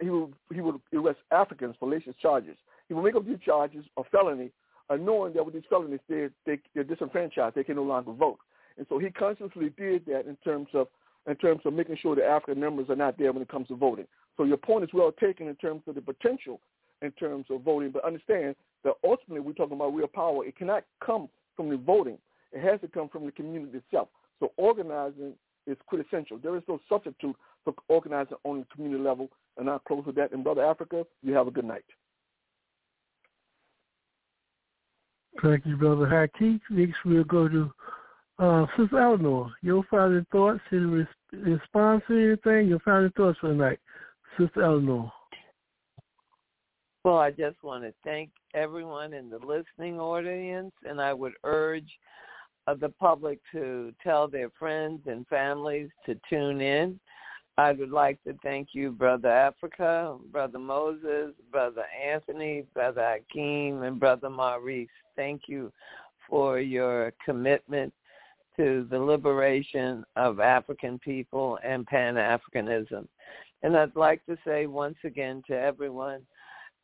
He will, he will arrest Africans for fallacious charges. He will make up these charges a felony, uh, knowing that with these felonies they're, they, they're disenfranchised. They can no longer vote. And so he consciously did that in terms of in terms of making sure the African members are not there when it comes to voting. So your point is well taken in terms of the potential in terms of voting, but understand that ultimately we're talking about real power. It cannot come from the voting. It has to come from the community itself. So organizing is quintessential. There is no substitute for organizing on the community level. And I'll close with that. And Brother Africa, you have a good night. Thank you, Brother Hakeem. Next we'll go to uh, Sister Eleanor. Your final thoughts in response to anything, your final thoughts for the night. Sister Eleanor. Well, I just want to thank everyone in the listening audience, and I would urge uh, the public to tell their friends and families to tune in. I would like to thank you, Brother Africa, Brother Moses, Brother Anthony, Brother Hakeem, and Brother Maurice. Thank you for your commitment to the liberation of African people and Pan-Africanism. And I'd like to say once again to everyone,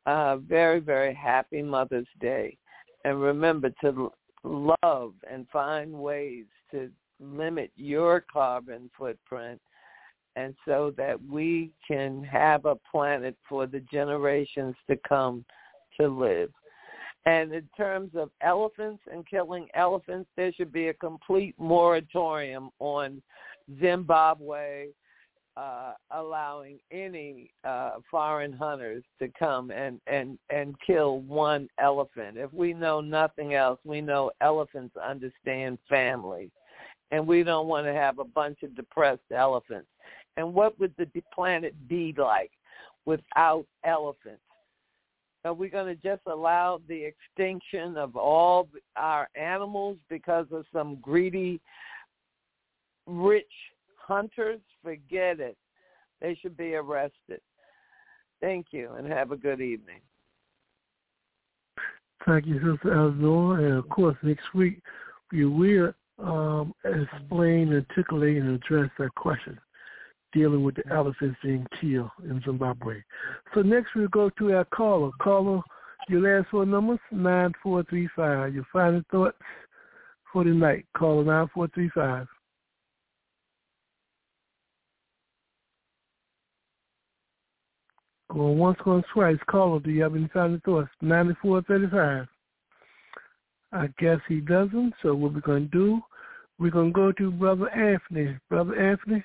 very, very happy Mother's Day. And remember to love and find ways to limit your carbon footprint and so that we can have a planet for the generations to come to live. And in terms of elephants and killing elephants, there should be a complete moratorium on Zimbabwe uh, allowing any uh, foreign hunters to come and, and, and kill one elephant. If we know nothing else, we know elephants understand family. And we don't want to have a bunch of depressed elephants. And what would the planet be like without elephants? Are we going to just allow the extinction of all our animals because of some greedy, rich hunters? Forget it. They should be arrested. Thank you, and have a good evening. Thank you, Sister Eleanor. And of course, next week we will um, explain, articulate, and address that question dealing with the elephants being killed in Zimbabwe. So next we'll go to our caller. Caller, your last four numbers, 9435. Your final thoughts for the night. Call 9435. Going once, going twice. Caller, do you have any final thoughts? 9435. I guess he doesn't, so what we're going to do, we're going to go to Brother Anthony. Brother Anthony,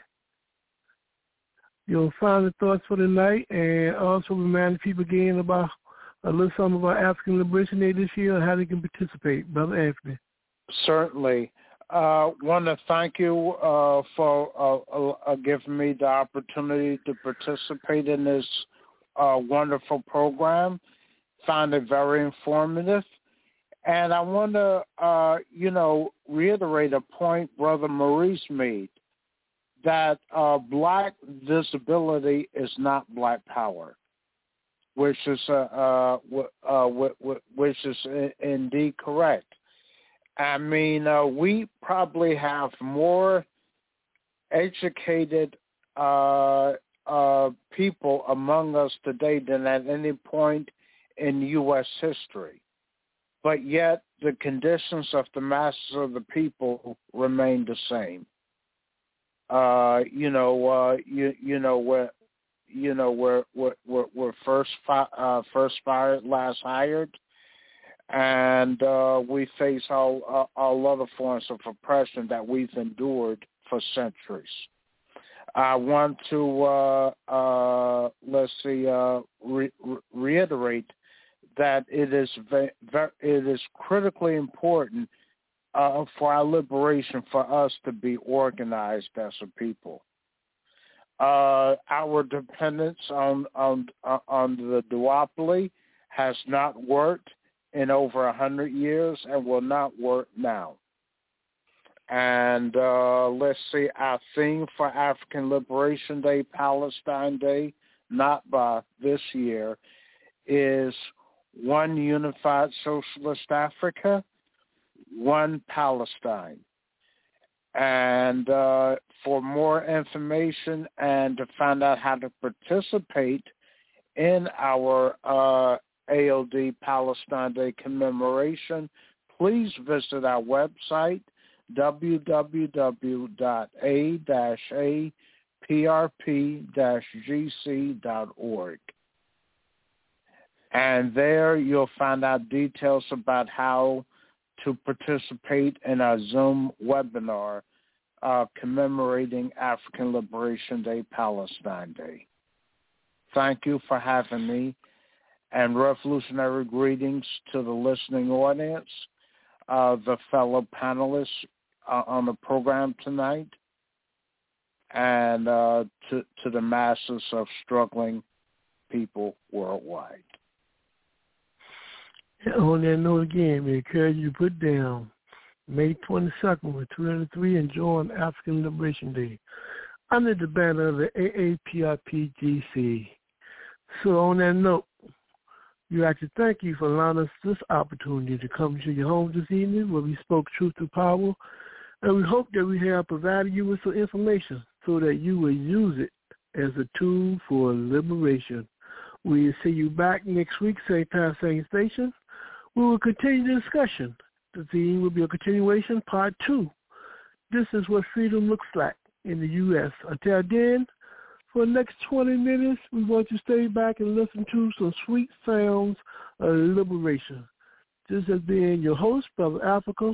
your final thoughts for the night, and also remind people again about a little something about African Liberation Day this year and how they can participate. Brother Anthony. Certainly. Uh, want to thank you uh, for uh, uh, giving me the opportunity to participate in this uh, wonderful program. Found it very informative. And I want to, uh, you know, reiterate a point Brother Maurice made that uh, black visibility is not black power, which is uh, uh, uh, which is indeed correct. I mean, uh, we probably have more educated uh, people among us today than at any point in U.S. history. But yet the conditions of the masses of the people remain the same. Uh, you know, uh, you you know where, you know we're we're we're, we're first fi- uh, first fired, last hired, and uh, we face all uh, a lot of forms of oppression that we've endured for centuries. I want to uh, uh, let's see uh, re- reiterate that it is ve- ve- it is critically important uh, for our liberation for us to be organized as a people. Uh, our dependence on on on the duopoly has not worked in over a hundred years and will not work now. And uh, let's see, our theme for African Liberation Day, Palestine Day, Nakba this year, is one unified socialist Africa, one Palestine. And uh, for more information and to find out how to participate in our uh, ALD Palestine Day commemoration, please visit our website, www.a-aprp-gc.org. And there you'll find out details about how to participate in our Zoom webinar uh, commemorating African Liberation Day, Palestine Day. Thank you for having me and revolutionary greetings to the listening audience, uh, the fellow panelists uh, on the program tonight, and uh, to, to the masses of struggling people worldwide. On that note again, we encourage you to put down May 22nd with 303 and join African Liberation Day under the banner of the AAPRPGC. So on that note, we like to thank you for allowing us this opportunity to come to your home this evening where we spoke truth to power. And we hope that we have provided you with some information so that you will use it as a tool for liberation. We'll see you back next week, same time, same station. We will continue the discussion. The theme will be a continuation, part two. This is what freedom looks like in the U.S. Until then, for the next 20 minutes, we want you to stay back and listen to some sweet sounds of liberation. This has been your host, Brother Africa,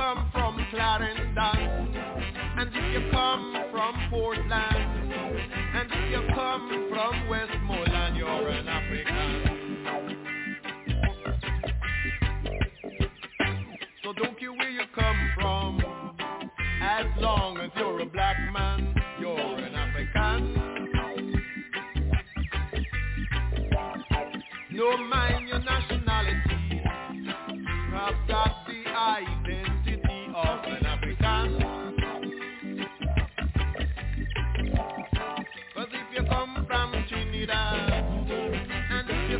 come from Clarendon, and if you come from Portland, and if you come from Westmoreland, you're an African. So don't care where you come from, as long as you're a black man, you're an African. No matter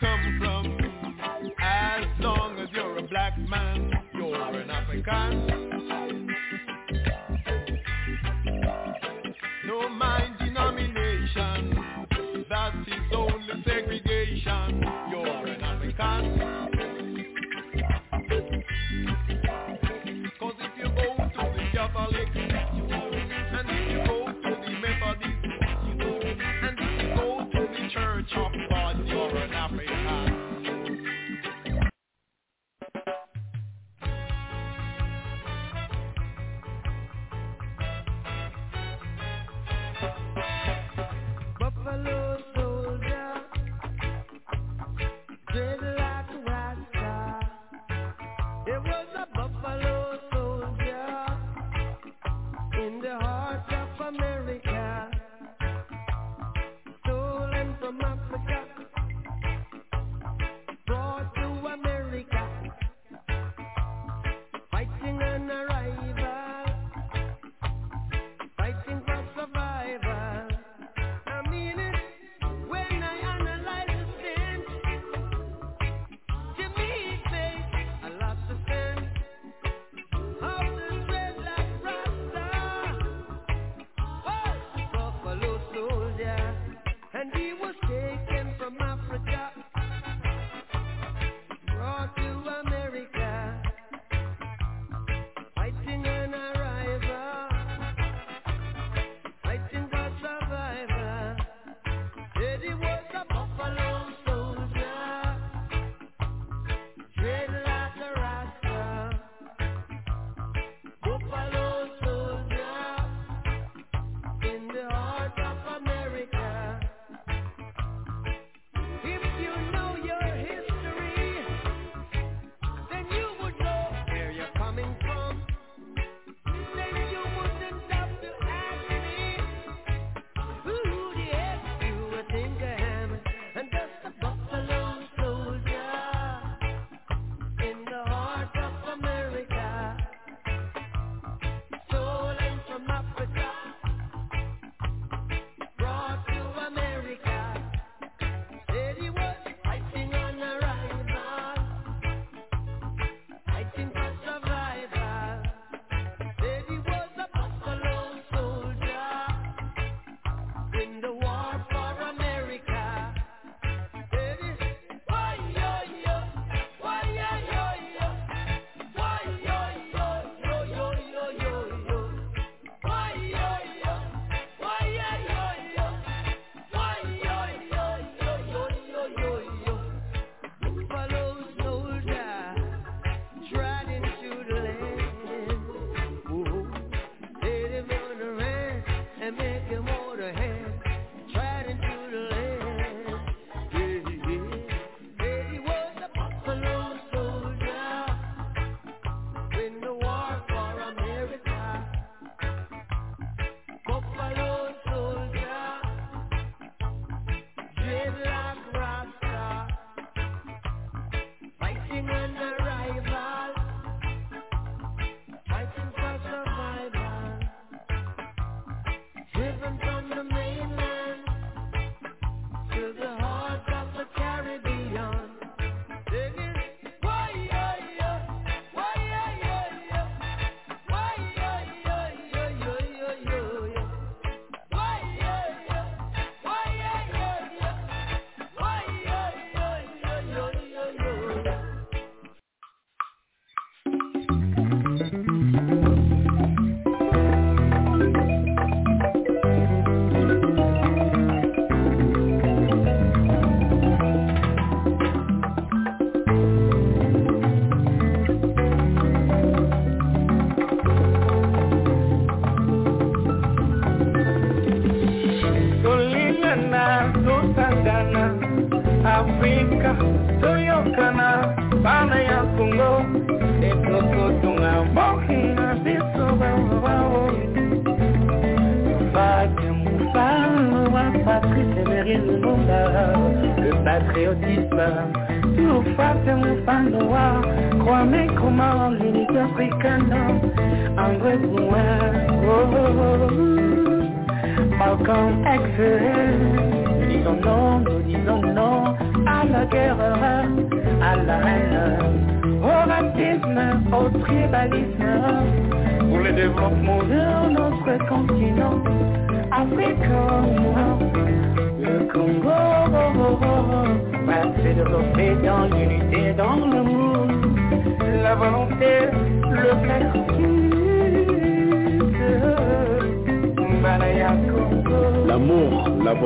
come from. As long as you're a black man, you're an African.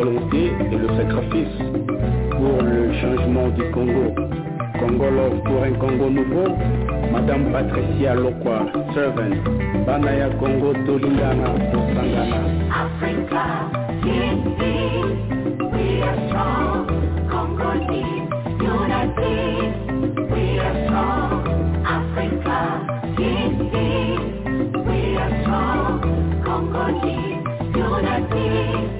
volonté et le sacrifice pour le changement du Congo. Congo Love pour un Congo nouveau, Madame Patricia Lokwa, servant, Banaya Congo Tolingana, Sangana. Africa, we are strong, unity, we are strong, Africa, we are strong, unity.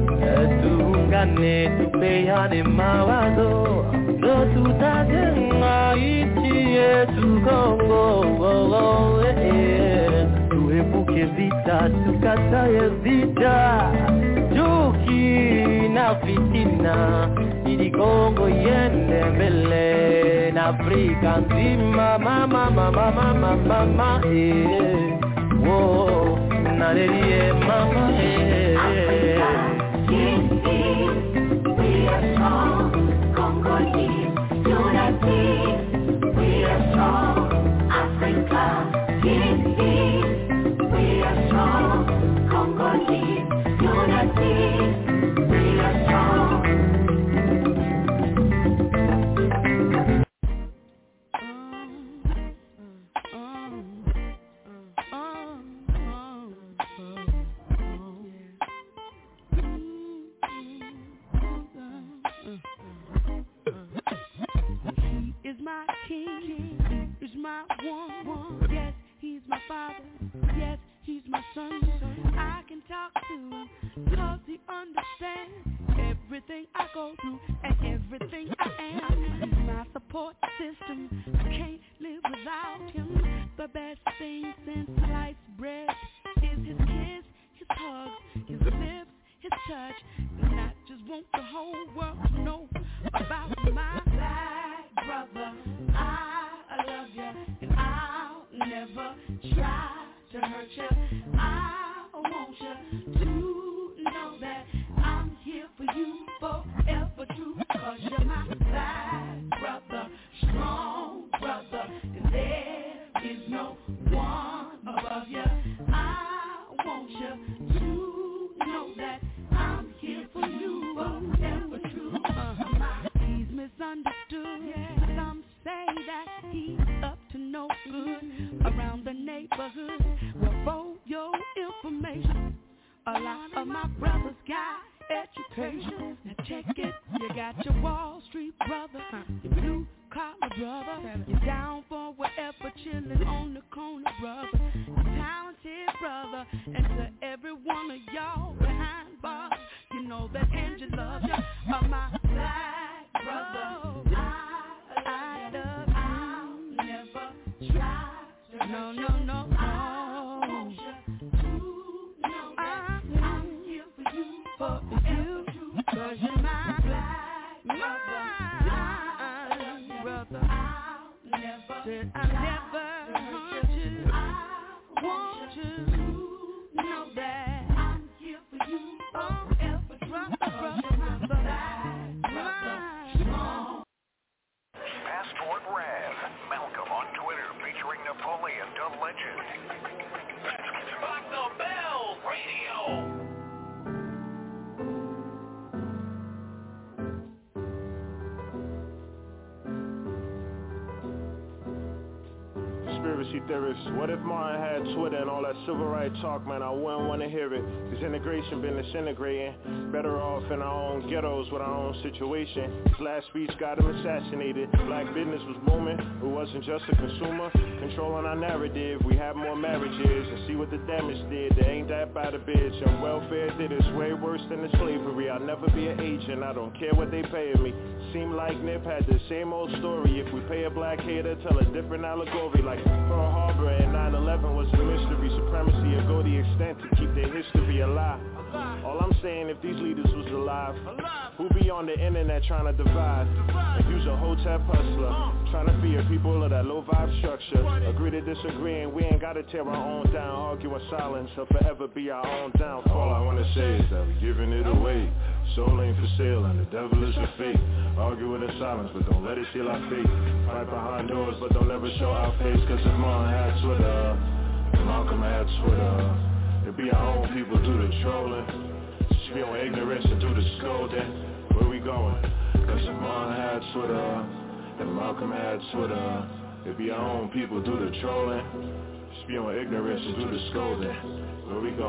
ndani tupeane mawazo ndo tutajenga nchi yetu Kongo eh, eh. tuepuke vita tukataye vita Juki na fitina ili Kongo iende mbele na Afrika nzima mama mama mama mama eh. Whoa, nalelie mama eh. eh Lord Jesus. All that civil rights talk, man? I wouldn't want to hear it. Cause integration been disintegrating. Better off in our own ghettos with our own situation. His last speech got him assassinated. Black business was booming. It wasn't just a consumer. Controlling our narrative. We have more marriages and see what the damage did. They ain't that bad a bitch. And welfare did us way worse than the slavery. I'll never be an agent. I don't care what they paying me. Seem like Nip had the same old story. If we pay a black hater, tell a different allegory. Like Pearl Harbor and 9-11 was a mystery. Supremacy will go the extent to keep their history alive. All I'm saying, if these leaders was alive, who be on the internet trying to divide? And use a hotep hustler, trying to fear people of that low vibe structure. Agree to disagree and we ain't gotta tear our own down. Argue in silence or forever be our own downfall. All I wanna say is that we giving it away. Soul ain't for sale and the devil is a fake. Argue with in silence, but don't let it steal our faith. Fight behind doors, but don't ever show our face. Cause Martin had Twitter, Malcolm had Twitter. It be our own people do the trolling. Spill ignorance and do the scolding. Where we going? Cause Martin had Twitter, and Malcolm had Twitter. It be our own people do the trolling. On ignorance and do the scolding. Where we go?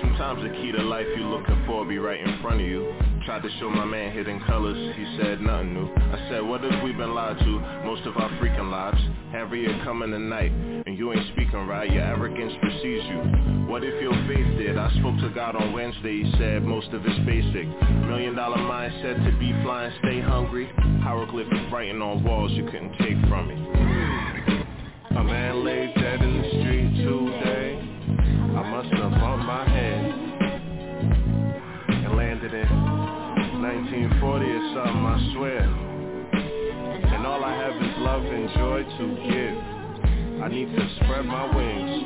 Sometimes the key to life you're looking for be right in front of you. Tried to show my man hidden colors, he said nothing new. I said, what if we been lied to most of our freaking lives? Harriet coming tonight, and you ain't speaking right, your arrogance precedes you. What if your faith did? I spoke to God on Wednesday, he said most of it's basic. Million dollar mindset to be flying, stay hungry. Hieroglyphic writing on walls you couldn't take from me. A man laid dead in the street today. I must have something, I swear. And all I have is love and joy to give. I need to spread my wings.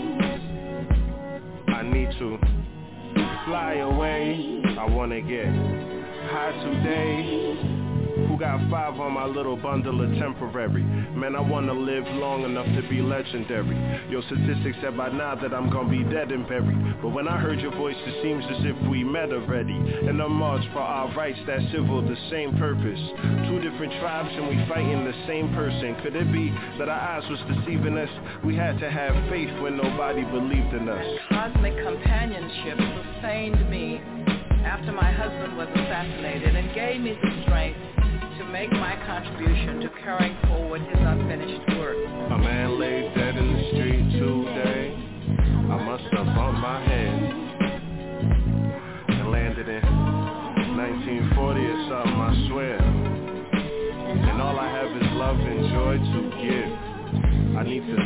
I need to fly away. I wanna get high today. Got five on my little bundle of temporary? Man, I wanna live long enough to be legendary. Your statistics said by now that I'm gonna be dead and buried. But when I heard your voice, it seems as if we met already. And the march for our rights, that civil, the same purpose. Two different tribes and we fighting the same person. Could it be that our eyes was deceiving us? We had to have faith when nobody believed in us. Cosmic companionship sustained me after my husband was assassinated and gave me the strength make my contribution to carrying forward his unfinished work. A man laid dead in the street today. I must have bumped my head and landed in 1940 or something, I swear. And all I have is love and joy to give. I need to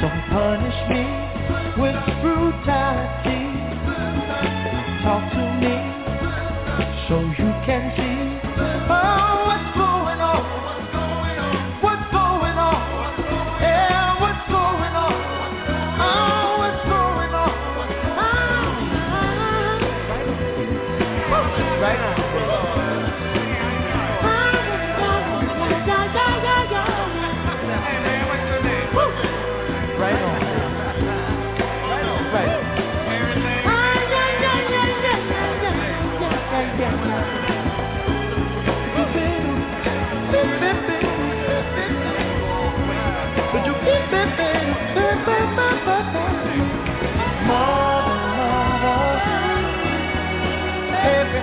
Don't punish me with brutality.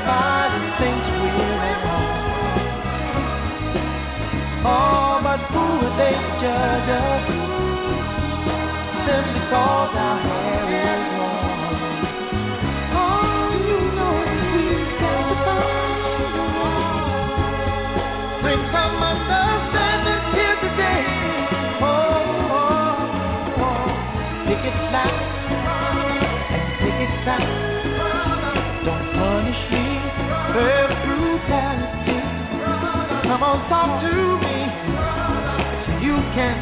everybody thinks we're at home. Oh, but who would they to judge us? Simply cause our hair is long. Oh, you know we've got to find a way. Bring some understanding here today. Oh, oh, oh. Pick it flat and pick it flat. can. Come on, talk to me. You can